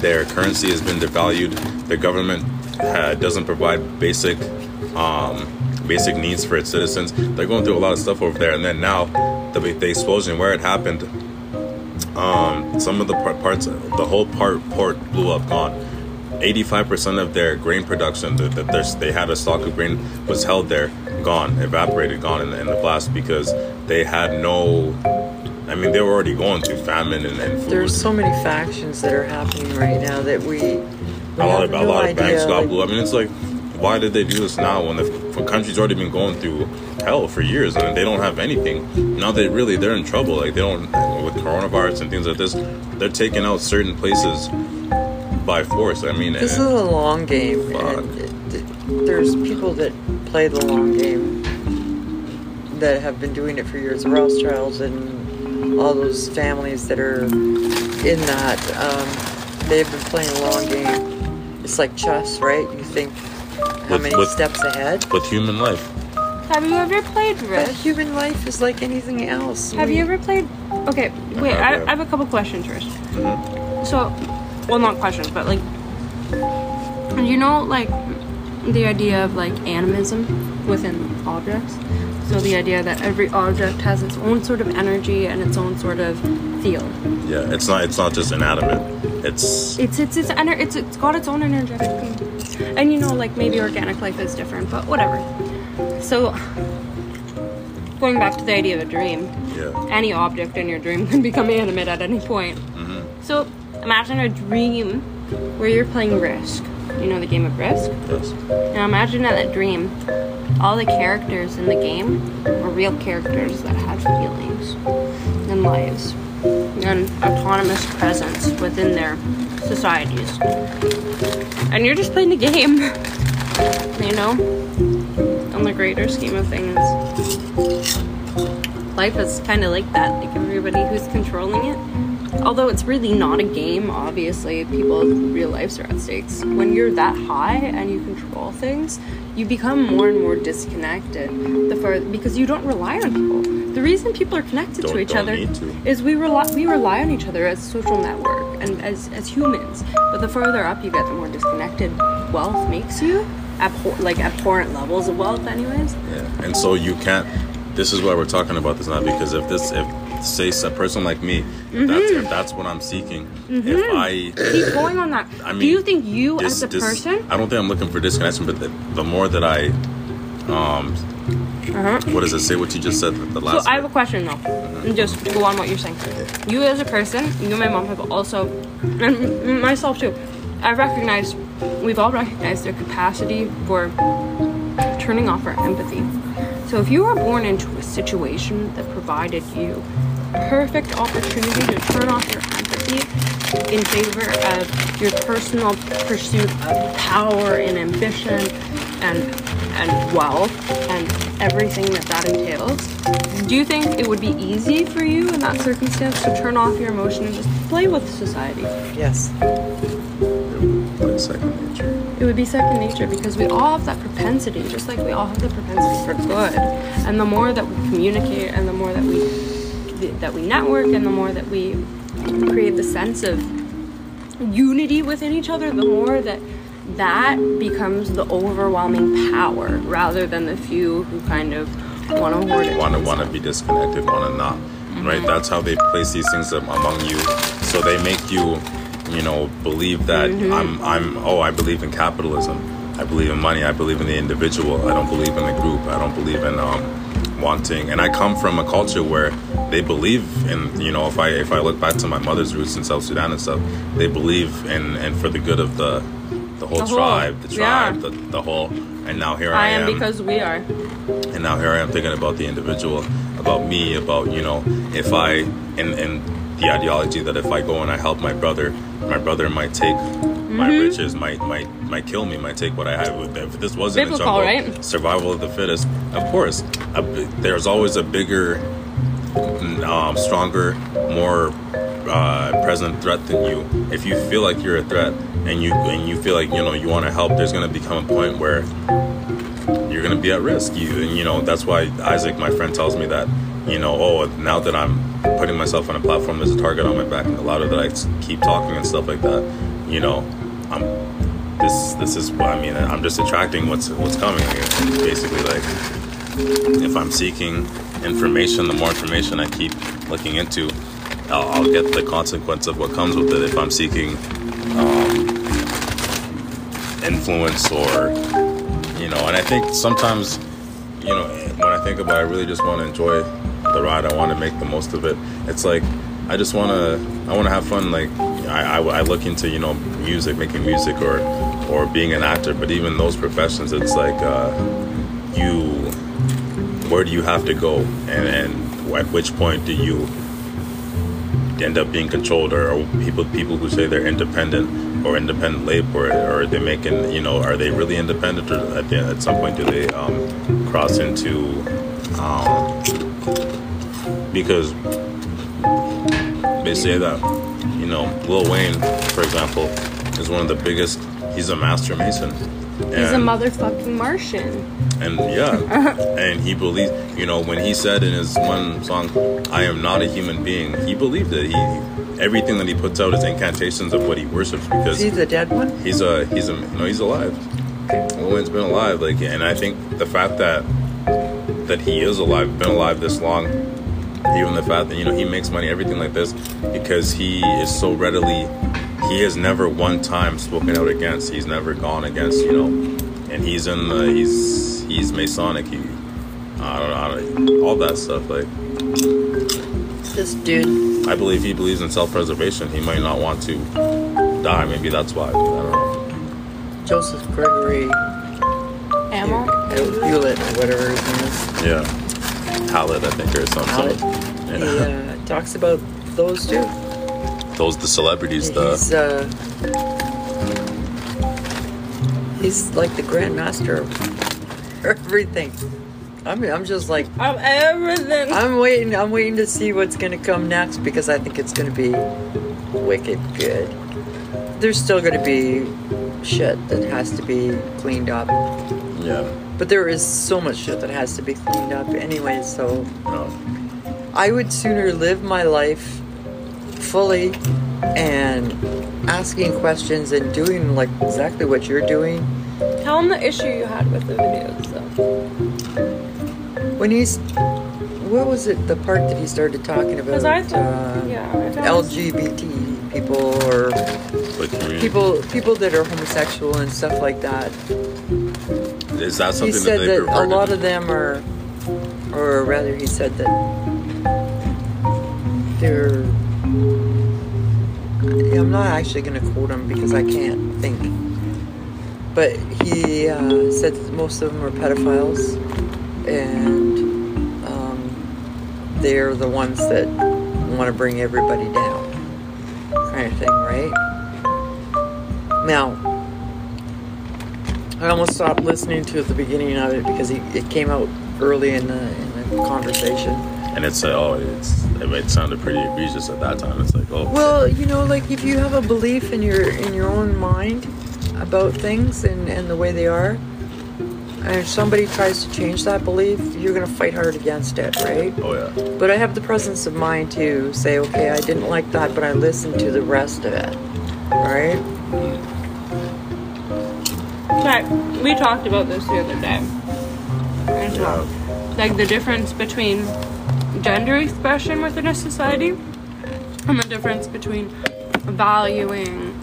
Their currency has been devalued. Their government uh, doesn't provide basic, um, basic needs for its citizens. They're going through a lot of stuff over there. And then now, the the explosion where it happened, um, some of the par- parts, the whole part port blew up, gone. 85% of their grain production that, that there's- they had a stock of grain was held there, gone, evaporated, gone in the, in the blast because they had no. I mean, they were already going through famine and, and food. There's so many factions that are happening right now that we. A lot of, a lot of banks got blew. I mean, it's like, why did they do this now when the country's already been going through hell for years and they don't have anything? Now they really they're in trouble. Like they don't with coronavirus and things like this. They're taking out certain places by force. I mean, This is a long game, and there's people that play the long game that have been doing it for years. The Rothschilds and all those families that are in that, um, they've been playing a long game. It's like chess, right? You think how With- many with- steps ahead? with human life. Have you ever played But human life is like anything else. Have you ever played? Okay, wait. have, I. I have a couple questions first. Mm-hmm. So, well, not questions, but like, you know, like the idea of like animism within objects. So the idea that every object has its own sort of energy and its own sort of field. Yeah, it's not it's not just inanimate. It's It's it's it's ener- it's it's got its own energetic field. And you know, like maybe organic life is different, but whatever. So, going back to the idea of a dream, yeah. any object in your dream can become animate at any point. Mm-hmm. So imagine a dream where you're playing Risk. You know the game of Risk? Yes. Now imagine that that dream, all the characters in the game were real characters that had feelings and lives and autonomous presence within their societies. And you're just playing the game, you know? On the greater scheme of things life is kind of like that. Like everybody who's controlling it. Although it's really not a game, obviously, people's real lives are at stakes. When you're that high and you control things, you become more and more disconnected. The far because you don't rely on people. The reason people are connected Don't- to each other to. is we rely we rely on each other as social network and as as humans. But the further up you get, the more disconnected wealth makes you. Abhor- like abhorrent levels of wealth, anyways. Yeah, and so you can't. This is why we're talking about this now because if this, if say a person like me, if that's mm-hmm. if that's what I'm seeking, if mm-hmm. I Keep going on that. I mean, Do you think you this- as a this- person? I don't think I'm looking for disconnection, but the, the more that I, um, uh-huh. what does it say? What you just said the last. So. I have a question though, mm-hmm. and just go on what you're saying. You as a person, you and my mom have also, and myself too. I recognize, we've all recognized their capacity for turning off our empathy. So if you were born into a situation that provided you perfect opportunity to turn off your empathy, in favor of your personal pursuit of power and ambition and and wealth and everything that that entails. Do you think it would be easy for you in that circumstance to turn off your emotion and just play with society? Yes. Like second nature. It would be second nature because we all have that propensity, just like we all have the propensity for good. And the more that we communicate, and the more that we that we network, and the more that we create the sense of unity within each other, the more that that becomes the overwhelming power rather than the few who kind of want to hoard it. want to want to be disconnected, want to not. Right? That's how they place these things among you. So they make you, you know, believe that I'm I'm oh I believe in capitalism. I believe in money. I believe in the individual. I don't believe in the group. I don't believe in um, wanting. And I come from a culture where they believe in you know if I if I look back to my mother's roots in South Sudan and stuff, they believe in and for the good of the the whole The whole, tribe, the yeah. tribe, the, the whole. And now here I I, am because we are. and now here I am thinking about the individual, about me, about you know, if I and and the ideology that if I go and I help my brother, my brother might take my Mm-hmm. riches, might might might kill me, might take what I have. With them. If this wasn't a Biblical, jungle, right? survival of the fittest, of course, a, there's always a bigger, um, stronger, more uh, present threat than you. If you feel like you're a threat and you and you feel like you know you want to help, there's going to become a point where you're to be at risk. You you know that's why Isaac, my friend, tells me that you know oh now that I'm putting myself on a platform, there's a target on my back, and a lot of I keep talking and stuff like that. You know, I'm this this is what I mean. I'm just attracting what's what's coming. Basically like if I'm seeking information, the more information I keep looking into, I'll, I'll get the consequence of what comes with it. If I'm seeking um, influence or you know and i think sometimes you know when i think about it i really just want to enjoy the ride. I want to make the most of it. It's like i just want to i want to have fun like I, I, I look into you know music making music or or being an actor but even those professions it's like uh, you where do you have to go? And and at which point do you end up being controlled or, people people who say they're independent or independent labor or are they making you know are they really independent or at, the, at some point do they um, cross into um, because they say that you know Lil Wayne for example is one of the biggest he's a master mason He's a motherfucking Martian. and yeah, and he believes. You know, when he said in his one song, "I am not a human being," he believed it. He everything that he puts out is incantations of what he worships because he's a dead one? he's a he's a no he's alive. Lil Wayne's been alive, like, and I think the fact that that he is alive, been alive this long, even the fact that you know he makes money, everything like this, because he is so readily. He has never one time spoken out against. He's never gone against, you know, and he's in the he's he's Masonic. He, I don't know, I don't, all that stuff. Like, This dude. I believe he believes in self-preservation. He might not want to die. Maybe that's why. I don't know. Joseph Gregory Ammo? Hewlett or whatever his name is. Yeah, Hallett, I think, or something. Hallett. Yeah. He uh, talks about those two. Those the celebrities, the He's uh, he's like the grandmaster of everything. I mean, I'm just like Of everything. I'm waiting. I'm waiting to see what's gonna come next because I think it's gonna be wicked good. There's still gonna be shit that has to be cleaned up, yeah. but there is so much shit that has to be cleaned up anyway. So No. I would sooner live my life fully and asking questions and doing like exactly what you're doing. Tell him the issue you had with the videos, though. When he's, what was it? The part that he started talking about Because I thought, uh, yeah, I found LGBT people or Like, people people that are homosexual and stuff like that. Is that He something said that they that a perverted? lot of them are, or rather, he said that they're. I'm not actually going to quote him because I can't think. But he uh, said that most of them are pedophiles, and um, they're the ones that want to bring everybody down. kind of thing, right? Now, I almost stopped listening to at the beginning of it because it, it came out early in the in the conversation. And it's uh, oh, it's it sounded pretty egregious at that time. It's like oh, Well, you know, like if you have a belief in your in your own mind about things and, and the way they are, and if somebody tries to change that belief, you're gonna fight hard against it, right? oh yeah, But I have the presence of mind to say, okay, I didn't like that, but I listened to the rest of it. Right? But we talked about this the other day. As well. Like the difference between gender expression within a society and the difference between valuing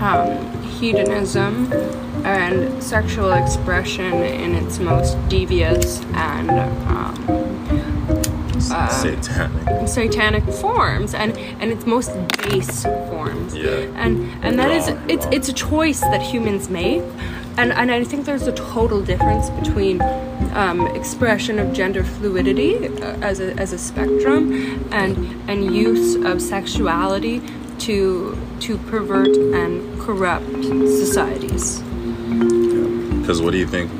um, hedonism and sexual expression in its most devious and um, uh, satanic. satanic forms and and its most base forms Yeah. and and that is it's it's a choice that humans make and and I think there's a total difference between um, expression of gender fluidity uh, as a as a spectrum and and use of sexuality to to pervert and corrupt societies. Because what do you think?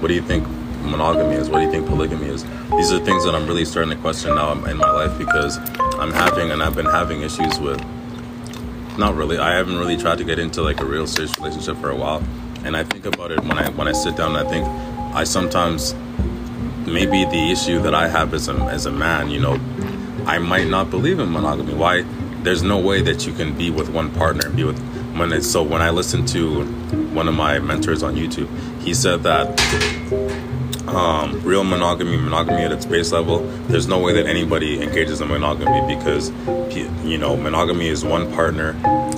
What do you think monogamy is? What do you think polygamy is? These are things that I'm really starting to question now in my life because I'm having and I've been having issues with. Not really. I haven't really tried to get into like a real serious relationship for a while, and I think about it when I when I sit down. and I think I sometimes maybe the issue that I have as a as a man, you know, I might not believe in monogamy. Why? There's no way that you can be with one partner and be with when it's so. When I listened to one of my mentors on YouTube, he said that um, real monogamy, monogamy at its base level, there's no way that anybody engages in monogamy because, you know, monogamy is one partner,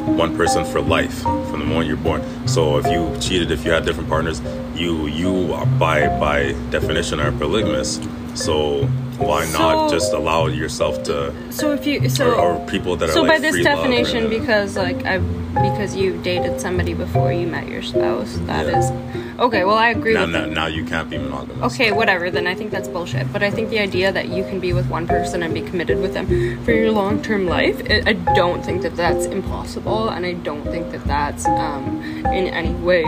one person for life from the moment you're born. So if you cheated, if you had different partners, you you are by by definition are polygamous. So why not just allow yourself to, So if you so or, or people that are so like by this definition right? because like i because you dated somebody before you met your spouse that Yeah. is okay well i agree now, with now, you now you can't be monogamous. okay whatever then i think that's bullshit but i think the idea that you can be with one person and be committed with them for your long-term life i i don't think that that's impossible and i don't think that that's um, in any way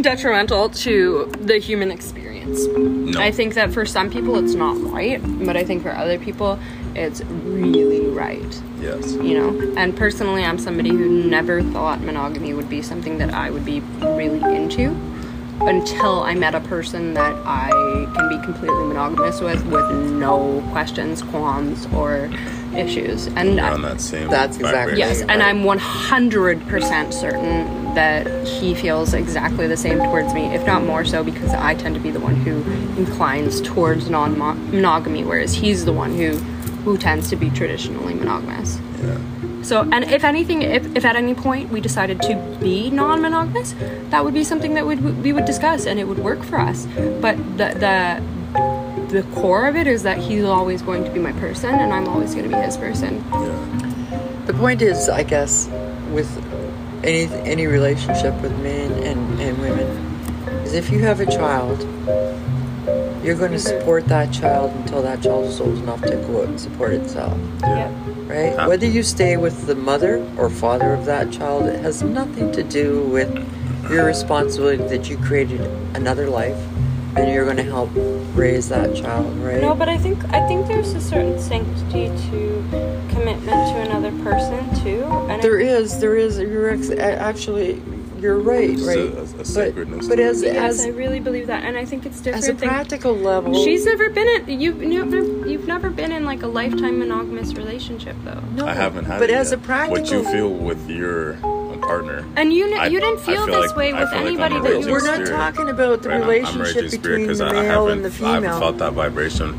detrimental to the human experience No. i think that for some people it's not right but i think for other people it's really right Yes. you know and personally i'm somebody who never thought monogamy would be something that i would be really into until i met a person that i can be completely monogamous with with no questions qualms or issues and You're on that same. That's exactly- yes and i'm 100% certain that he feels exactly the same towards me if not more so because i tend to be the one who inclines towards non-monogamy whereas he's the one who who tends to be traditionally monogamous Yeah. so, and if anything, if, if at any point we decided to be non-monogamous, that would be something that we would discuss, and it would work for us. But the the the core of it is that he's always going to be my person, and I'm always going to be his person. Yeah. The point is, I guess, with any any relationship with men and, and women, is if you have a child, you're going to mm-hmm. support that child until that child is old enough to go out and support itself, Yeah. right? Yeah. Whether you stay with the mother or father of that child, it has nothing to do with your responsibility that you created another life and you're going to help raise that child, right? No, but I think I think there's a certain sanctity to commitment to another person too. And There is, there is. You're ex- actually, you're right, There's right. a- a but sacredness but to as it. yes, I really believe that, and I think it's different. as a than- practical level, She's never been in you've never you've never been in like a lifetime monogamous relationship though. no, I haven't had But it as yet. a practical, What you feel with your partner. And you I- you didn't feel, feel this like- way with feel like anybody that you we're were. not talking about the Right, relationship between the male and the female. I haven't female. felt that vibration,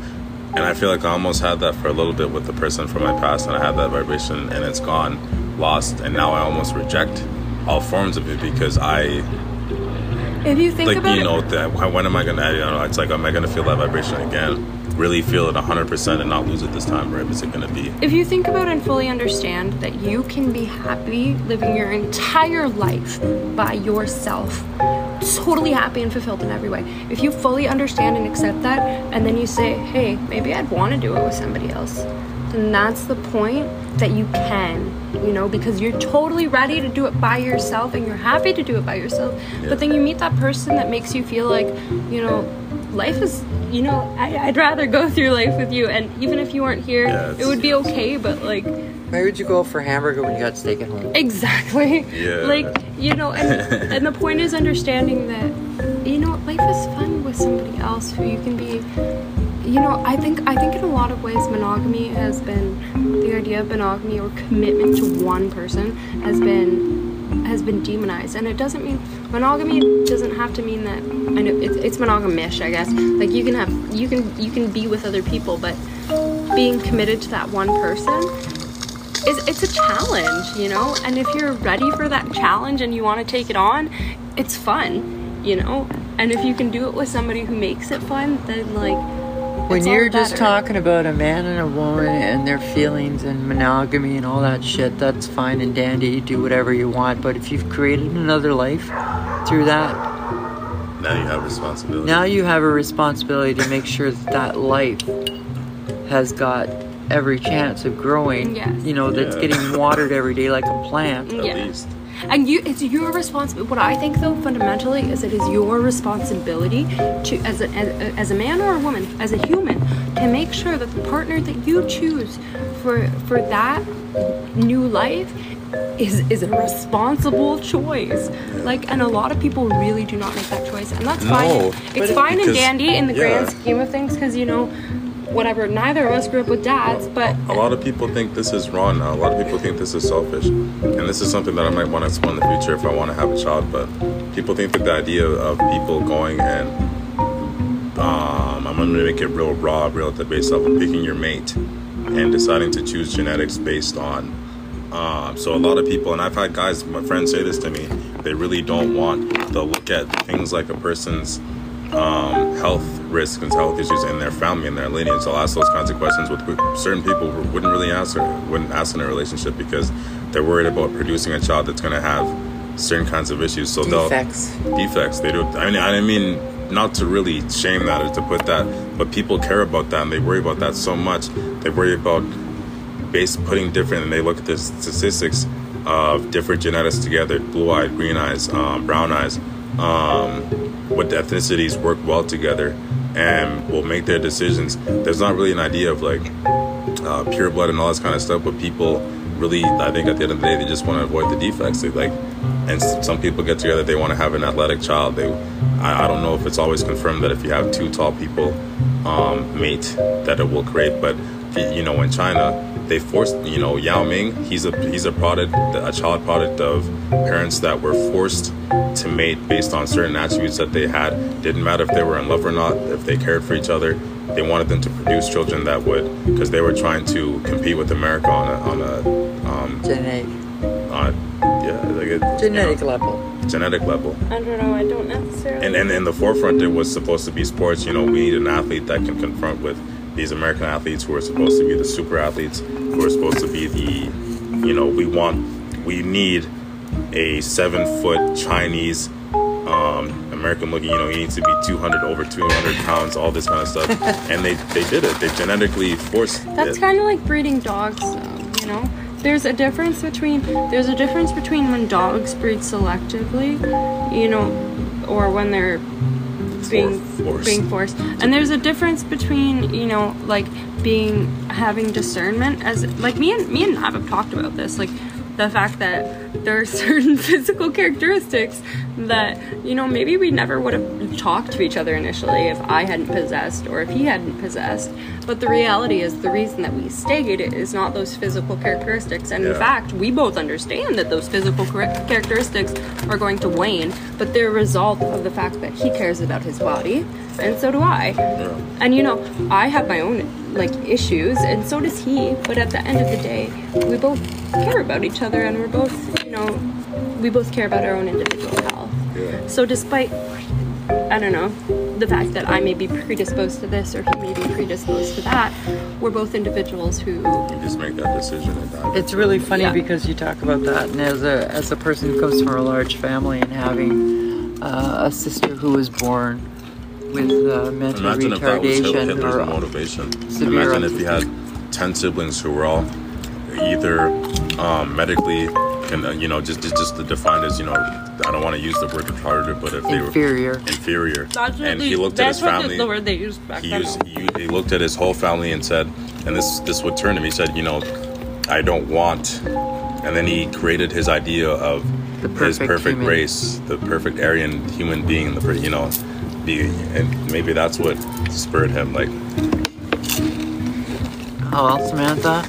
and I feel like I almost had that for a little bit with the person from my past, and I had that vibration, and it's gone, lost, and now I almost reject all forms of it because I If you think like about you it, know that when when am I gonna? You know, it's like am I gonna feel that vibration again? Really feel it 100 percent and not lose it this time, or is it gonna be? if you think about and fully understand that you can be happy living your entire life by yourself, totally happy and fulfilled in every way. If you fully understand and accept that, and then you say, "Hey, maybe I'd want to do it with somebody else," then that's the point that you can, you know, because you're totally ready to do it by yourself and you're happy to do it by yourself. Yeah. But then you meet that person that makes you feel like, you know, life is, you know, I, I'd rather go through life with you. And even if you weren't here, Yeah, it would be okay. But like, Why would you go for hamburger when you got steak at home? Exactly. Yeah. Like, you know, and and the point is understanding that you know, life is fun with somebody else who you can be you know, I think I think in a lot of ways monogamy has been the idea of monogamy or commitment to one person has been has been demonized and it doesn't mean monogamy doesn't have to mean that I know it's, it's monogamish I guess like you can have you can you can be with other people but being committed to that one person is it's a challenge, you know? And if you're ready for that challenge and you want to take it on, it's fun, you know? And if you can do it with somebody who makes it fun, then like When you're just talking about a man and a woman and their feelings and monogamy and all that shit, that's fine and dandy. You do whatever you want. But if you've created another life through that, Now you have responsibility. now you have a responsibility to make sure that that life has got every chance of growing. Yes. You know, that's Yeah. getting watered every day like a plant. at Yeah. least. And you, it's your responsibility. What I think, though, fundamentally, is it is your responsibility to, as a, as, as a man or a woman, as a human, to make sure that the partner that you choose for for that new life is is a responsible choice. Like, and a lot of people really do not make that choice, and that's No, fine. It's it- fine and dandy in the yeah. grand scheme of things, because you know, whatever. Neither of us grew up with dads, but A lot of people think this is wrong now. A lot of people think this is selfish. And this is something that I might want to explore in the future if I want to have a child. But people think that the idea of people going and, um, I'm to make it real raw, real at the base level, picking your mate and deciding to choose genetics based on. Um, so a lot of people, and I've had guys, my friends say this to me, they really don't want to look at things like a person's um, health risks and health issues in their family and their lineage. I'll ask those kinds of questions with certain people who wouldn't really answer, wouldn't ask in a relationship because they're worried about producing a child that's going to have certain kinds of issues. So Defects. they'll defects. They do. I mean, I mean, not to really shame that or to put that, but people care about that and they worry about that so much. They worry about base putting different, and they look at the statistics of different genetics together: blue eyed, green eyes, um, brown eyes. Um, what ethnicities work well together, and will make their decisions. There's not really an idea of like uh, pure blood and all this kind of stuff, but people really, I think at the end of the day, they just want to avoid the defects. They like, and some people get together, they want to have an athletic child. They, I, I don't know if it's always confirmed that if you have two tall people um, mate, that it will create, but you know, in China, they forced, you know, Yao Ming, he's a he's a product, a child product of parents that were forced to mate based on certain attributes that they had. Didn't matter if they were in love or not, if they cared for each other. They wanted them to produce children that would, because they were trying to compete with America on a on a um, Genetic, on, yeah, like a, you genetic know, level. genetic level. I don't know. I don't necessarily. And, and in the forefront, it was supposed to be sports. You know, we need an athlete that can confront with these American athletes who are supposed to be the super athletes, who are supposed to be the, you know, we want, we need a seven foot Chinese um, American looking, you know, he needs to be 200, over 200 pounds, all this kind of stuff. and they, they did it. They genetically forced That's kind of like breeding dogs, though. You know, there's a difference between there's a difference between when dogs breed selectively, you know, or when they're being forced. being forced. And there's a difference between you know like being having discernment as like me and me and Nav have talked about this like the fact that there are certain physical characteristics that you know maybe we never would have talked to each other initially if I hadn't possessed or if he hadn't possessed. But the reality is the reason that we stayed is not those physical characteristics. And in fact we both understand that those physical char- characteristics are going to wane but they're a result of the fact that he cares about his body and so do I. And you know I have my own like issues and so does he. But at the end of the day we both care about each other and we're both know we both care about our own individual health Yeah. so despite I don't know the fact that I may be predisposed to this or he may be predisposed to that we're both individuals who You just make that decision and that. It's really funny Yeah. because you talk about that, and as a as a person who comes from a large family and having uh, a sister who was born with uh, mental Imagine if that was Hit- Hitler's or motivation. severe Imagine if he had ten siblings who were all either um, medically, and uh, you know, just just just defined as you know, I don't want to use the word retarded, but if they were Inferior. inferior, That's and he looked at his family. the word they used back he used he, he looked at his whole family and said, and this this would turn him. He said, you know, I don't want, and then he created his idea of The his perfect perfect human. race, the perfect Aryan human being, the you know, be, and maybe that's what spurred him. Like, Oh, well, Samantha,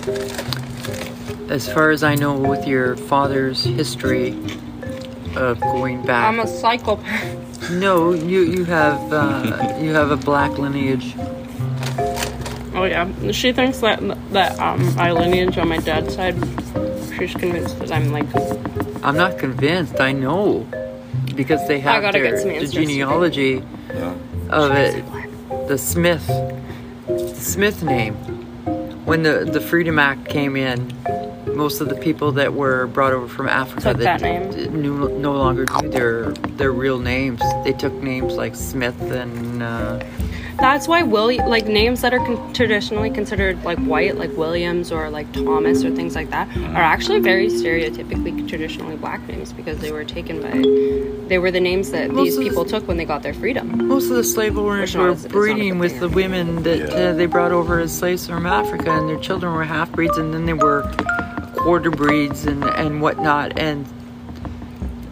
as far as I know, with your father's history of going back, I'm a psychopath. no, you you have uh, you have a black lineage. Oh yeah, she thinks that that um my lineage on my dad's side. She's convinced that I'm like I'm not convinced. I know because they have gotta get their, some the genealogy yeah, of it. The Smith, Smith name. When the the Freedom Act came in, most of the people that were brought over from Africa Took that name. knew, no longer knew their their real names. They took names like Smith and uh, That's why William, like names that are con- traditionally considered like white, like Williams or like Thomas or things like that, are actually very stereotypically traditionally black names because they were taken by, they were the names that Most these of the- people took when they got their freedom. most of the slave owners were is- it's not a breeding with the women that Yeah. uh, they brought over as slaves from Africa, and their children were half breeds, and then they were quarter breeds and and whatnot, and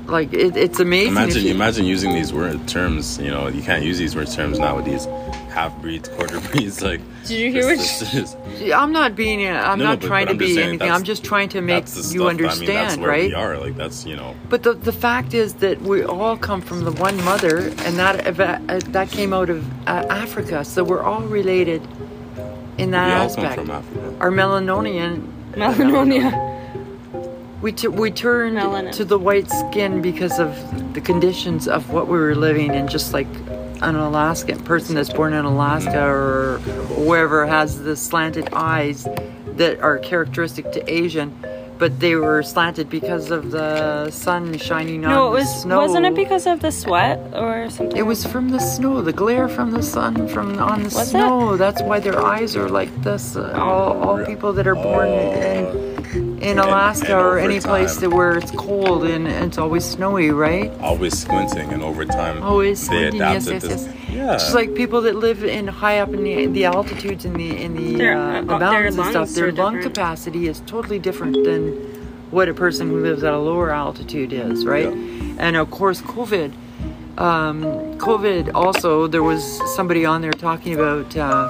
like it, it's amazing. imagine you- imagine using these word terms. You know, you can't use these word terms nowadays. Half breeds, quarter breeds, like. Did you hear this- what this is- I'm not being. I'm No, no, not but- trying but to I'm be anything. I'm just trying to make that's the you stuff, I understand, mean, that's where right? we are. Like that's you know. But the the fact is that we all come from the one mother, and that eva- uh, that came out of uh, Africa. So we're all related in that we all aspect. come from Africa. Our melanonian, Melanonia. we t- we turned Melanin. to the white skin because of the conditions of what we were living in. Just like an Alaskan person that's born in Alaska mm-hmm. or wherever has the slanted eyes that are characteristic to Asian. But they were slanted because of the sun shining on No, it the was snow. wasn't it because of the sweat or something? It was from the snow, the glare from the sun from on the Was snow. That's why their eyes are like this. Uh, all, all people that are born in, in And- Alaska and or over any place time- that where it's cold and, and it's always snowy, right? Always squinting, and over time, Always they squinting, yes, adapted yes, this. yes. Yeah. Just like people that live in high up in the, the altitudes in the in the, Their- uh, uh, the mountains and stuff, their lung different. capacity is totally different than what a person who lives at a lower altitude is, right? And of course, COVID. Um, COVID also, there was somebody on there talking about uh,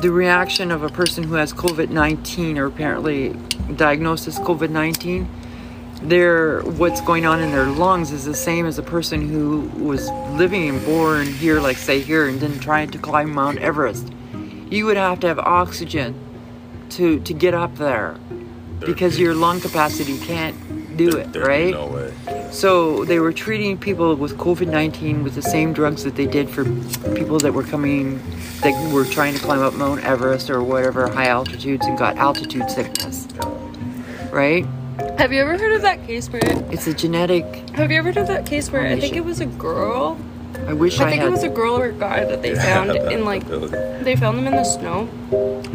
the reaction of a person who has COVID 19 or apparently diagnosed as COVID 19 their what's going on in their lungs is the same as a person who was living and born here, like say here, and then trying to climb Mount Everest. You would have to have oxygen to to get up there because your lung capacity can't do it, There'd right? No way. So they were treating people with COVID 19 with the same drugs that they did for people that were coming, that were trying to climb up Mount Everest or whatever high altitudes and got altitude sickness. Right? Have you ever heard of that case where? It's a genetic. Have you ever heard of that case where I think it was a girl? I wish I, I think had. it was a girl or a guy that they found that in like they found them in the snow,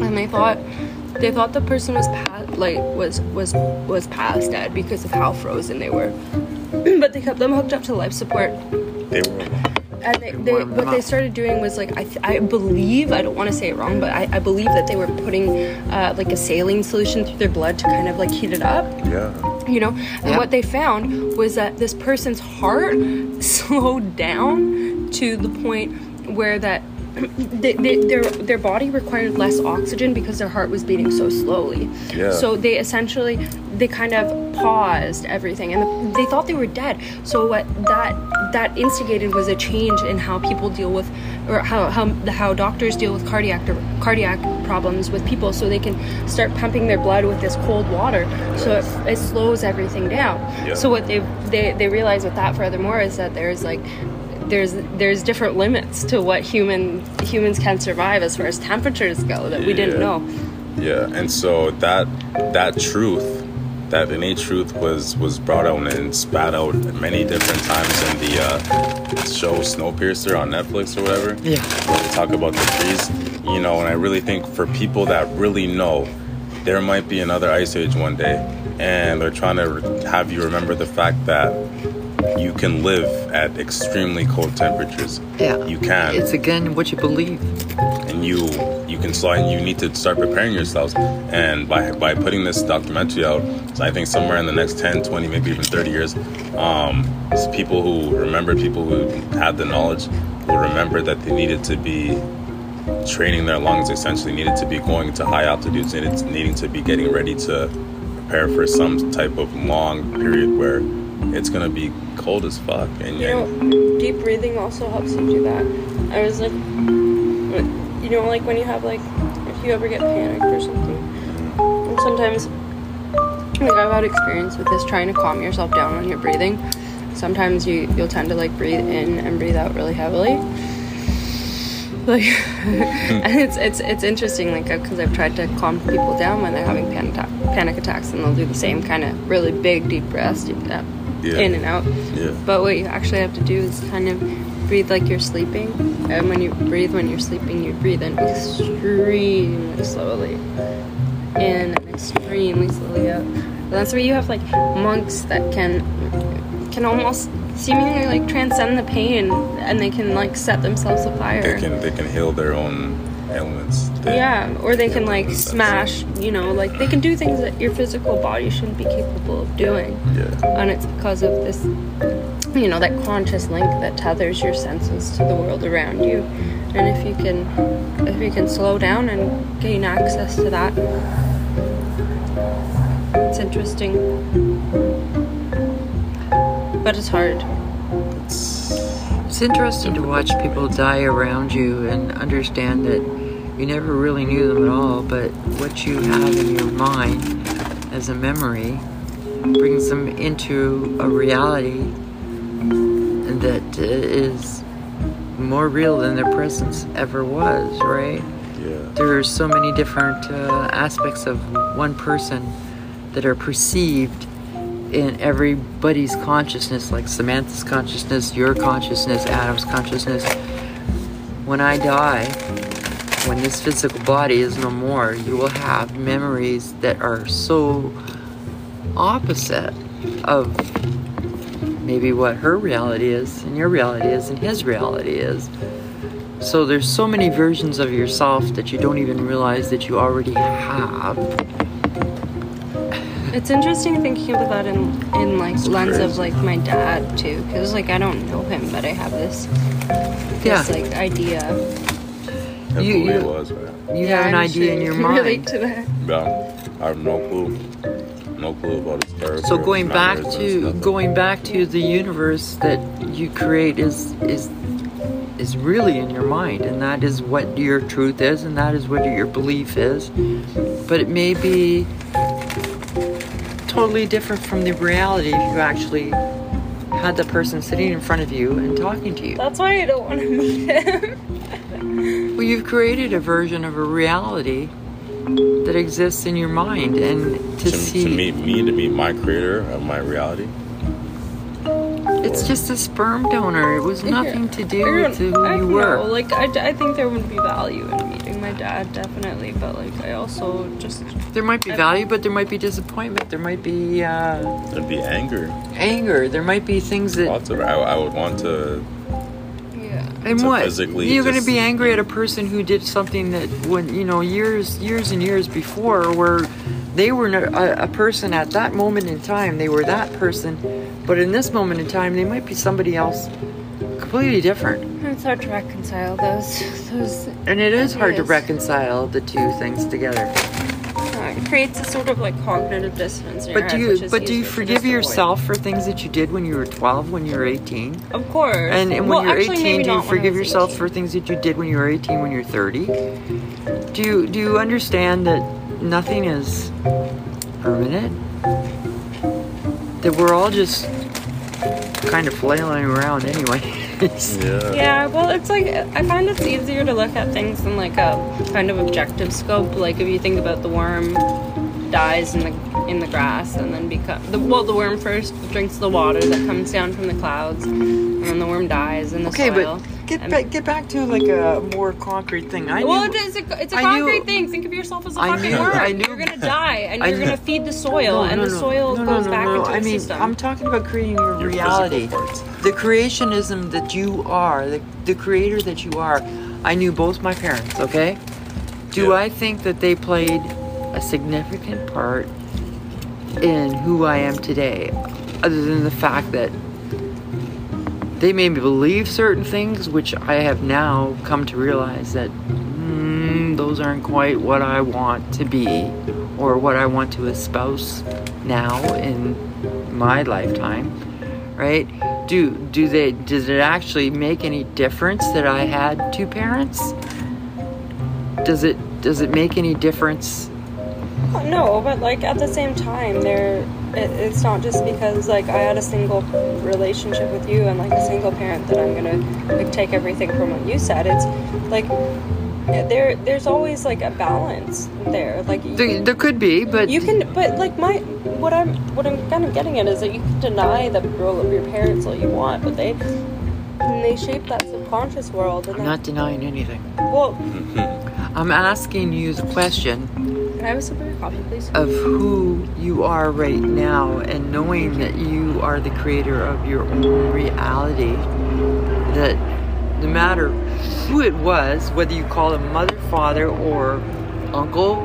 and they thought they thought the person was past, like was was was past dead because of how frozen they were. but they kept them hooked up to life support, They were. and they, they warmed them what they up. started doing was like I, th- I believe I don't want to say it wrong, but I, I believe that they were putting uh, like a saline solution through their blood to kind of like heat it up Yeah. you know and Yeah. what they found was that this person's heart slowed down to the point where that they, they, their their body required less oxygen because their heart was beating so slowly Yeah. so they essentially they kind of paused everything and they thought they were dead so what that that instigated was a change in how people deal with or how how, how doctors deal with cardiac cardiac problems with people so they can start pumping their blood with this cold water so it, it slows everything down Yeah. so what they they they realize with that furthermore is that there's like there's there's different limits to what human humans can survive as far as temperatures go that we didn't Yeah. know Yeah, and so that that truth that innate truth was was brought out and spat out many different times in the uh, show Snowpiercer on Netflix or whatever. Yeah. Where they talk about the freeze, you know, and I really think for people that really know, there might be another ice age one day, and they're trying to have you remember the fact that you can live at extremely cold temperatures. Yeah. You can It's again what you believe. and you you can and you need to start preparing yourselves and by by putting this documentary out so i think somewhere in the next 10 20 maybe even 30 years um people who remember people who had the knowledge will remember that they needed to be training their lungs essentially needed to be going to high altitudes needed needing to be getting ready to prepare for some type of long period where it's gonna be cold as fuck and You know, deep breathing also helps you do that. I was like, you know, like when you have like, if you ever get panicked or something, sometimes, like I've had experience with this, trying to calm yourself down when you're breathing. Sometimes you you'll tend to like breathe in and breathe out really heavily. Like, and it's it's it's interesting, like because I've tried to calm people down when they're having panic panic attacks, and they'll do the same kind of really big deep breaths, deep, Yeah. in and out. yeah But what you actually have to do is kind of breathe like you're sleeping. And when you breathe when you're sleeping, you breathe in extremely slowly. In and extremely slowly out. And that's where you have like monks that can can almost seemingly like transcend the pain and they can like set themselves afire. they can they can heal their own ailments They- Yeah, or they can like that's- smash, you know, like they can do things that your physical body shouldn't be capable of doing. yeah And it's because of this, you know, that conscious link that tethers your senses to the world around you. And if you can, if you can slow down and gain access to that, it's interesting. But it's hard. It's interesting to watch people die around you and understand that you never really knew them at all, but what you have in your mind as a memory brings them into a reality that uh, more real than their presence ever was, right? yeah There are so many different uh, aspects of one person that are perceived in everybody's consciousness, like Samantha's consciousness, your consciousness, Adam's consciousness. When I die, when this physical body is no more, you will have memories that are so opposite of maybe what her reality is, and your reality is, and his reality is. So there's so many versions of yourself that you don't even realize that you already have. It's interesting thinking about that in, in like lens of like my dad too, because like I don't know him, but I have this, Yeah. this like idea. That's You- the way you- it was man You have an I'm idea sure in your mind. Relate to that. yeah I have no clue no clue about his character So going back to going back to the universe that you create is is is really in your mind and that is what your truth is and that is what your belief is. But it may be totally different from the reality if you actually had the person sitting in front of you and talking to you. That's why I don't want to meet him. Well, you've created a version of a reality that exists in your mind and to, to, see to meet me to meet my creator of my reality it's just a sperm donor. It was nothing to do with don't- who I you don't were. Like I, I think there would be value in meeting my dad, definitely. But like I also just There might be value, but there might be disappointment. There might be uh, there'd be anger anger. There might be things that. lots of I, I would want to yeah. And to what? physically You're going to be angry at a person who did something that, when you know, years, years and years before, where they were a, a person at that moment in time. They were that person, but in this moment in time, they might be somebody else, completely different. It's hard to reconcile those those. And it is hard to reconcile the two things together. It creates a sort of like cognitive dissonance. But do you, is but do you forgive yourself for things that you did when you were 12, when you were 18? Of course. And, and when Well, you're actually, 18, do you not when I forgive yourself 18. for things that you did when you were 18, when you're 30? Do you do you understand that nothing is permanent? That we're all just kind of flailing around anyway. yeah Yeah, well, it's like I find it's easier to look at things in like a kind of objective scope. Like if you think about the worm dies in the in the grass and then become the well the worm first drinks the water that comes down from the clouds and then the worm dies in the Okay, soil. but get back get back to like a more concrete thing. I well, knew- it is a, it's a I knew- concrete thing. Think of yourself as a I fucking knew- worm. I knew- you're gonna die, and I you're knew- gonna feed the soil, No, and no, the no. soil No, no, goes no, back no. into I mean, system. I'm talking about creating your, Your reality. The creationism that you are, the, the creator that you are. I knew both my parents, okay? Do Yeah. I think that they played a significant part in who I am today, other than the fact that they made me believe certain things, which I have now come to realize that mm, those aren't quite what I want to be or what I want to espouse now in my lifetime, right? Do do they does it actually make any difference that I had two parents? Does it does it make any difference? No, but like at the same time, there it, it's not just because like I had a single relationship with you and like a single parent that I'm gonna like take everything from what you said. It's like there there's always like a balance there. Like you, There, there could be, but you can, but like my what I'm what I'm kind of getting at is that you can deny the role of your parents all you want, but they and they shape that subconscious world. And I'm then, not denying anything. well, I'm asking you the question can I have a sip of your coffee, please? of who you are right now and knowing that you are the creator of your own reality that no matter who it was whether you call them mother father or uncle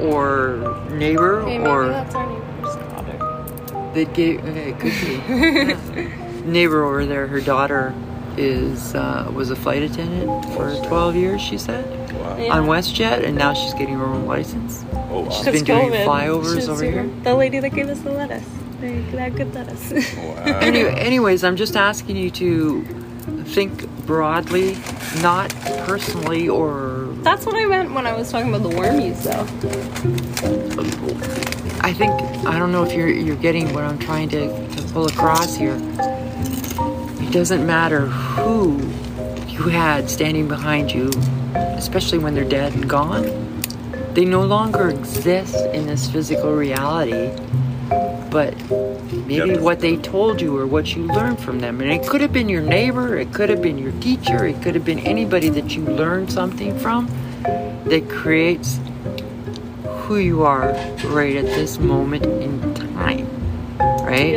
or neighbor Hey, maybe or that's our neighbor's daughter. they gave it could be Yeah. neighbor over there her daughter is uh, was a flight attendant for 12 years she said Wow. Yeah. on WestJet and now she's getting her own license Oh, wow. She's been doing flyovers She's over here. The lady that gave us the lettuce. That good lettuce. Wow. Any, anyways, I'm just asking you to think broadly, not personally or. That's what I meant when I was talking about the wormies, though. I think I don't know if you're you're getting what I'm trying to, to pull across here. It doesn't matter who you had standing behind you, especially when they're dead and gone. They no longer exist in this physical reality, but maybe Yep. what they told you or what you learned from them. And it could have been your neighbor, it could have been your teacher, it could have been anybody that you learned something from that creates who you are right at this moment in time. Right?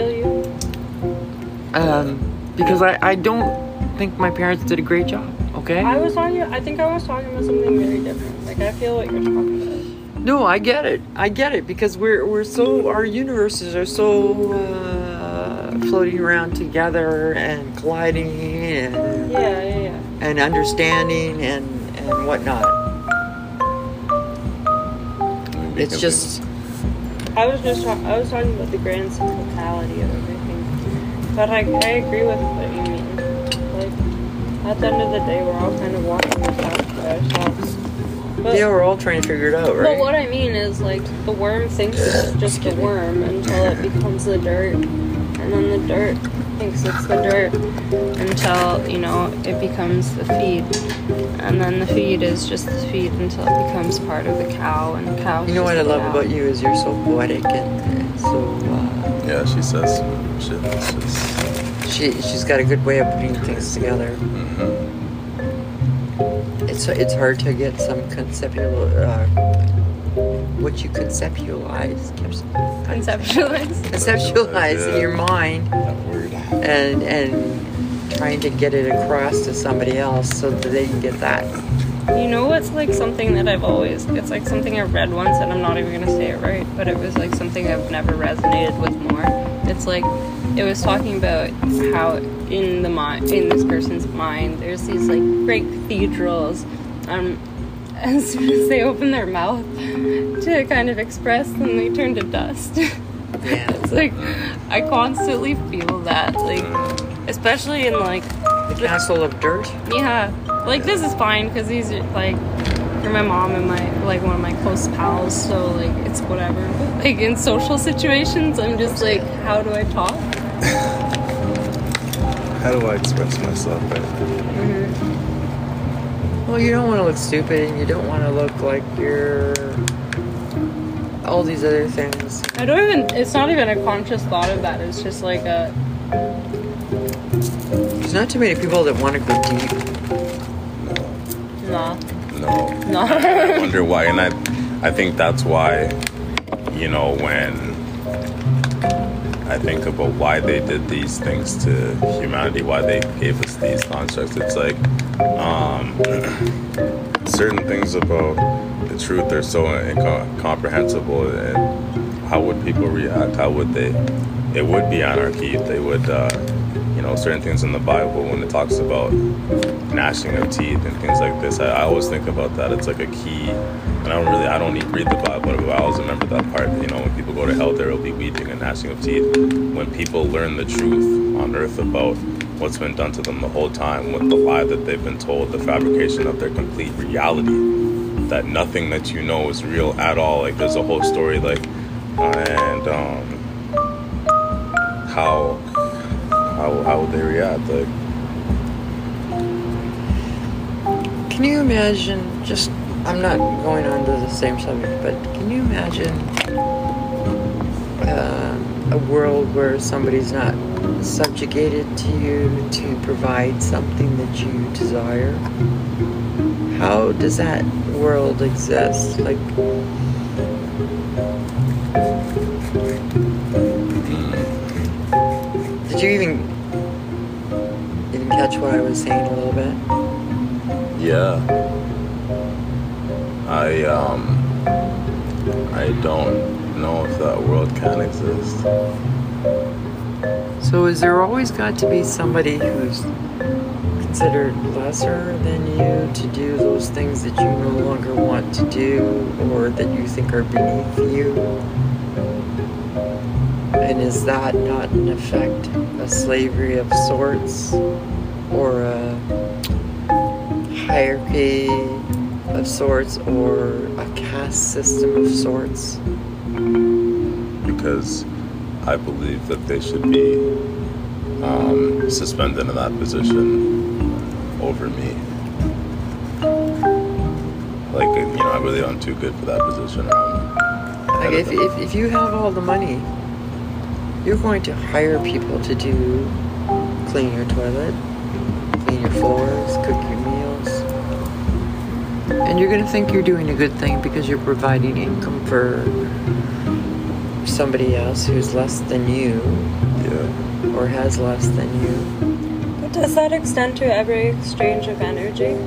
Um, because I, I don't think my parents did a great job, okay? I was talking. I think I was talking about something very different. Like I feel what you're talking about. No, I get it. I get it because we're we're so our universes are so uh, floating around together and colliding and Yeah, yeah, yeah. and understanding and and whatnot. It's just I was just. talk- I was talking about the grand cyclicality of everything. But I, I agree with what you mean. Like at the end of the day, we're all kind of walking this out for ourselves. But, yeah, we're all trying to figure it out, right? But what I mean is, like, the worm thinks it's just a worm until it becomes the dirt, and then the dirt thinks it's the dirt until you know it becomes the feed, and then the feed is just the feed until it becomes part of the cow, and the cow. You know what I love about you is you're so poetic and, and so uh, Yeah, she says shit. It's just. She she's got a good way of putting things together. It's it's hard to get some conceptual uh, what you conceptualize Conceptualize. conceptualize in your mind and and trying to get it across to somebody else so that they can get that. You know what's like something that I've always it's like something I've read once and I'm not even gonna say it right, but it was like something I've never resonated with more. It's like it was talking about how in the mind in this person's mind there's these like great cathedrals um as soon as they open their mouth to kind of express then they turn to dust. Yeah. it's like I constantly feel that like especially in like The castle of dirt. yeah, like this is fine because these are like you're my mom and my like one of my close pals, so like it's whatever. But like in social situations, I'm just like, how do I talk? How do I express myself? Right? Well, you don't want to look stupid and you don't want to look like you're all these other things. I don't even. It's not even a conscious thought of that. It's just like a. There's not too many people that want to go deep. Nah. No. No. I wonder why, and I, I think that's why, you know, when I think about why they did these things to humanity, why they gave us these constructs. It's like um, certain things about the truth are so incomprehensible, and how would people react? How would they? It would be anarchy. They would. Uh, you know, certain things in the Bible when it talks about gnashing of teeth and things like this. I, I always think about that. It's like a key. And I don't really, I don't read the Bible, but I always remember that part. You know, when people go to hell, there will be weeping and gnashing of teeth. When people learn the truth on earth about what's been done to them the whole time, with the lie that they've been told, the fabrication of their complete reality, that nothing that you know is real at all. Like there's a whole story, like, and um, how how how would they react? Like, Can you imagine? Just, I'm not going on to the same subject, but can you imagine uh, a world where somebody's not subjugated to you to provide something that you desire? How does that world exist? Like, did you even catch what I was saying a little bit? yeah, I um, I don't know if that world can exist. So is there always got to be somebody who's considered lesser than you to do those things that you no longer want to do or that you think are beneath you? And is that not in effect a slavery of sorts or a hierarchy of sorts or a caste system of sorts? because I believe that they should be um, suspended in that position over me. Like, you know, I really am too good for that position. Like if, if, if you have all the money, you're going to hire people to do clean your toilet, clean your floors, cook your meals. And you're going to think you're doing a good thing because you're providing income for somebody else who's less than you yeah, or has less than you. But does that extend to every exchange of energy?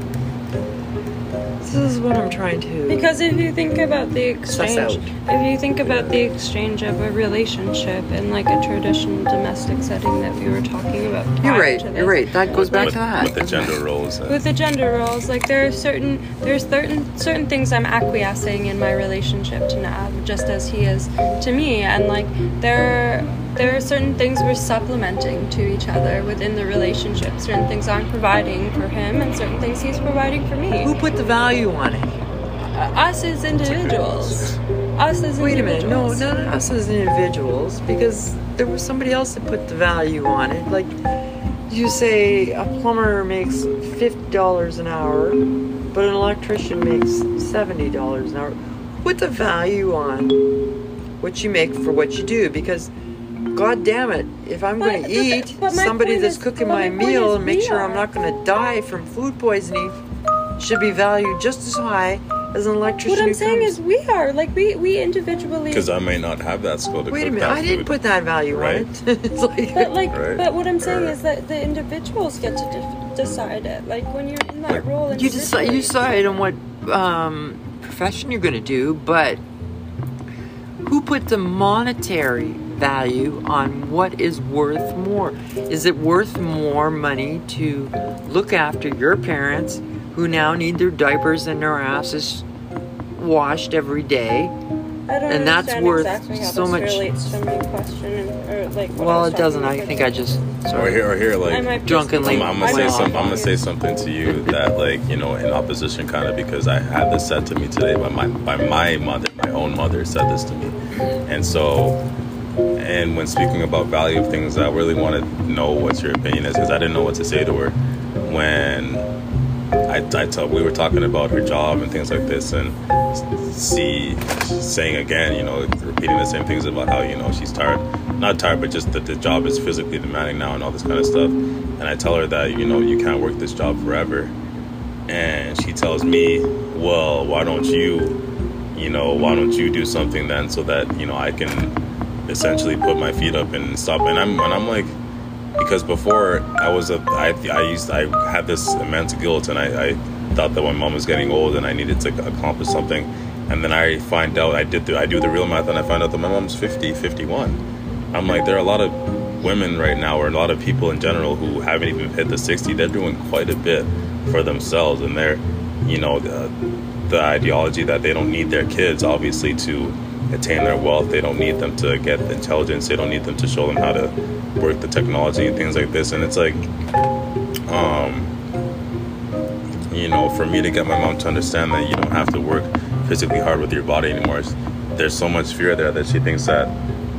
This is what I'm trying to. Because if you think about the exchange, if you think about the exchange of a relationship in like a traditional domestic setting that we were talking about, You're right, to you're right. That goes back with, to that. with the gender roles. And, with the gender roles like there are certain there's certain certain things i'm acquiescing in my relationship to nav just as he is to me and like there there are certain things we're supplementing to each other within the relationship certain things i'm providing for him and certain things he's providing for me Who put the value on it? Uh, us as individuals us as individuals. Wait a minute. No, not us as individuals, because there was somebody else that put the value on it. Like you say, a plumber makes fifty dollars an hour, but an electrician makes seventy dollars an hour. Put the value on what you make for what you do, because. God damn it! If I'm going to eat, but somebody that's is- cooking my my meal and make we sure I'm not going to die from food poisoning should be valued just as high as an electrician. what i'm saying comes- is we are like we we individually because I may not have that skill to Wait a cook minute, that I didn't put that value Right. on it. it's like, But like, Right. but what I'm saying Or- is that the individuals get to de- decide it. Like when you're in that role, you decide you decide on what um, profession you're going to do, but who put the monetary value on what is worth more? Is it worth more money to look after your parents who now need their diapers and their asses washed every day? I don't and that's understand worth exactly how so this much- relates to my question, and, or like. What Well, it doesn't. I think I just Or here, or here, like drunkenly. I'm, I'm gonna say know. some, I'm gonna say something to you that like you know in opposition kind of because I had this said to me today by my by my mother my own mother said this to me and so and when speaking about value of things I really want to know what your opinion is because I didn't know what to say to her. When I, I we were talking about her job and things like this and see saying again, you know, repeating the same things about how you know she's tired, not tired, but just that the job is physically demanding now and all this kind of stuff. And I tell her that you know you can't work this job forever, and she tells me, well, why don't you, you know, why don't you do something then so that you know I can essentially put my feet up and stop. And I'm and I'm like, because before I was a I I used I had this immense guilt and I, I thought that my mom was getting old and I needed to accomplish something. And then I find out I did the, I do the real math and I find out that my mom's 50, 51. I'm like there are a lot of women right now or a lot of people in general who haven't even hit the 60. They're doing quite a bit for themselves and they're you know the, the ideology that they don't need their kids obviously to attain their wealth. They don't need them to get the intelligence. They don't need them to show them how to work the technology and things like this. And it's like, um, you know, for me to get my mom to understand that you don't have to work physically hard with your body anymore. There's so much fear there that she thinks that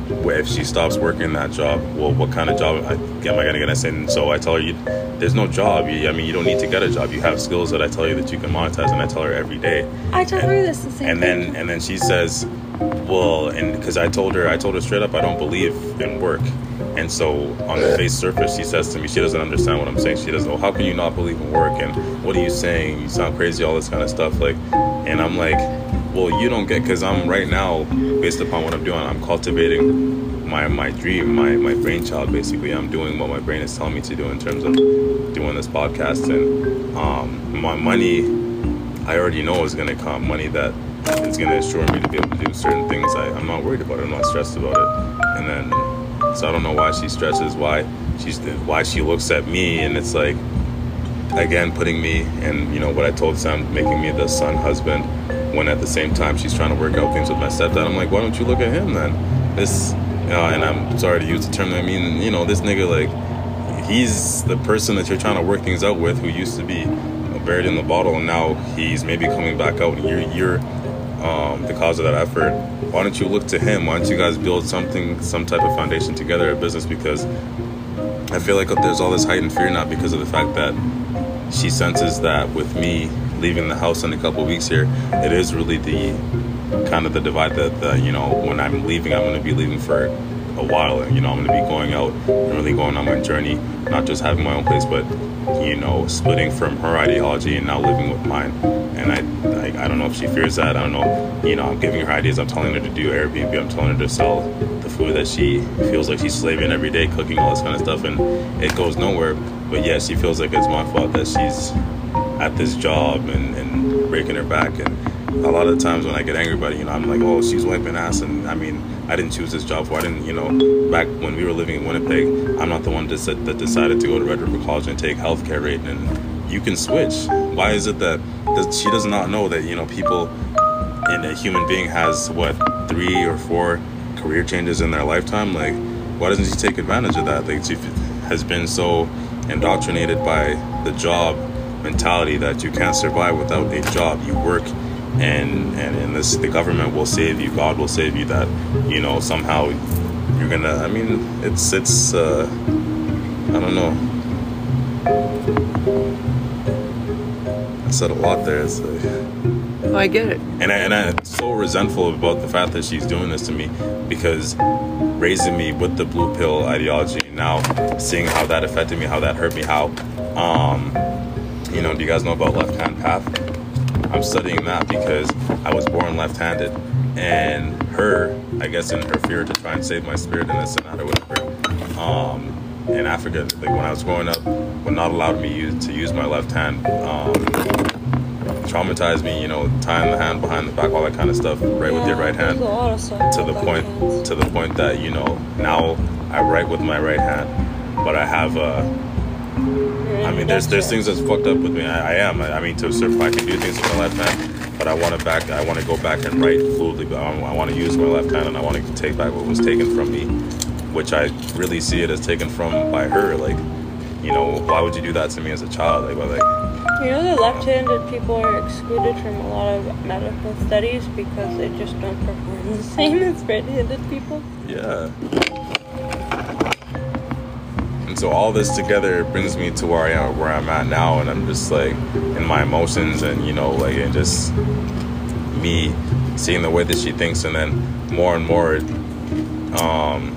if she stops working that job, well, what kind of job am I going to get? And so I tell her, you, there's no job. You, I mean, you don't need to get a job. You have skills that I tell you that you can monetize, and I tell her every day. I tell and, her this the same and thing. then and then she says, well, and because I told her, I told her straight up, I don't believe in work. And so on the face surface, she says to me, she doesn't understand what I'm saying. She doesn't know, how can you not believe in work? And what are you saying? You sound crazy, all this kind of stuff. Like, and I'm like, well, you don't get, because I'm right now, based upon what I'm doing, I'm cultivating my, my dream, my, my brainchild, basically. I'm doing what my brain is telling me to do in terms of doing this podcast. And um, my money, I already know is going to come. Money that is going to assure me to be able to do certain things. I, I'm not worried about it. I'm not stressed about it. And then, so I don't know why she stresses, why she's, why she looks at me, and it's like, again, putting me and you know what I told Sam, making me the son husband, when at the same time she's trying to work out things with my stepdad. I'm like, why don't you look at him then? This, know, and I'm sorry to use the term. I mean, you know, this nigga like, he's the person that you're trying to work things out with, who used to be buried in the bottle, and now he's maybe coming back out. You're you're um, the cause of that effort. Why don't you look to him? Why don't you guys build something, some type of foundation together, a business? Because I feel like there's all this heightened fear now because of the fact that she senses that with me leaving the house in a couple weeks here, it is really the kind of the divide that, you know when I'm leaving, I'm going to be leaving for a while. And, you know, I'm going to be going out and really going on my journey, not just having my own place, but you know, splitting from her ideology and now living with mine. And I, I, I don't know if she fears that. I don't know. You know, I'm giving her ideas. I'm telling her to do Airbnb. I'm telling her to sell the food that she feels like she's slaving every day, cooking all this kind of stuff, and it goes nowhere. But yeah, she feels like it's my fault that she's at this job and, and breaking her back. And a lot of times when I get angry about it, you know, I'm like, oh, she's wiping ass. And I mean, I didn't choose this job for. I didn't, you know, back when we were living in Winnipeg, I'm not the one that, that decided to go to Red River College and take healthcare rate. And you can switch. Why is it that she does not know that, you know, people in a human being has what, three or four career changes in their lifetime? Like, why doesn't she take advantage of that? Like, she has been so indoctrinated by the job mentality that you can't survive without a job. You work and and in this the government will save you, God will save you that, you know, somehow you're gonna I mean it's it's uh I don't know. I said a lot there. It's like, Oh, I get it. and I, and I'm so resentful about the fact that she's doing this to me because raising me with the blue pill ideology now seeing how that affected me how that hurt me how um you know do you guys know about left hand path i'm studying that because i was born left-handed and her i guess in her fear to try and save my spirit in that or whatever um in africa like when i was growing up would not allow me use, to use my left hand um traumatized me, you know, tying the hand behind the back, all that kind of stuff, right with your right hand. A To the point, to the point that you know now I write with my right hand, but I have uh, I mean, there's there's things that's fucked up with me. I, I am. I, I mean, to surf, I can do things with my left hand, but I want to back. I want to go back and write fluidly. But I, want to use my left hand, and I want to take back what was taken from me, which I really see it as taken from by her. Like, you know, why would you do that to me as a child? Like, well, like You know, the left-handed people are excluded from a lot of medical studies because they just don't perform the same as right-handed people. Yeah. So all this together brings me to where I am, where I'm at now, and I'm just like in my emotions, and you know, like and just me seeing the way that she thinks, and then more and more, um,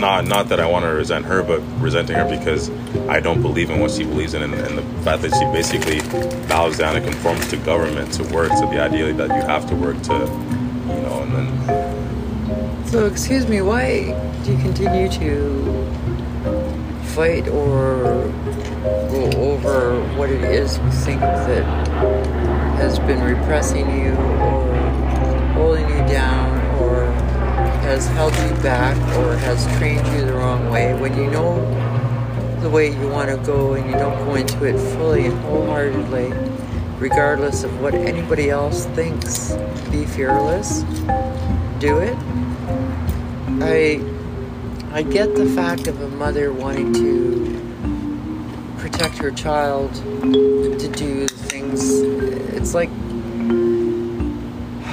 not not that I want to resent her, but resenting her because I don't believe in what she believes in, and, and the fact that she basically bows down and conforms to government to work, to the idea that you have to work to, you know, and then So, excuse me, why do you continue to fight or go over what it is you think that has been repressing you or holding you down or has held you back or has trained you the wrong way when you know the way you want to go and you don't go into it fully and wholeheartedly, regardless of what anybody else thinks? Be fearless, do it. I I get the fact of a mother wanting to protect her child to do things. It's like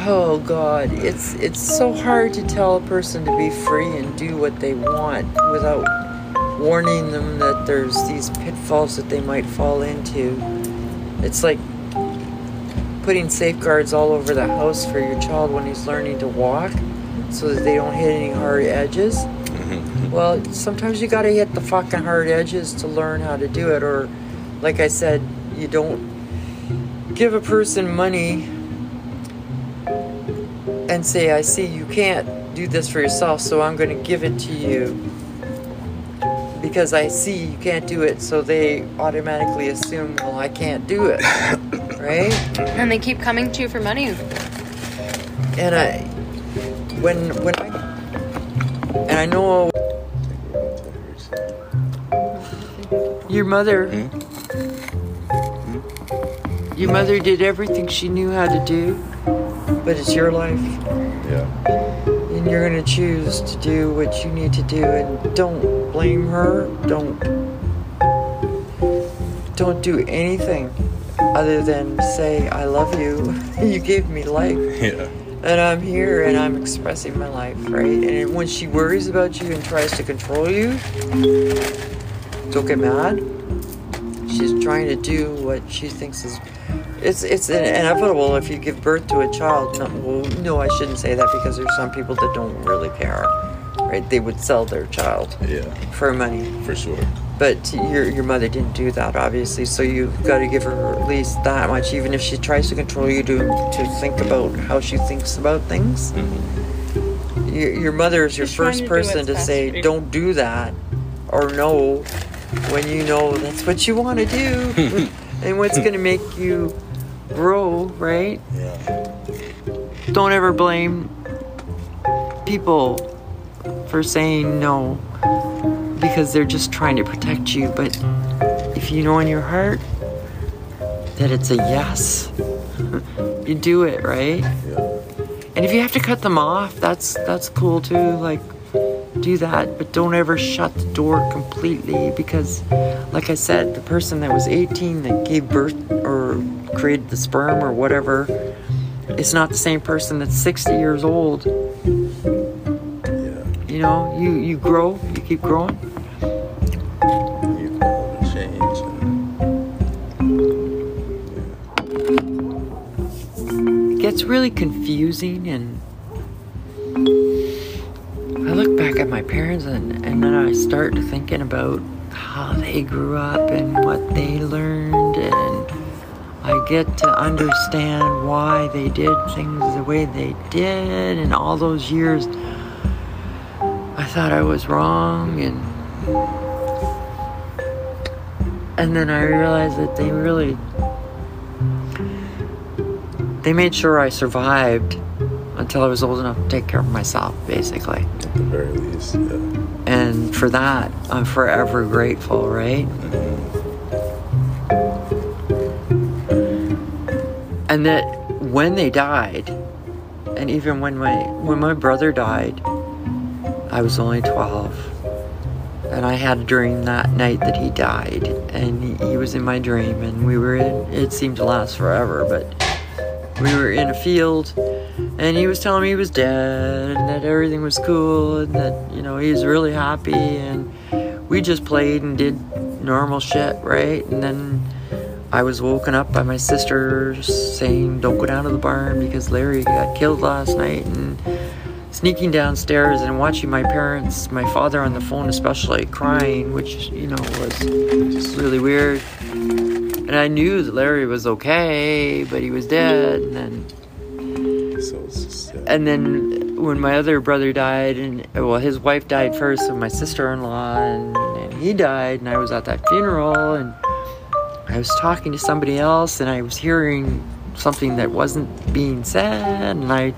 oh god, it's it's so hard to tell a person to be free and do what they want without warning them that there's these pitfalls that they might fall into. It's like putting safeguards all over the house for your child when he's learning to walk so that they don't hit any hard edges. Well, sometimes you gotta hit the fucking hard edges to learn how to do it, or like I said, you don't give a person money and say, I see you can't do this for yourself, so I'm gonna give it to you because I see you can't do it, so they automatically assume, well, I can't do it, right? And they keep coming to you for money. And I, when when I, and I know your mother, hmm? Hmm? your mother did everything she knew how to do, but it's your life, yeah, and you're gonna choose to do what you need to do, and don't blame her. Don't don't do anything other than say I love you. you gave me life. yeah, and I'm here and I'm expressing my life, right? And when she worries about you and tries to control you, don't get mad. She's trying to do what she thinks is. It's it's inevitable if you give birth to a child. No, well, no, I shouldn't say that because there's some people that don't really care, right? They would sell their child yeah, for money. for sure. But your your mother didn't do that, obviously. So you've got to give her at least that much, even if she tries to control you to to think about how she thinks about things. Mm-hmm. Your, your mother is your She's first to person to say, "Don't do that," or "No," when you know that's what you want to do, and what's going to make you grow, right? Yeah, Don't ever blame people for saying no because they're just trying to protect you. But if you know in your heart that it's a yes, you do it, right? yeah, And if you have to cut them off, that's that's cool too. Like do that, but don't ever shut the door completely because like I said, the person that was 18 that gave birth or created the sperm or whatever is not the same person that's 60 years old. yeah. You know, you you grow, you keep growing. You evolve and change. And, It gets really confusing and back at my parents and, and then I start thinking about how they grew up and what they learned and I get to understand why they did things the way they did and all those years I thought I was wrong and and then I realized that they really they made sure I survived until I was old enough to take care of myself, basically. At the very least, yeah. And for that, I'm forever grateful, right? Mm-hmm. And that when they died, and even when my when my brother died, I was only 12. And I had a dream that night that he died, and he, he was in my dream, and we were in. It seemed to last forever, but we were in a field and he was telling me he was dead and that everything was cool and that you know he was really happy and we just played and did normal shit right and then I was woken up by my sister saying, Don't go down to the barn because Larry got killed last night. And sneaking downstairs and watching my parents, my father on the phone especially, crying, which, you know, was just really weird. And I knew that Larry was okay, but he was dead. And then, and then when my other brother died, and well, his wife died first, and my sister in law, and, and he died, and I was at that funeral, and I was talking to somebody else, and I was hearing something that wasn't being said, and I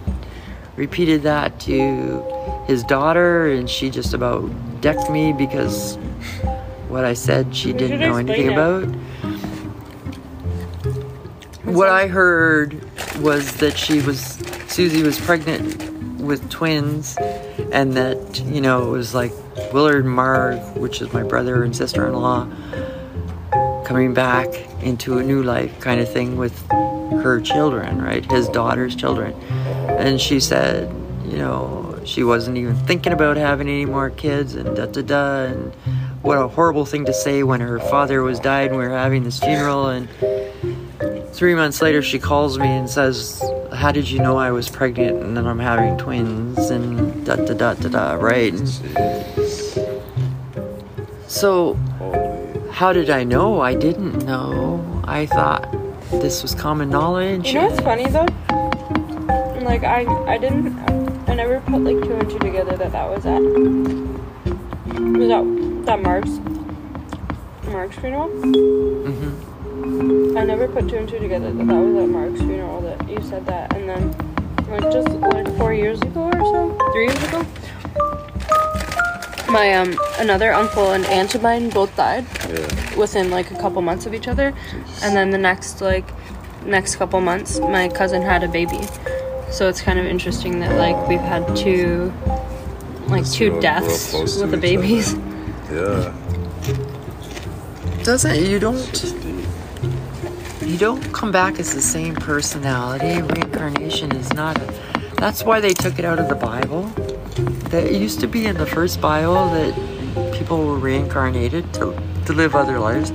repeated that to his daughter, and she just about decked me because what I said she didn't know anything about. What I heard was that she was Susie was pregnant with twins, and that you know it was like Willard and Marg, which is my brother and sister-in-law, coming back into a new life kind of thing with her children, right? His daughter's children. And she said, you know, she wasn't even thinking about having any more kids and da da da. And what a horrible thing to say when her father was died and we were having this funeral. And three months later, she calls me and says, How did you know I was pregnant and then I'm having twins and da da da da da, right? And so how did I know? I didn't know. I thought this was common knowledge. You know what's funny though? Like I, I didn't, I never put like two and two together that that was at, was that that Mark's, Mark's funeral. hmm I never put two and two together that that was at Mark's funeral that you said that, and then like just like four years ago or so, three years ago, my um another uncle and aunt of mine both died Yeah. within like a couple months of each other, and then the next like next couple months, my cousin had a baby. So it's kind of interesting that like we've had two like Just two real- real deaths close with the each babies. Yeah. Doesn't you don't just deep. You don't come back as the same personality. Reincarnation is not. A, that's why they took it out of the Bible. That it used to be in the first Bible that people were reincarnated to to live other lives.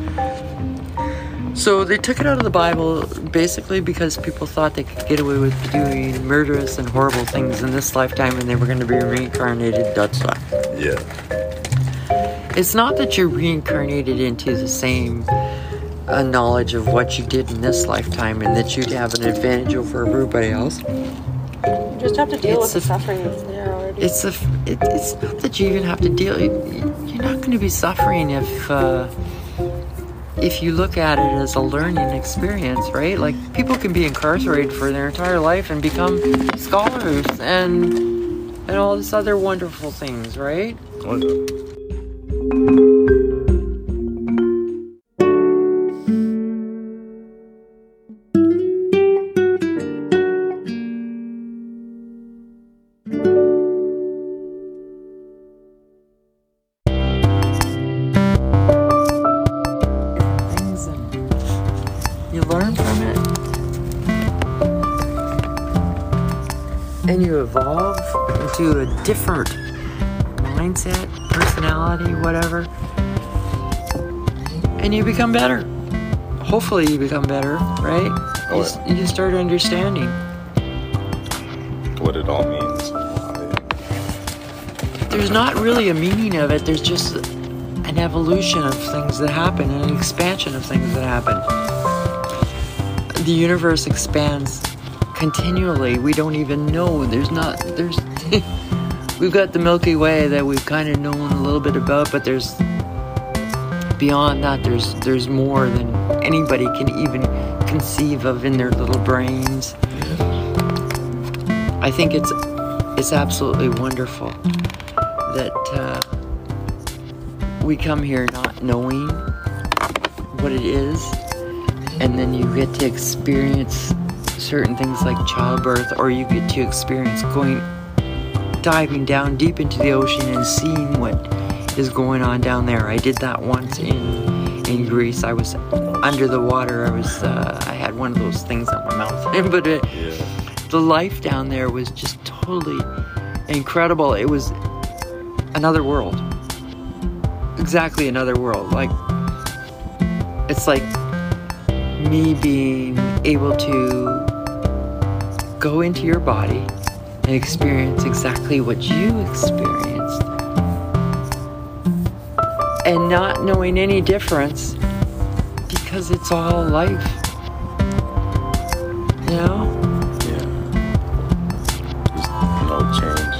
So they took it out of the Bible basically because people thought they could get away with doing murderous and horrible things in this lifetime and they were going to be reincarnated. That's why. Yeah. It's not that you're reincarnated into the same uh, knowledge of what you did in this lifetime and that you'd have an advantage over everybody else. You just have to deal It's with the a- suffering that's there already. It's a, f- it, it's not that you even have to deal. You're not going to be suffering if uh, if you look at it as a learning experience, right? Like people can be incarcerated for their entire life and become scholars and and all this other wonderful things, right? Oh, yeah. Different. Mindset personality whatever. And you become better. Hopefully you become better right? Oh, you, s- you start understanding. What it all means. There's not really a meaning of it. There's just an evolution of things that happen and an expansion of things that happen. The universe expands continually. We don't even know. There's not there's we've got the milky way that we've kind of known a little bit about but there's beyond that there's there's more than anybody can even conceive of in their little brains. I think it's it's absolutely wonderful that uh, we come here not knowing what it is, and then you get to experience certain things like childbirth, or you get to experience going diving down deep into the ocean and seeing what is going on down there. I did that once in in Greece. I was under the water. I was uh, I had one of those things on my mouth, but it, Yeah. the life down there was just totally incredible. It was another world. Exactly another world. Like it's like me being able to go into your body and experience exactly what you experienced and not knowing any difference because it's all life. You know? Yeah. There's no change.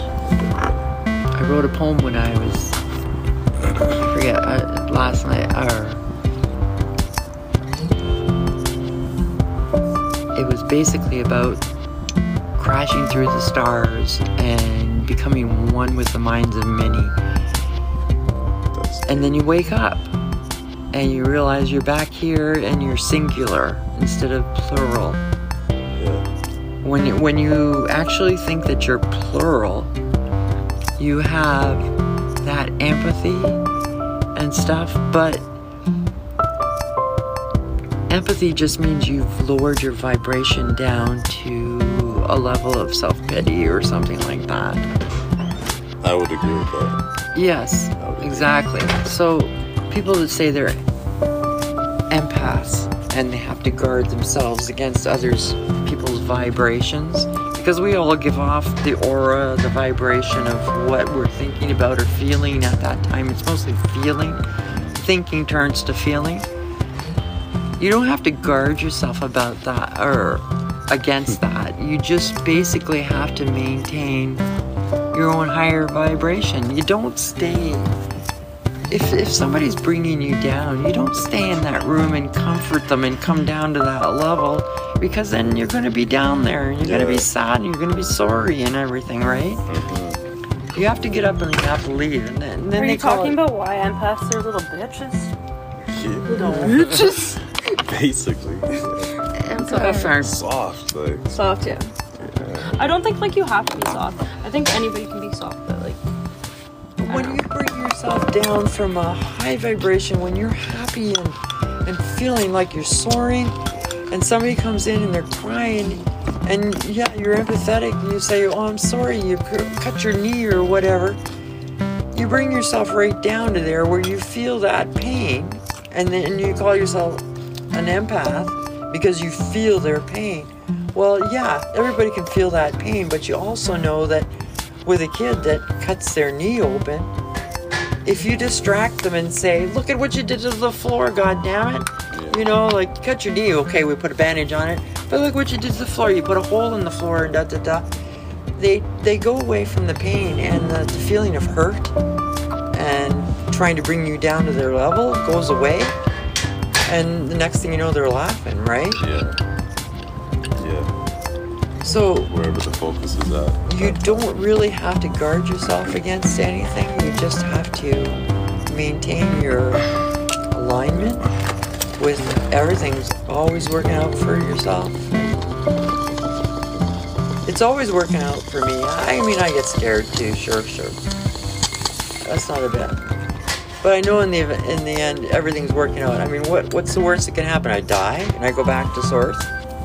I wrote a poem when I was, I forget, uh, last night, or it was basically about crashing through the stars and becoming one with the minds of many. And then you wake up and you realize you're back here and you're singular instead of plural. When you, when you actually think that you're plural, you have that empathy and stuff, but empathy just means you've lowered your vibration down to a level of self pity or something like that. I would agree with that. Yes, exactly. So people that say they're empaths and they have to guard themselves against others people's vibrations because we all give off the aura, the vibration of what we're thinking about or feeling at that time. It's mostly feeling. Thinking turns to feeling. You don't have to guard yourself about that or against that. You just basically have to maintain your own higher vibration. You don't stay. If, if somebody's bringing you down, you don't stay in that room and comfort them and come down to that level because then you're going to be down there and you're going to be sad and you're going to be sorry and everything, right? Mm-hmm. You have to get up and you have to leave. And then, and then Are they you talking it- about why empaths are little bitches? Yeah. Basically. Empaths aren't Soft, like. Soft, yeah. I don't think like you have to be soft. I think anybody can be soft, but like when you bring yourself down from a high vibration, when you're happy and, and feeling like you're soaring, and somebody comes in and they're crying, and yeah, you're empathetic, you say, Oh, I'm sorry, you cut your knee or whatever. You bring yourself right down to there where you feel that pain, and then you call yourself an empath because you feel their pain. Well, yeah, everybody can feel that pain, but you also know that with a kid that cuts their knee open, if you distract them and say, "Look at what you did to the floor, god damn it," you know, like cut your knee, okay, we put a bandage on it, but look what you did to the floor. You put a hole in the floor, da da da. They they go away from the pain and the, the feeling of hurt and trying to bring you down to their level goes away, and the next thing you know, they're laughing, right? Yeah. Yeah. So Wherever the focus is at. you don't really have to guard yourself against anything. You just have to maintain your alignment with everything's always working out for yourself. It's always working out for me. I mean, I get scared too. Sure, sure. That's not a bit. But I know in the in the end, everything's working out. I mean, what what's the worst that can happen? I die and I go back to source.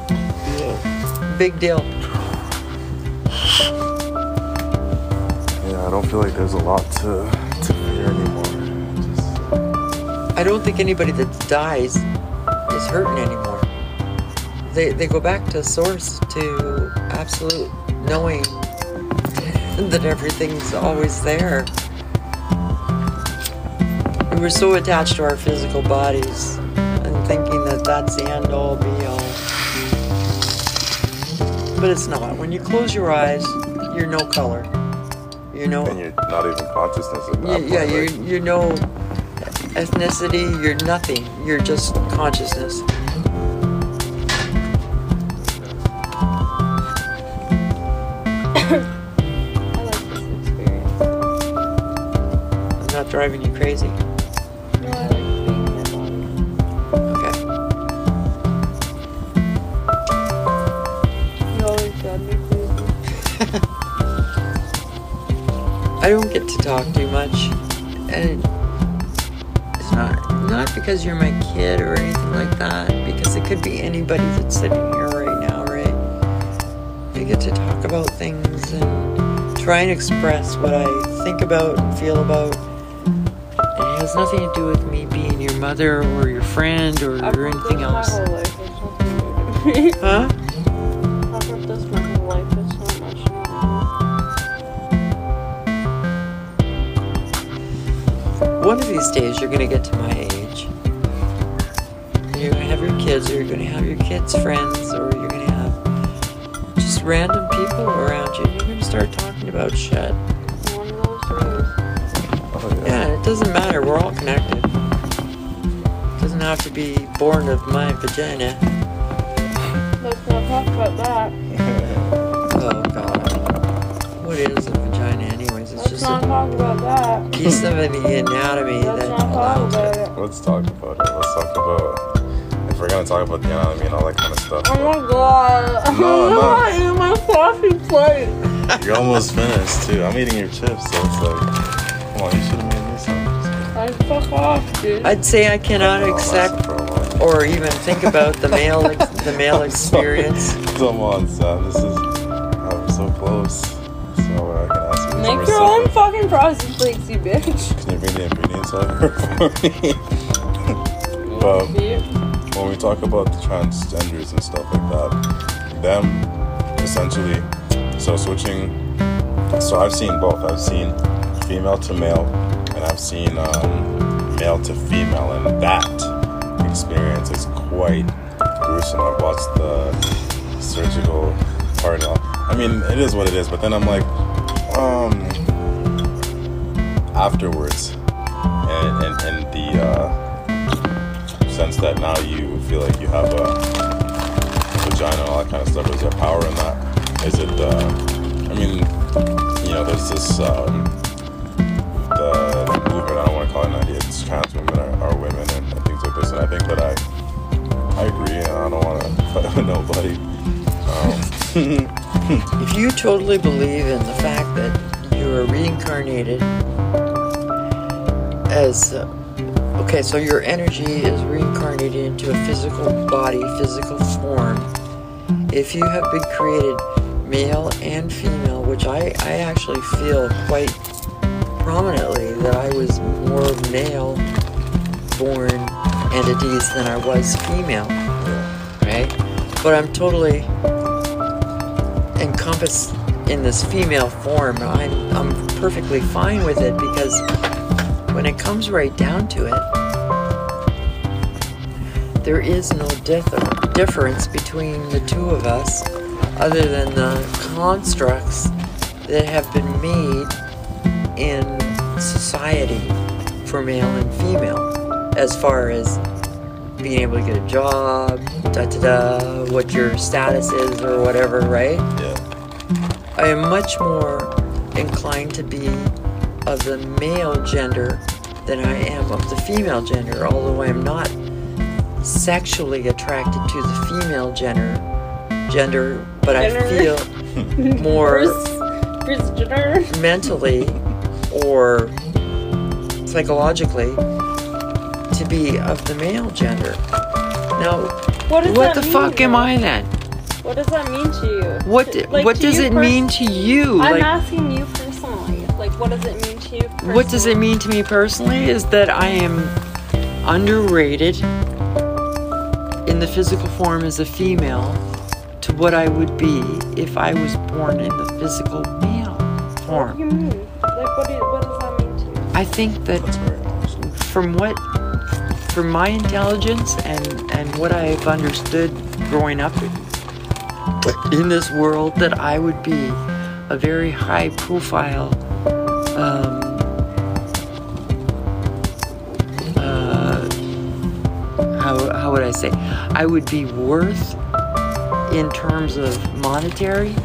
Yeah. Big deal. Yeah, I don't feel like there's a lot to, to fear anymore. Just, I don't think anybody that dies is hurting anymore. They, they go back to source, to absolute knowing that everything's always there. And we're so attached to our physical bodies and thinking that that's the end all be all. But it's not. When you close your eyes, you're no color. You know, and you're not even consciousness at that yeah, yeah, you're, right? you're no ethnicity, you're nothing. You're just consciousness. I like this experience. I'm not driving you crazy. Talk too much, and it's not not because you're my kid or anything like that. Because it could be anybody that's sitting here right now, right? I get to talk about things and try and express what I think about and feel about. And it has nothing to do with me being your mother or your friend or, or anything else. My whole life with me. Huh? These days, you're gonna get to my age. You're gonna have your kids, or you're gonna have your kids' friends, or you're gonna have just random people around you. You're gonna start talking about shit. Oh, Yeah, it doesn't matter. We're all connected. Doesn't have to be born of my vagina. Let's not talk about that. Not a talk about that. piece of the anatomy Let's not talk about it. it. Let's talk about it. Let's talk about if we're gonna talk about the anatomy and all that kind of stuff. Oh my god. No, I'm no. not eating my coffee plate. You're almost finished too. I'm eating your chips, so it's like, come on, you should have made me some. I fuck off, dude. I'd say I cannot Oh, accept that's a problem. or even think about the male ex- the male experience. Come on, Sam. This is fucking frosted flakes, you bitch. Can you bring the ingredients over for me? when we talk about the transgenders and stuff like that, them essentially, so switching. So I've seen both. I've seen female to male, and I've seen um, male to female, and that experience is quite gruesome. I've watched the surgical part. I mean, it is what it is, but then I'm like, um, afterwards, and and, and the. Uh, sense that now you feel like you have a vagina and all that kind of stuff? Is there power in that? Is it, uh, I mean, you know, there's this, um, the, the movement, I don't want to call it an idea, it's trans women are, are women and things like this, and I think that I, I agree, and I don't want to fight with nobody. Um, If you totally believe in the fact that you are reincarnated as uh, okay, so your energy is reincarnated into a physical body, physical form. If you have been created male and female, which I, I actually feel quite prominently that I was more male born entities than I was female, right? But I'm totally encompassed in this female form. I'm, I'm perfectly fine with it because when it comes right down to it, there is no dif- difference between the two of us other than the constructs that have been made in society for male and female as far as being able to get a job, da da da, what your status is or whatever, right? yeah. I am much more inclined to be of the male gender than I am of the female gender, although I am not sexually attracted to the female gender gender, but I feel more Bruce, Bruce mentally or psychologically to be of the male gender. Now, What what the fuck am I then? What does that mean to you? What like, what does it pers- mean to you? I'm Like asking you personally. Like, what does it mean to you personally? what does it mean to me personally is that I am underrated in the physical form as a female to what I would be if I was born in the physical male What do form. you mean? Like, what, do you, what does that mean to you? I think that That's very honest. from what from my intelligence and and what I've understood growing up in this world that I would be a very high profile um, say I would be worth in terms of monetary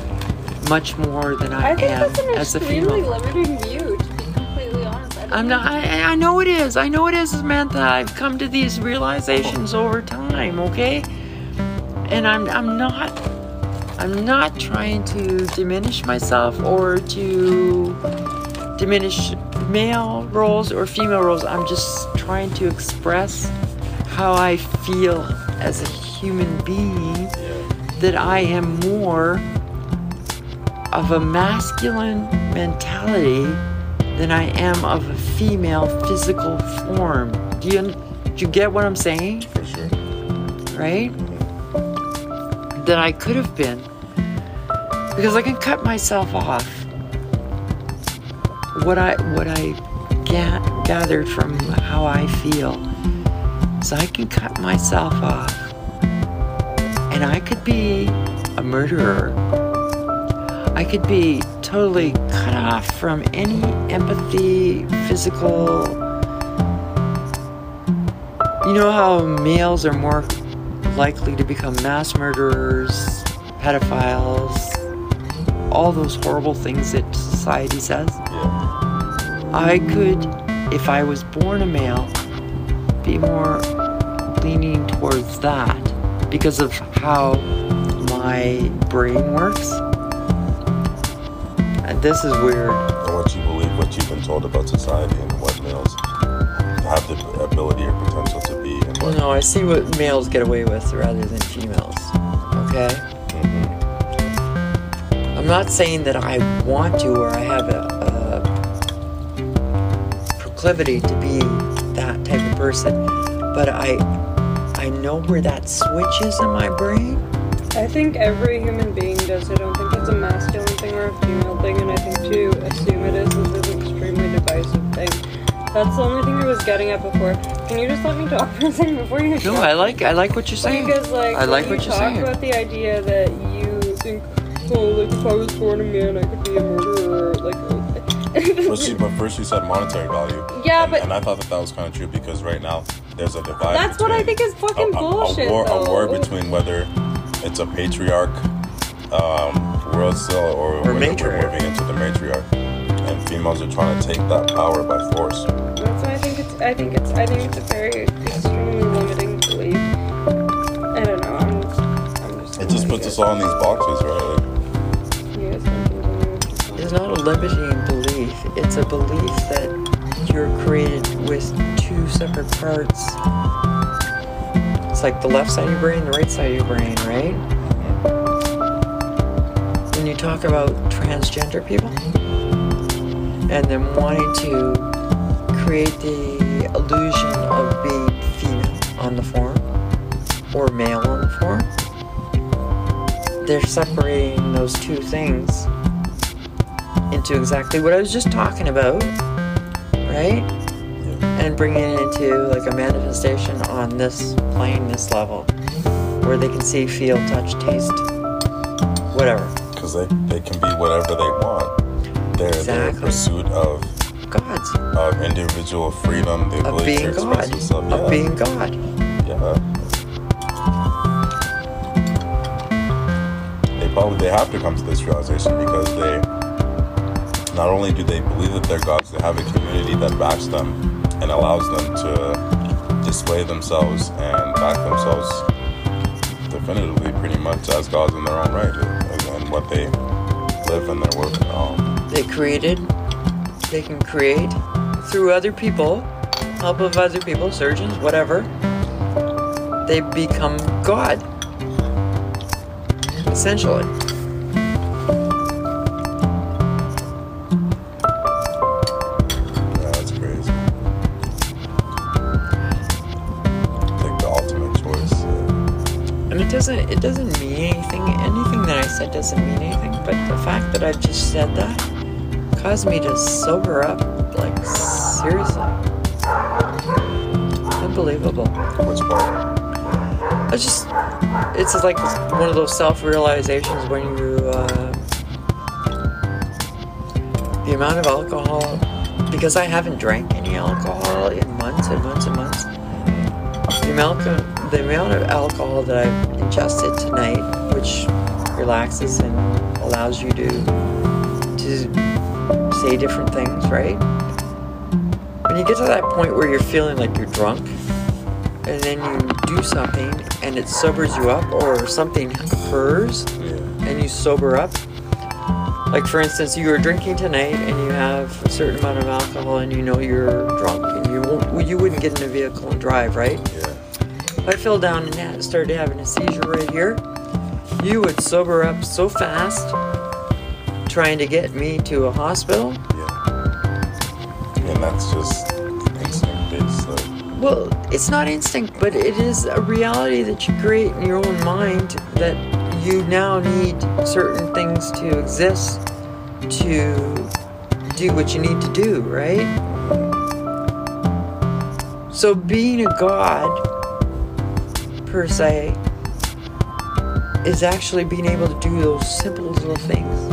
much more than I, I am as a female. limiting view, to be completely honest. I I'm not. I, I know it is. I know it is, Samantha. I've come to these realizations over time. Okay, and I'm. I'm not. I'm not trying to diminish myself or to diminish male roles or female roles. I'm just trying to express how I feel as a human being. That I am more of a masculine mentality than I am of a female physical form. Do you, do you get what I'm saying? For sure. Right? that I could have been because I can cut myself off. What I what I ga- gathered from how I feel is I can cut myself off, and I could be a murderer. I could be totally cut off from any empathy, physical. You know how males are more likely to become mass murderers, pedophiles, all those horrible things that society says? I could, if I was born a male, be more leaning towards that because of how my brain works. And this is weird. And what you believe, what you've been told about society, and what males have the ability or potential to be, and what. No, I see what males get away with rather than females. Okay? Mhm. I'm not saying that I want to or I have a, a proclivity to be that type of person, but I I know where that switch is in my brain. I think every human being does. I don't think it's a masculine thing or a female thing, and I think to assume it is is an extremely divisive thing. That's the only thing I was getting at before. Can you just let me talk for a second before you? No, interrupt I like I like what you're saying. Because like I like what you you're talk saying. about the idea that you think, oh, like if I was born a man, I could be a murderer. Like, But, she, but first, you said monetary value. Yeah, and, but- and I thought that that was kind of true because right now there's a divide. That's what I think is fucking a, a- bullshit, A war, a war between whether it's a patriarch um, world still or, Or whether matriarch. we're moving into the matriarch, and females are trying to take that power by force. That's why I think it's. I think it's. I think it's a very extremely limiting belief. I don't know. I'm. I'm just. It just puts us all in these boxes, right? Like, You guys can continue with your thoughts. It's not a limiting belief. It's a belief that you're created with two separate parts. It's like the left side of your brain, the right side of your brain, right? When you talk about transgender people and them wanting to create the illusion of being female on the form or male on the form, they're separating those two things into exactly what I was just talking about, right? And bringing it into like a manifestation on this plane, this level, where they can see, feel, touch, taste, whatever. because they, they can be whatever they want. They're, Exactly. pursuit of, Gods of individual freedom, the ability to being express God, yourself. Yeah. of being God. Yeah. They probably they have to come to this realization because they not only do they believe that they're gods, they have a community that backs them and allows them to display themselves and back themselves definitively pretty much as gods in their own right and, and what they live and their work um, They created, they can create through other people, help of other people, surgeons, whatever. They become God, essentially. Doesn't it doesn't mean anything. Anything that I said doesn't mean anything. But the fact that I just said that caused me to sober up. Like seriously, unbelievable. Which part? I just it's like one of those self realizations when you uh, the amount of alcohol because I haven't drank any alcohol in months and months and months. The amount of, the amount of alcohol that I've ingested tonight, which relaxes and allows you to to say different things, right? When you get to that point where you're feeling like you're drunk, and then you do something and it sobers you up, or something occurs and you sober up. Like for instance, you were drinking tonight and you have a certain amount of alcohol and you know you're drunk and you won't, you wouldn't get in a vehicle and drive, right? If I fell down and had, started having a seizure right here, you would sober up so fast trying to get me to a hospital. Yeah. And that's just instinct based. Well, it's not instinct, but it is a reality that you create in your own mind that you now need certain things to exist to do what you need to do, right? So being a god per se is actually being able to do those simple little things.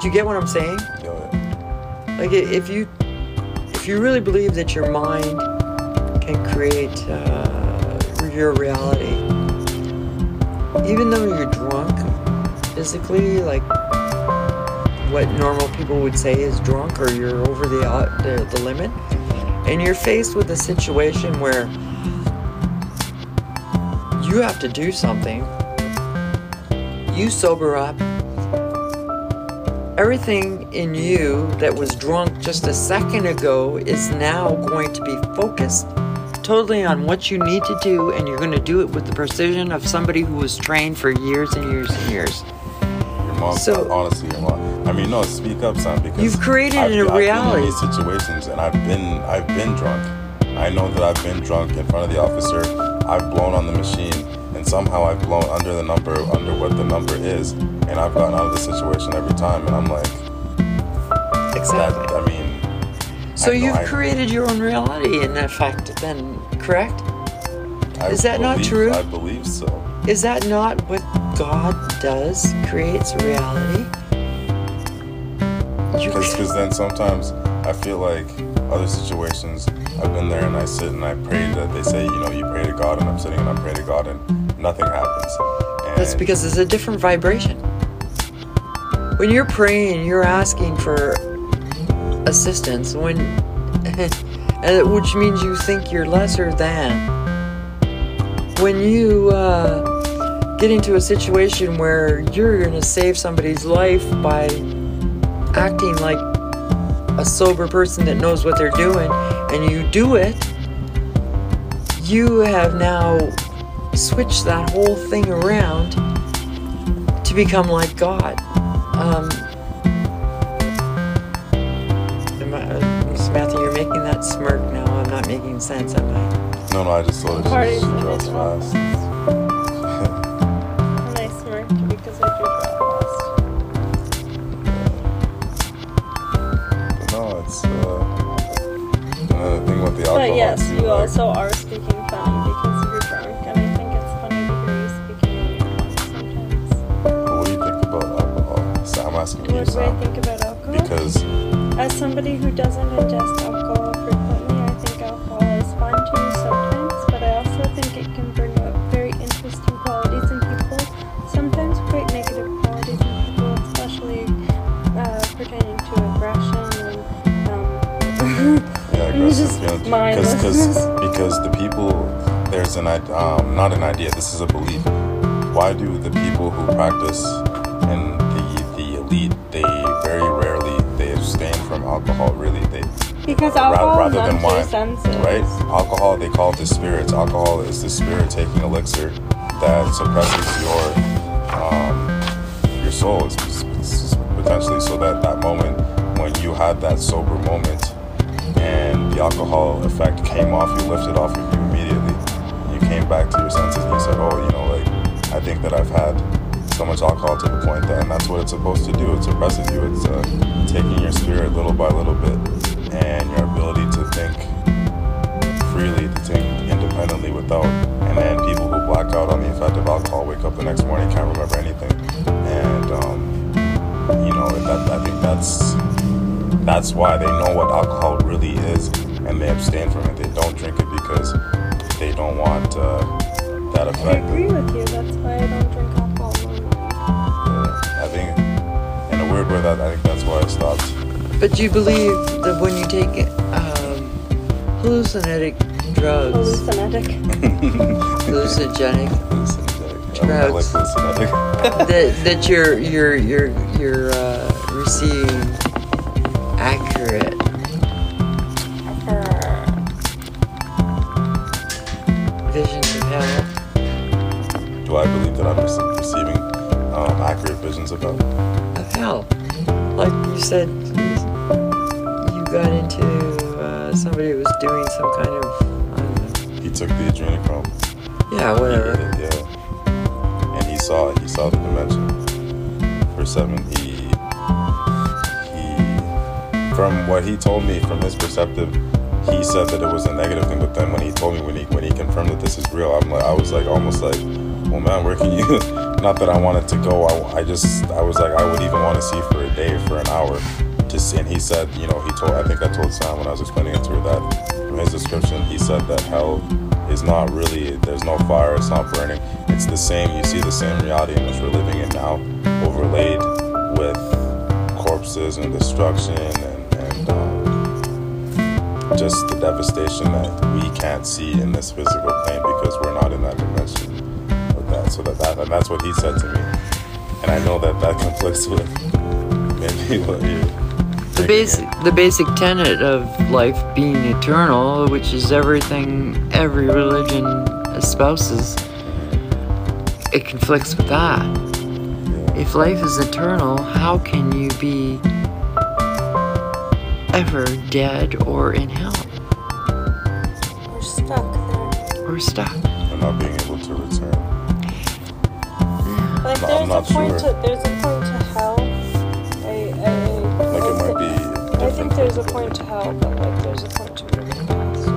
Do you get what I'm saying? Yeah. Like if you if you really believe that your mind can create uh, your reality, even though you're drunk physically, like what normal people would say is drunk, or you're over the uh, the, the limit, and you're faced with a situation where you have to do something, you sober up everything in you that was drunk just a second ago is now going to be focused totally on what you need to do, and you're going to do it with the precision of somebody who was trained for years and years and years. Your mom, So- honestly, your mom. I mean, no, speak up, son. Because You've created I've, a I've reality. Been in these situations, and I've been, I've been drunk. I know that I've been drunk in front of the officer. I've blown on the machine, and somehow I've blown under the number, under what the number is, and I've gotten out of the situation every time. And I'm like, Exactly. that. I mean, So I you've created your own reality in effect, then, correct? I Is that not true? I believe so. Is that not what God does? Creates reality? Because then sometimes I feel like other situations, I've been there and I sit and I pray that they say, you know, you pray to God, and I'm sitting and I pray to God, and nothing happens. And That's because it's a different vibration. When you're praying, you're asking for assistance. When, which means you think you're lesser than. When you uh, get into a situation where you're going to save somebody's life by acting like a sober person that knows what they're doing, and you do it, you have now switched that whole thing around to become like God. Um, am I, uh, Samantha, you're making that smirk now. I'm not making sense, am I? no, no, I just thought it Party she, she draws finish. fast. Yes, you like, also are speaking funny because you're drunk, and I think it's funny to hear you speaking when you're sometimes. What do you think about alcohol? So I'm asking you, What do I think about alcohol? because As somebody who doesn't ingest alcohol feelings. mindlessness. because the people there's an um, not an idea. This is a belief. Why do the people who practice and the the elite they very rarely they abstain from alcohol? Really, they because alcohol rather numbs than wine, senses. right? Alcohol they call it the spirits. Alcohol is the spirit taking elixir that suppresses your um, your soul. It's, it's- it's potentially so that that moment when you had that sober moment the alcohol effect came off, you lifted off of you immediately. You came back to your senses and you said, "Oh, you know, like I think that I've had so much alcohol to the point that, and that's what it's supposed to do. It suppresses you. It's uh, taking your spirit little by little bit, and your ability to think freely, to think independently without. And then people who black out on the effect of alcohol wake up the next morning can't remember anything, and um, you know, that I think that's that's why they know what alcohol really is and they abstain from it. They don't drink it because they don't want uh, that effect. I agree with you. That's why I don't drink alcohol. Yeah, I think, in a weird way, that I think that's why I stopped. But do you believe that when you take um, hallucinogenic drugs, Hallucinatic. hallucinogenic, Hallucinogenic. I, I like Drugs. hallucinogenic. that that you're you're you're you're uh, receiving told me from his perspective, he said that it was a negative thing. But then when he told me when he when he confirmed that this is real, I'm like I was like almost like, well man, where can you? Not that I wanted to go. I, I just I was like I would even want to see for a day for an hour see. And he said, you know, he told I think I told Sam when I was explaining it to her that from his description, he said that hell is not really there's no fire, it's not burning. It's the same. You see the same reality in which we're living in now, overlaid with corpses and destruction and, just the devastation that we can't see in this physical plane because we're not in that dimension of that. So that, that and that's what he said to me, and I know that that conflicts with maybe what you. The basic, the basic tenet of life being eternal, which is everything every religion espouses, it conflicts with that. If life is eternal, how can you be ever dead or in hell there. or stuck? and not being able to return. Like No, there's I'm not a point sure. to there's a point to hell. I I Like it might be I think there's a point to hell, but like there's a point to moving past.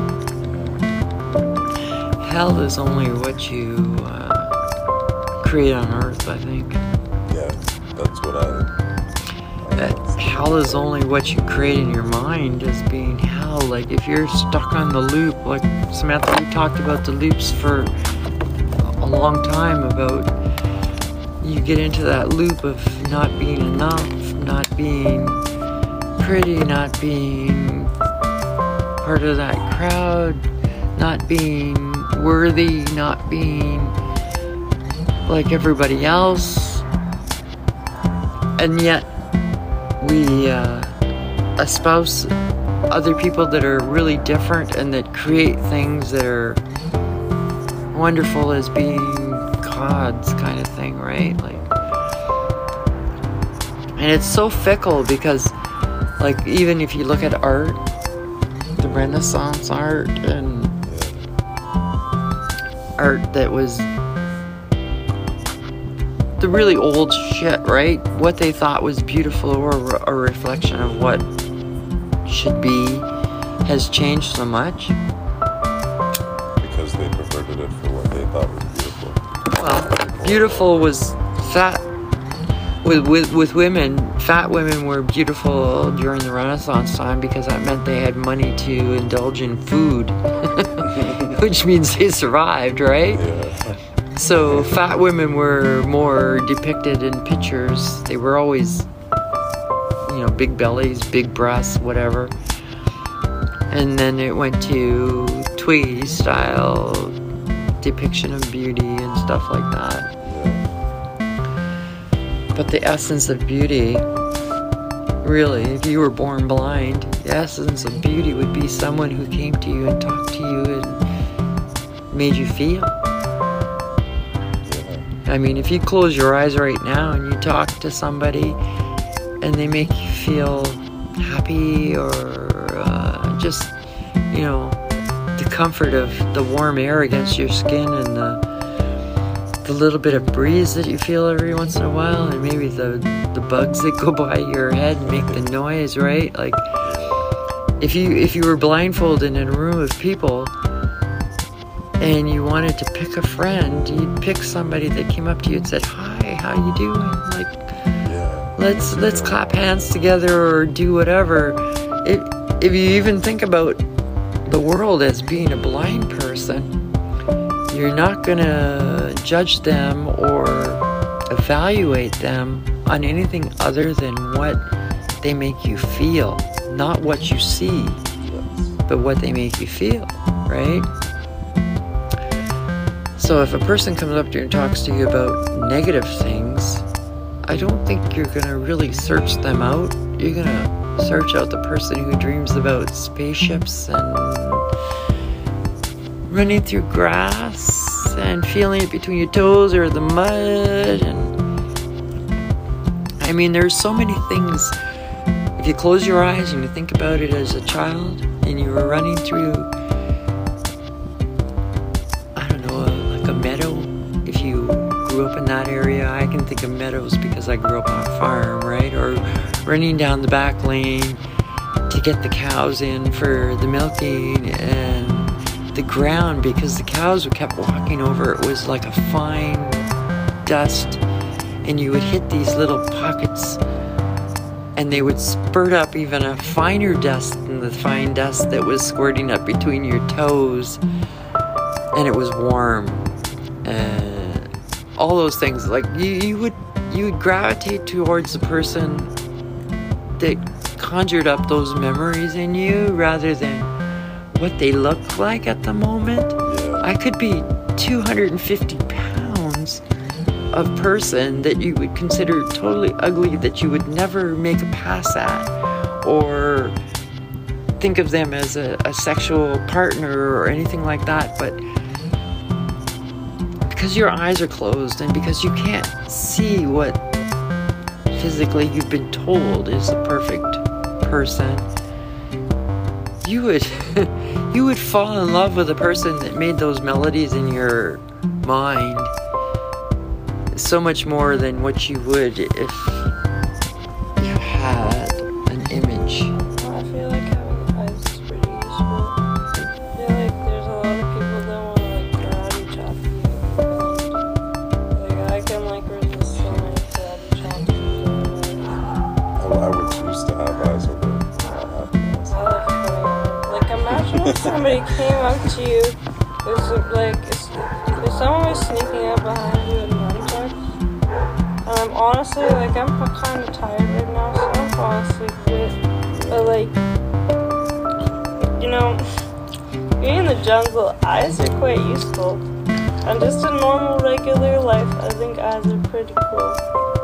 Hell is only what you uh, create on earth, I think. Yeah, that's what I. Uh, hell is only what you create in your mind as being hell. Like if you're stuck on the loop, like Samantha, you talked about the loops for a long time about you get into that loop of not being enough, not being pretty, not being part of that crowd, not being worthy, not being like everybody else. And yet, we uh, espouse other people that are really different and that create things that are wonderful as being gods kind of thing, right? Like, and it's so fickle because, like, even if you look at art, the Renaissance art and art that was the really old shit, right? What they thought was beautiful or a reflection of what should be has changed so much. because they perverted it for what they thought was beautiful. Well, beautiful was fat. With, with, with women, fat women were beautiful during the Renaissance time because that meant they had money to indulge in food, which means they survived, right? Yeah, So fat women were more depicted in pictures. They were always, big bellies, big breasts, whatever. And then it went to Twiggy style depiction of beauty and stuff like that. But the essence of beauty, really, if you were born blind, the essence of beauty would be someone who came to you and talked to you and made you feel. I mean, if you close your eyes right now and you talk to somebody and they make you feel happy or uh, just, you know, the comfort of the warm air against your skin and the, the little bit of breeze that you feel every once in a while and maybe the, the bugs that go by your head and make the noise, right? Like, if you if you were blindfolded in a room of people and you wanted to pick a friend, you'd pick somebody that came up to you and said, "Hi, how you doing?" Like. Let's let's clap hands together or do whatever. If if you even think about the world as being a blind person, you're not gonna judge them or evaluate them on anything other than what they make you feel, not what you see, but what they make you feel, right? So if a person comes up to you and talks to you about negative things, I don't think you're gonna really search them out. You're gonna search out the person who dreams about spaceships and running through grass and feeling it between your toes or the mud and I mean there's so many things if you close your eyes and you think about it as a child and you were running through area, I can think of meadows because I grew up on a farm, right? Or running down the back lane to get the cows in for the milking and the ground because the cows kept walking over. It was like a fine dust and you would hit these little pockets and they would spurt up even a finer dust than the fine dust that was squirting up between your toes and it was warm. And all those things like you, you would you would gravitate towards the person that conjured up those memories in you rather than what they look like at the moment Yeah. i could be 250 pounds of person that you would consider totally ugly that you would never make a pass at or think of them as a, a sexual partner or anything like that but because your eyes are closed and because you can't see what physically you've been told is the perfect person you would you would fall in love with the person that made those melodies in your mind so much more than what you would if up to you, was like if, someone was sneaking up behind you and. And I'm honestly like I'm kind of tired right now, so I'm falling asleep a bit. But like, you know, being in the jungle, eyes are quite useful. And just a normal, regular life, I think eyes are pretty cool.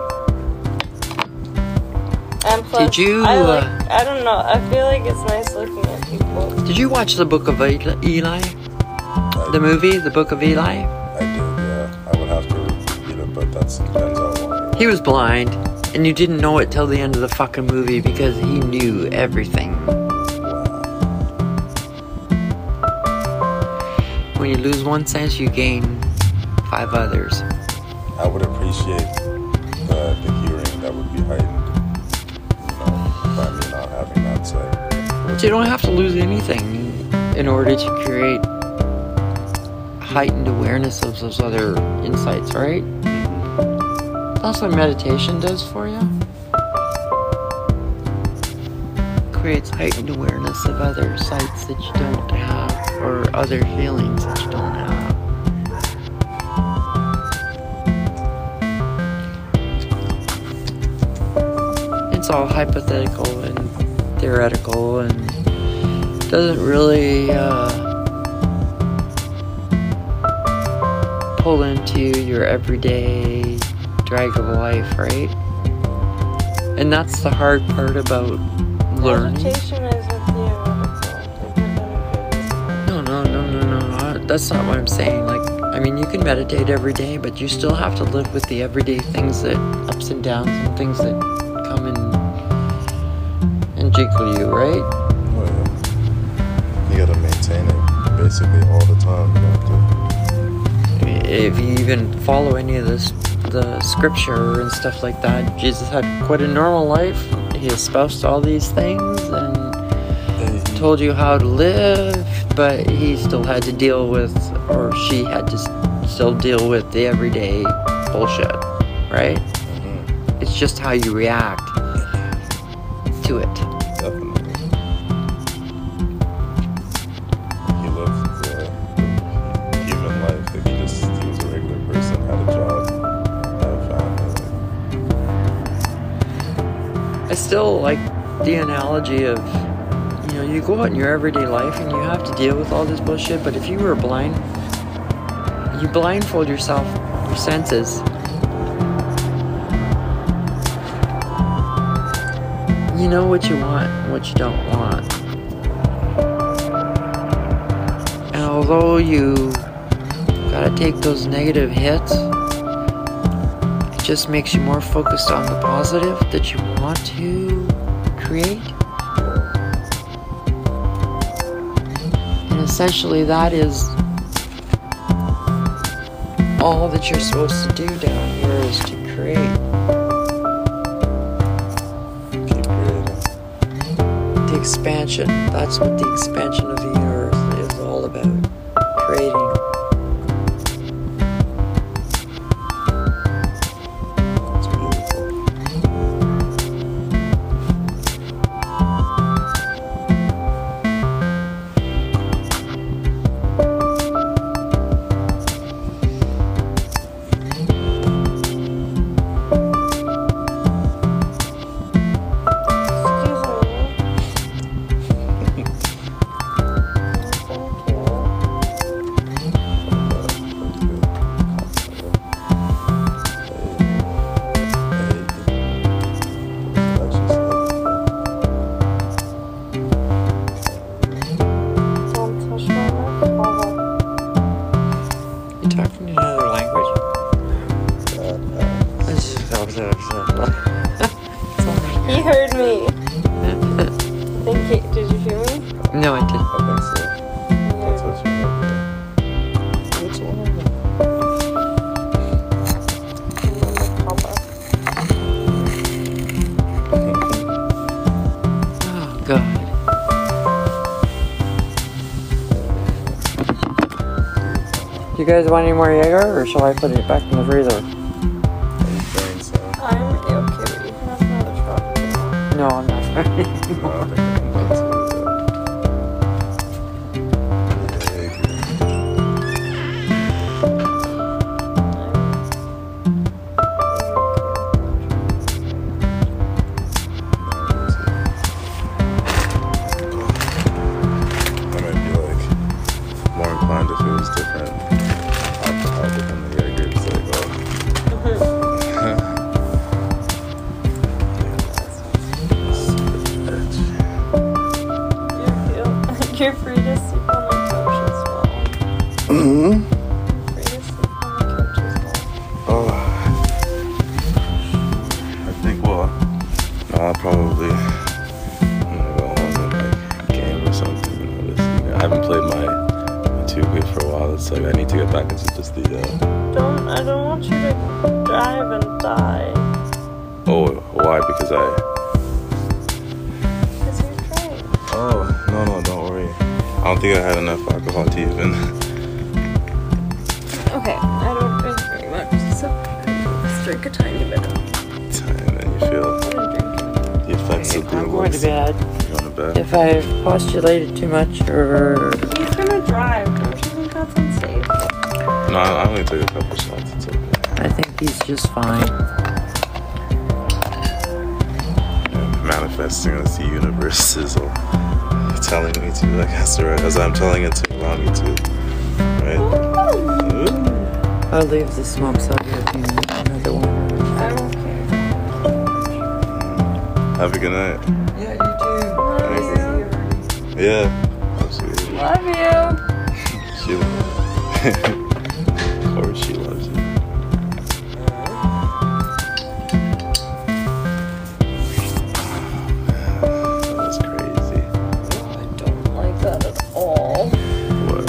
And plus, Did you, I uh, like, I don't know, I feel like it's nice looking at people. did you watch the book of Eli Eli? the movie the book of Eli I did, yeah. I would have to repeat it, but that's Denzel Washington. He was blind, and you didn't know it till the end of the fucking movie because he knew everything. When you lose one sense, you gain five others. I would appreciate But you don't have to lose anything in order to create heightened awareness of those other insights, right? Mm-hmm. That's what meditation does for you. Creates heightened awareness of other sights that you don't have, or other feelings that you don't have. It's all hypothetical and theoretical and doesn't really uh, pull into your everyday drag of life, right? And that's the hard part about learning. Meditation isn't theoretical. No, no, no, no, no. That's not what I'm saying. Like, I mean, you can meditate every day, but you still have to live with the everyday things that ups and downs and things that come and and jiggle you, right? Basically all the time. You have to, if you even follow any of this the scripture and stuff like that jesus had quite a normal life. He espoused all these things and told you how to live but he still had to deal with or she had to still deal with the everyday bullshit right? Mm-hmm. It's just how you react still like the analogy of, you know, you go out in your everyday life and you have to deal with all this bullshit, but if you were blind, you blindfold yourself, your senses. You know what you want what you don't want. And although you gotta take those negative hits, it just makes you more focused on the positive that you want to create. And essentially, that is all that you're supposed to do down here is to create. Keep creating. The expansion. That's what the expansion guys want any more Jaeger, or shall I put it back in the freezer? Postulated too much, or He's gonna drive. Don't you think that's unsafe? No, I I only took a couple shots. It's okay. I think he's just fine. Manifesting as the universe is telling me to, like as, the- as I'm telling it to allow me to. Right? Ooh. I'll leave the smoke so if you need another one. I'm okay. Have a good night. Yeah, Yeah, absolutely. Love you. She, loves you. of course, she loves you. That was crazy. I don't like that at all. What?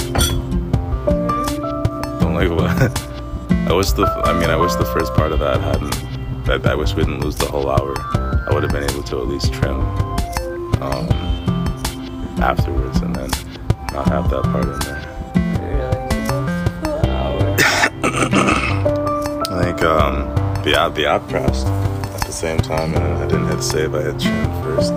Don't like what? I wish the. I mean, I wish the first part of that hadn't. That I wish we didn't lose the whole hour. I would have been able to at least trim um, afterwards, and then not have that part in there. I think um, the app the app crashed at the same time, and I didn't hit save. I hit trim first,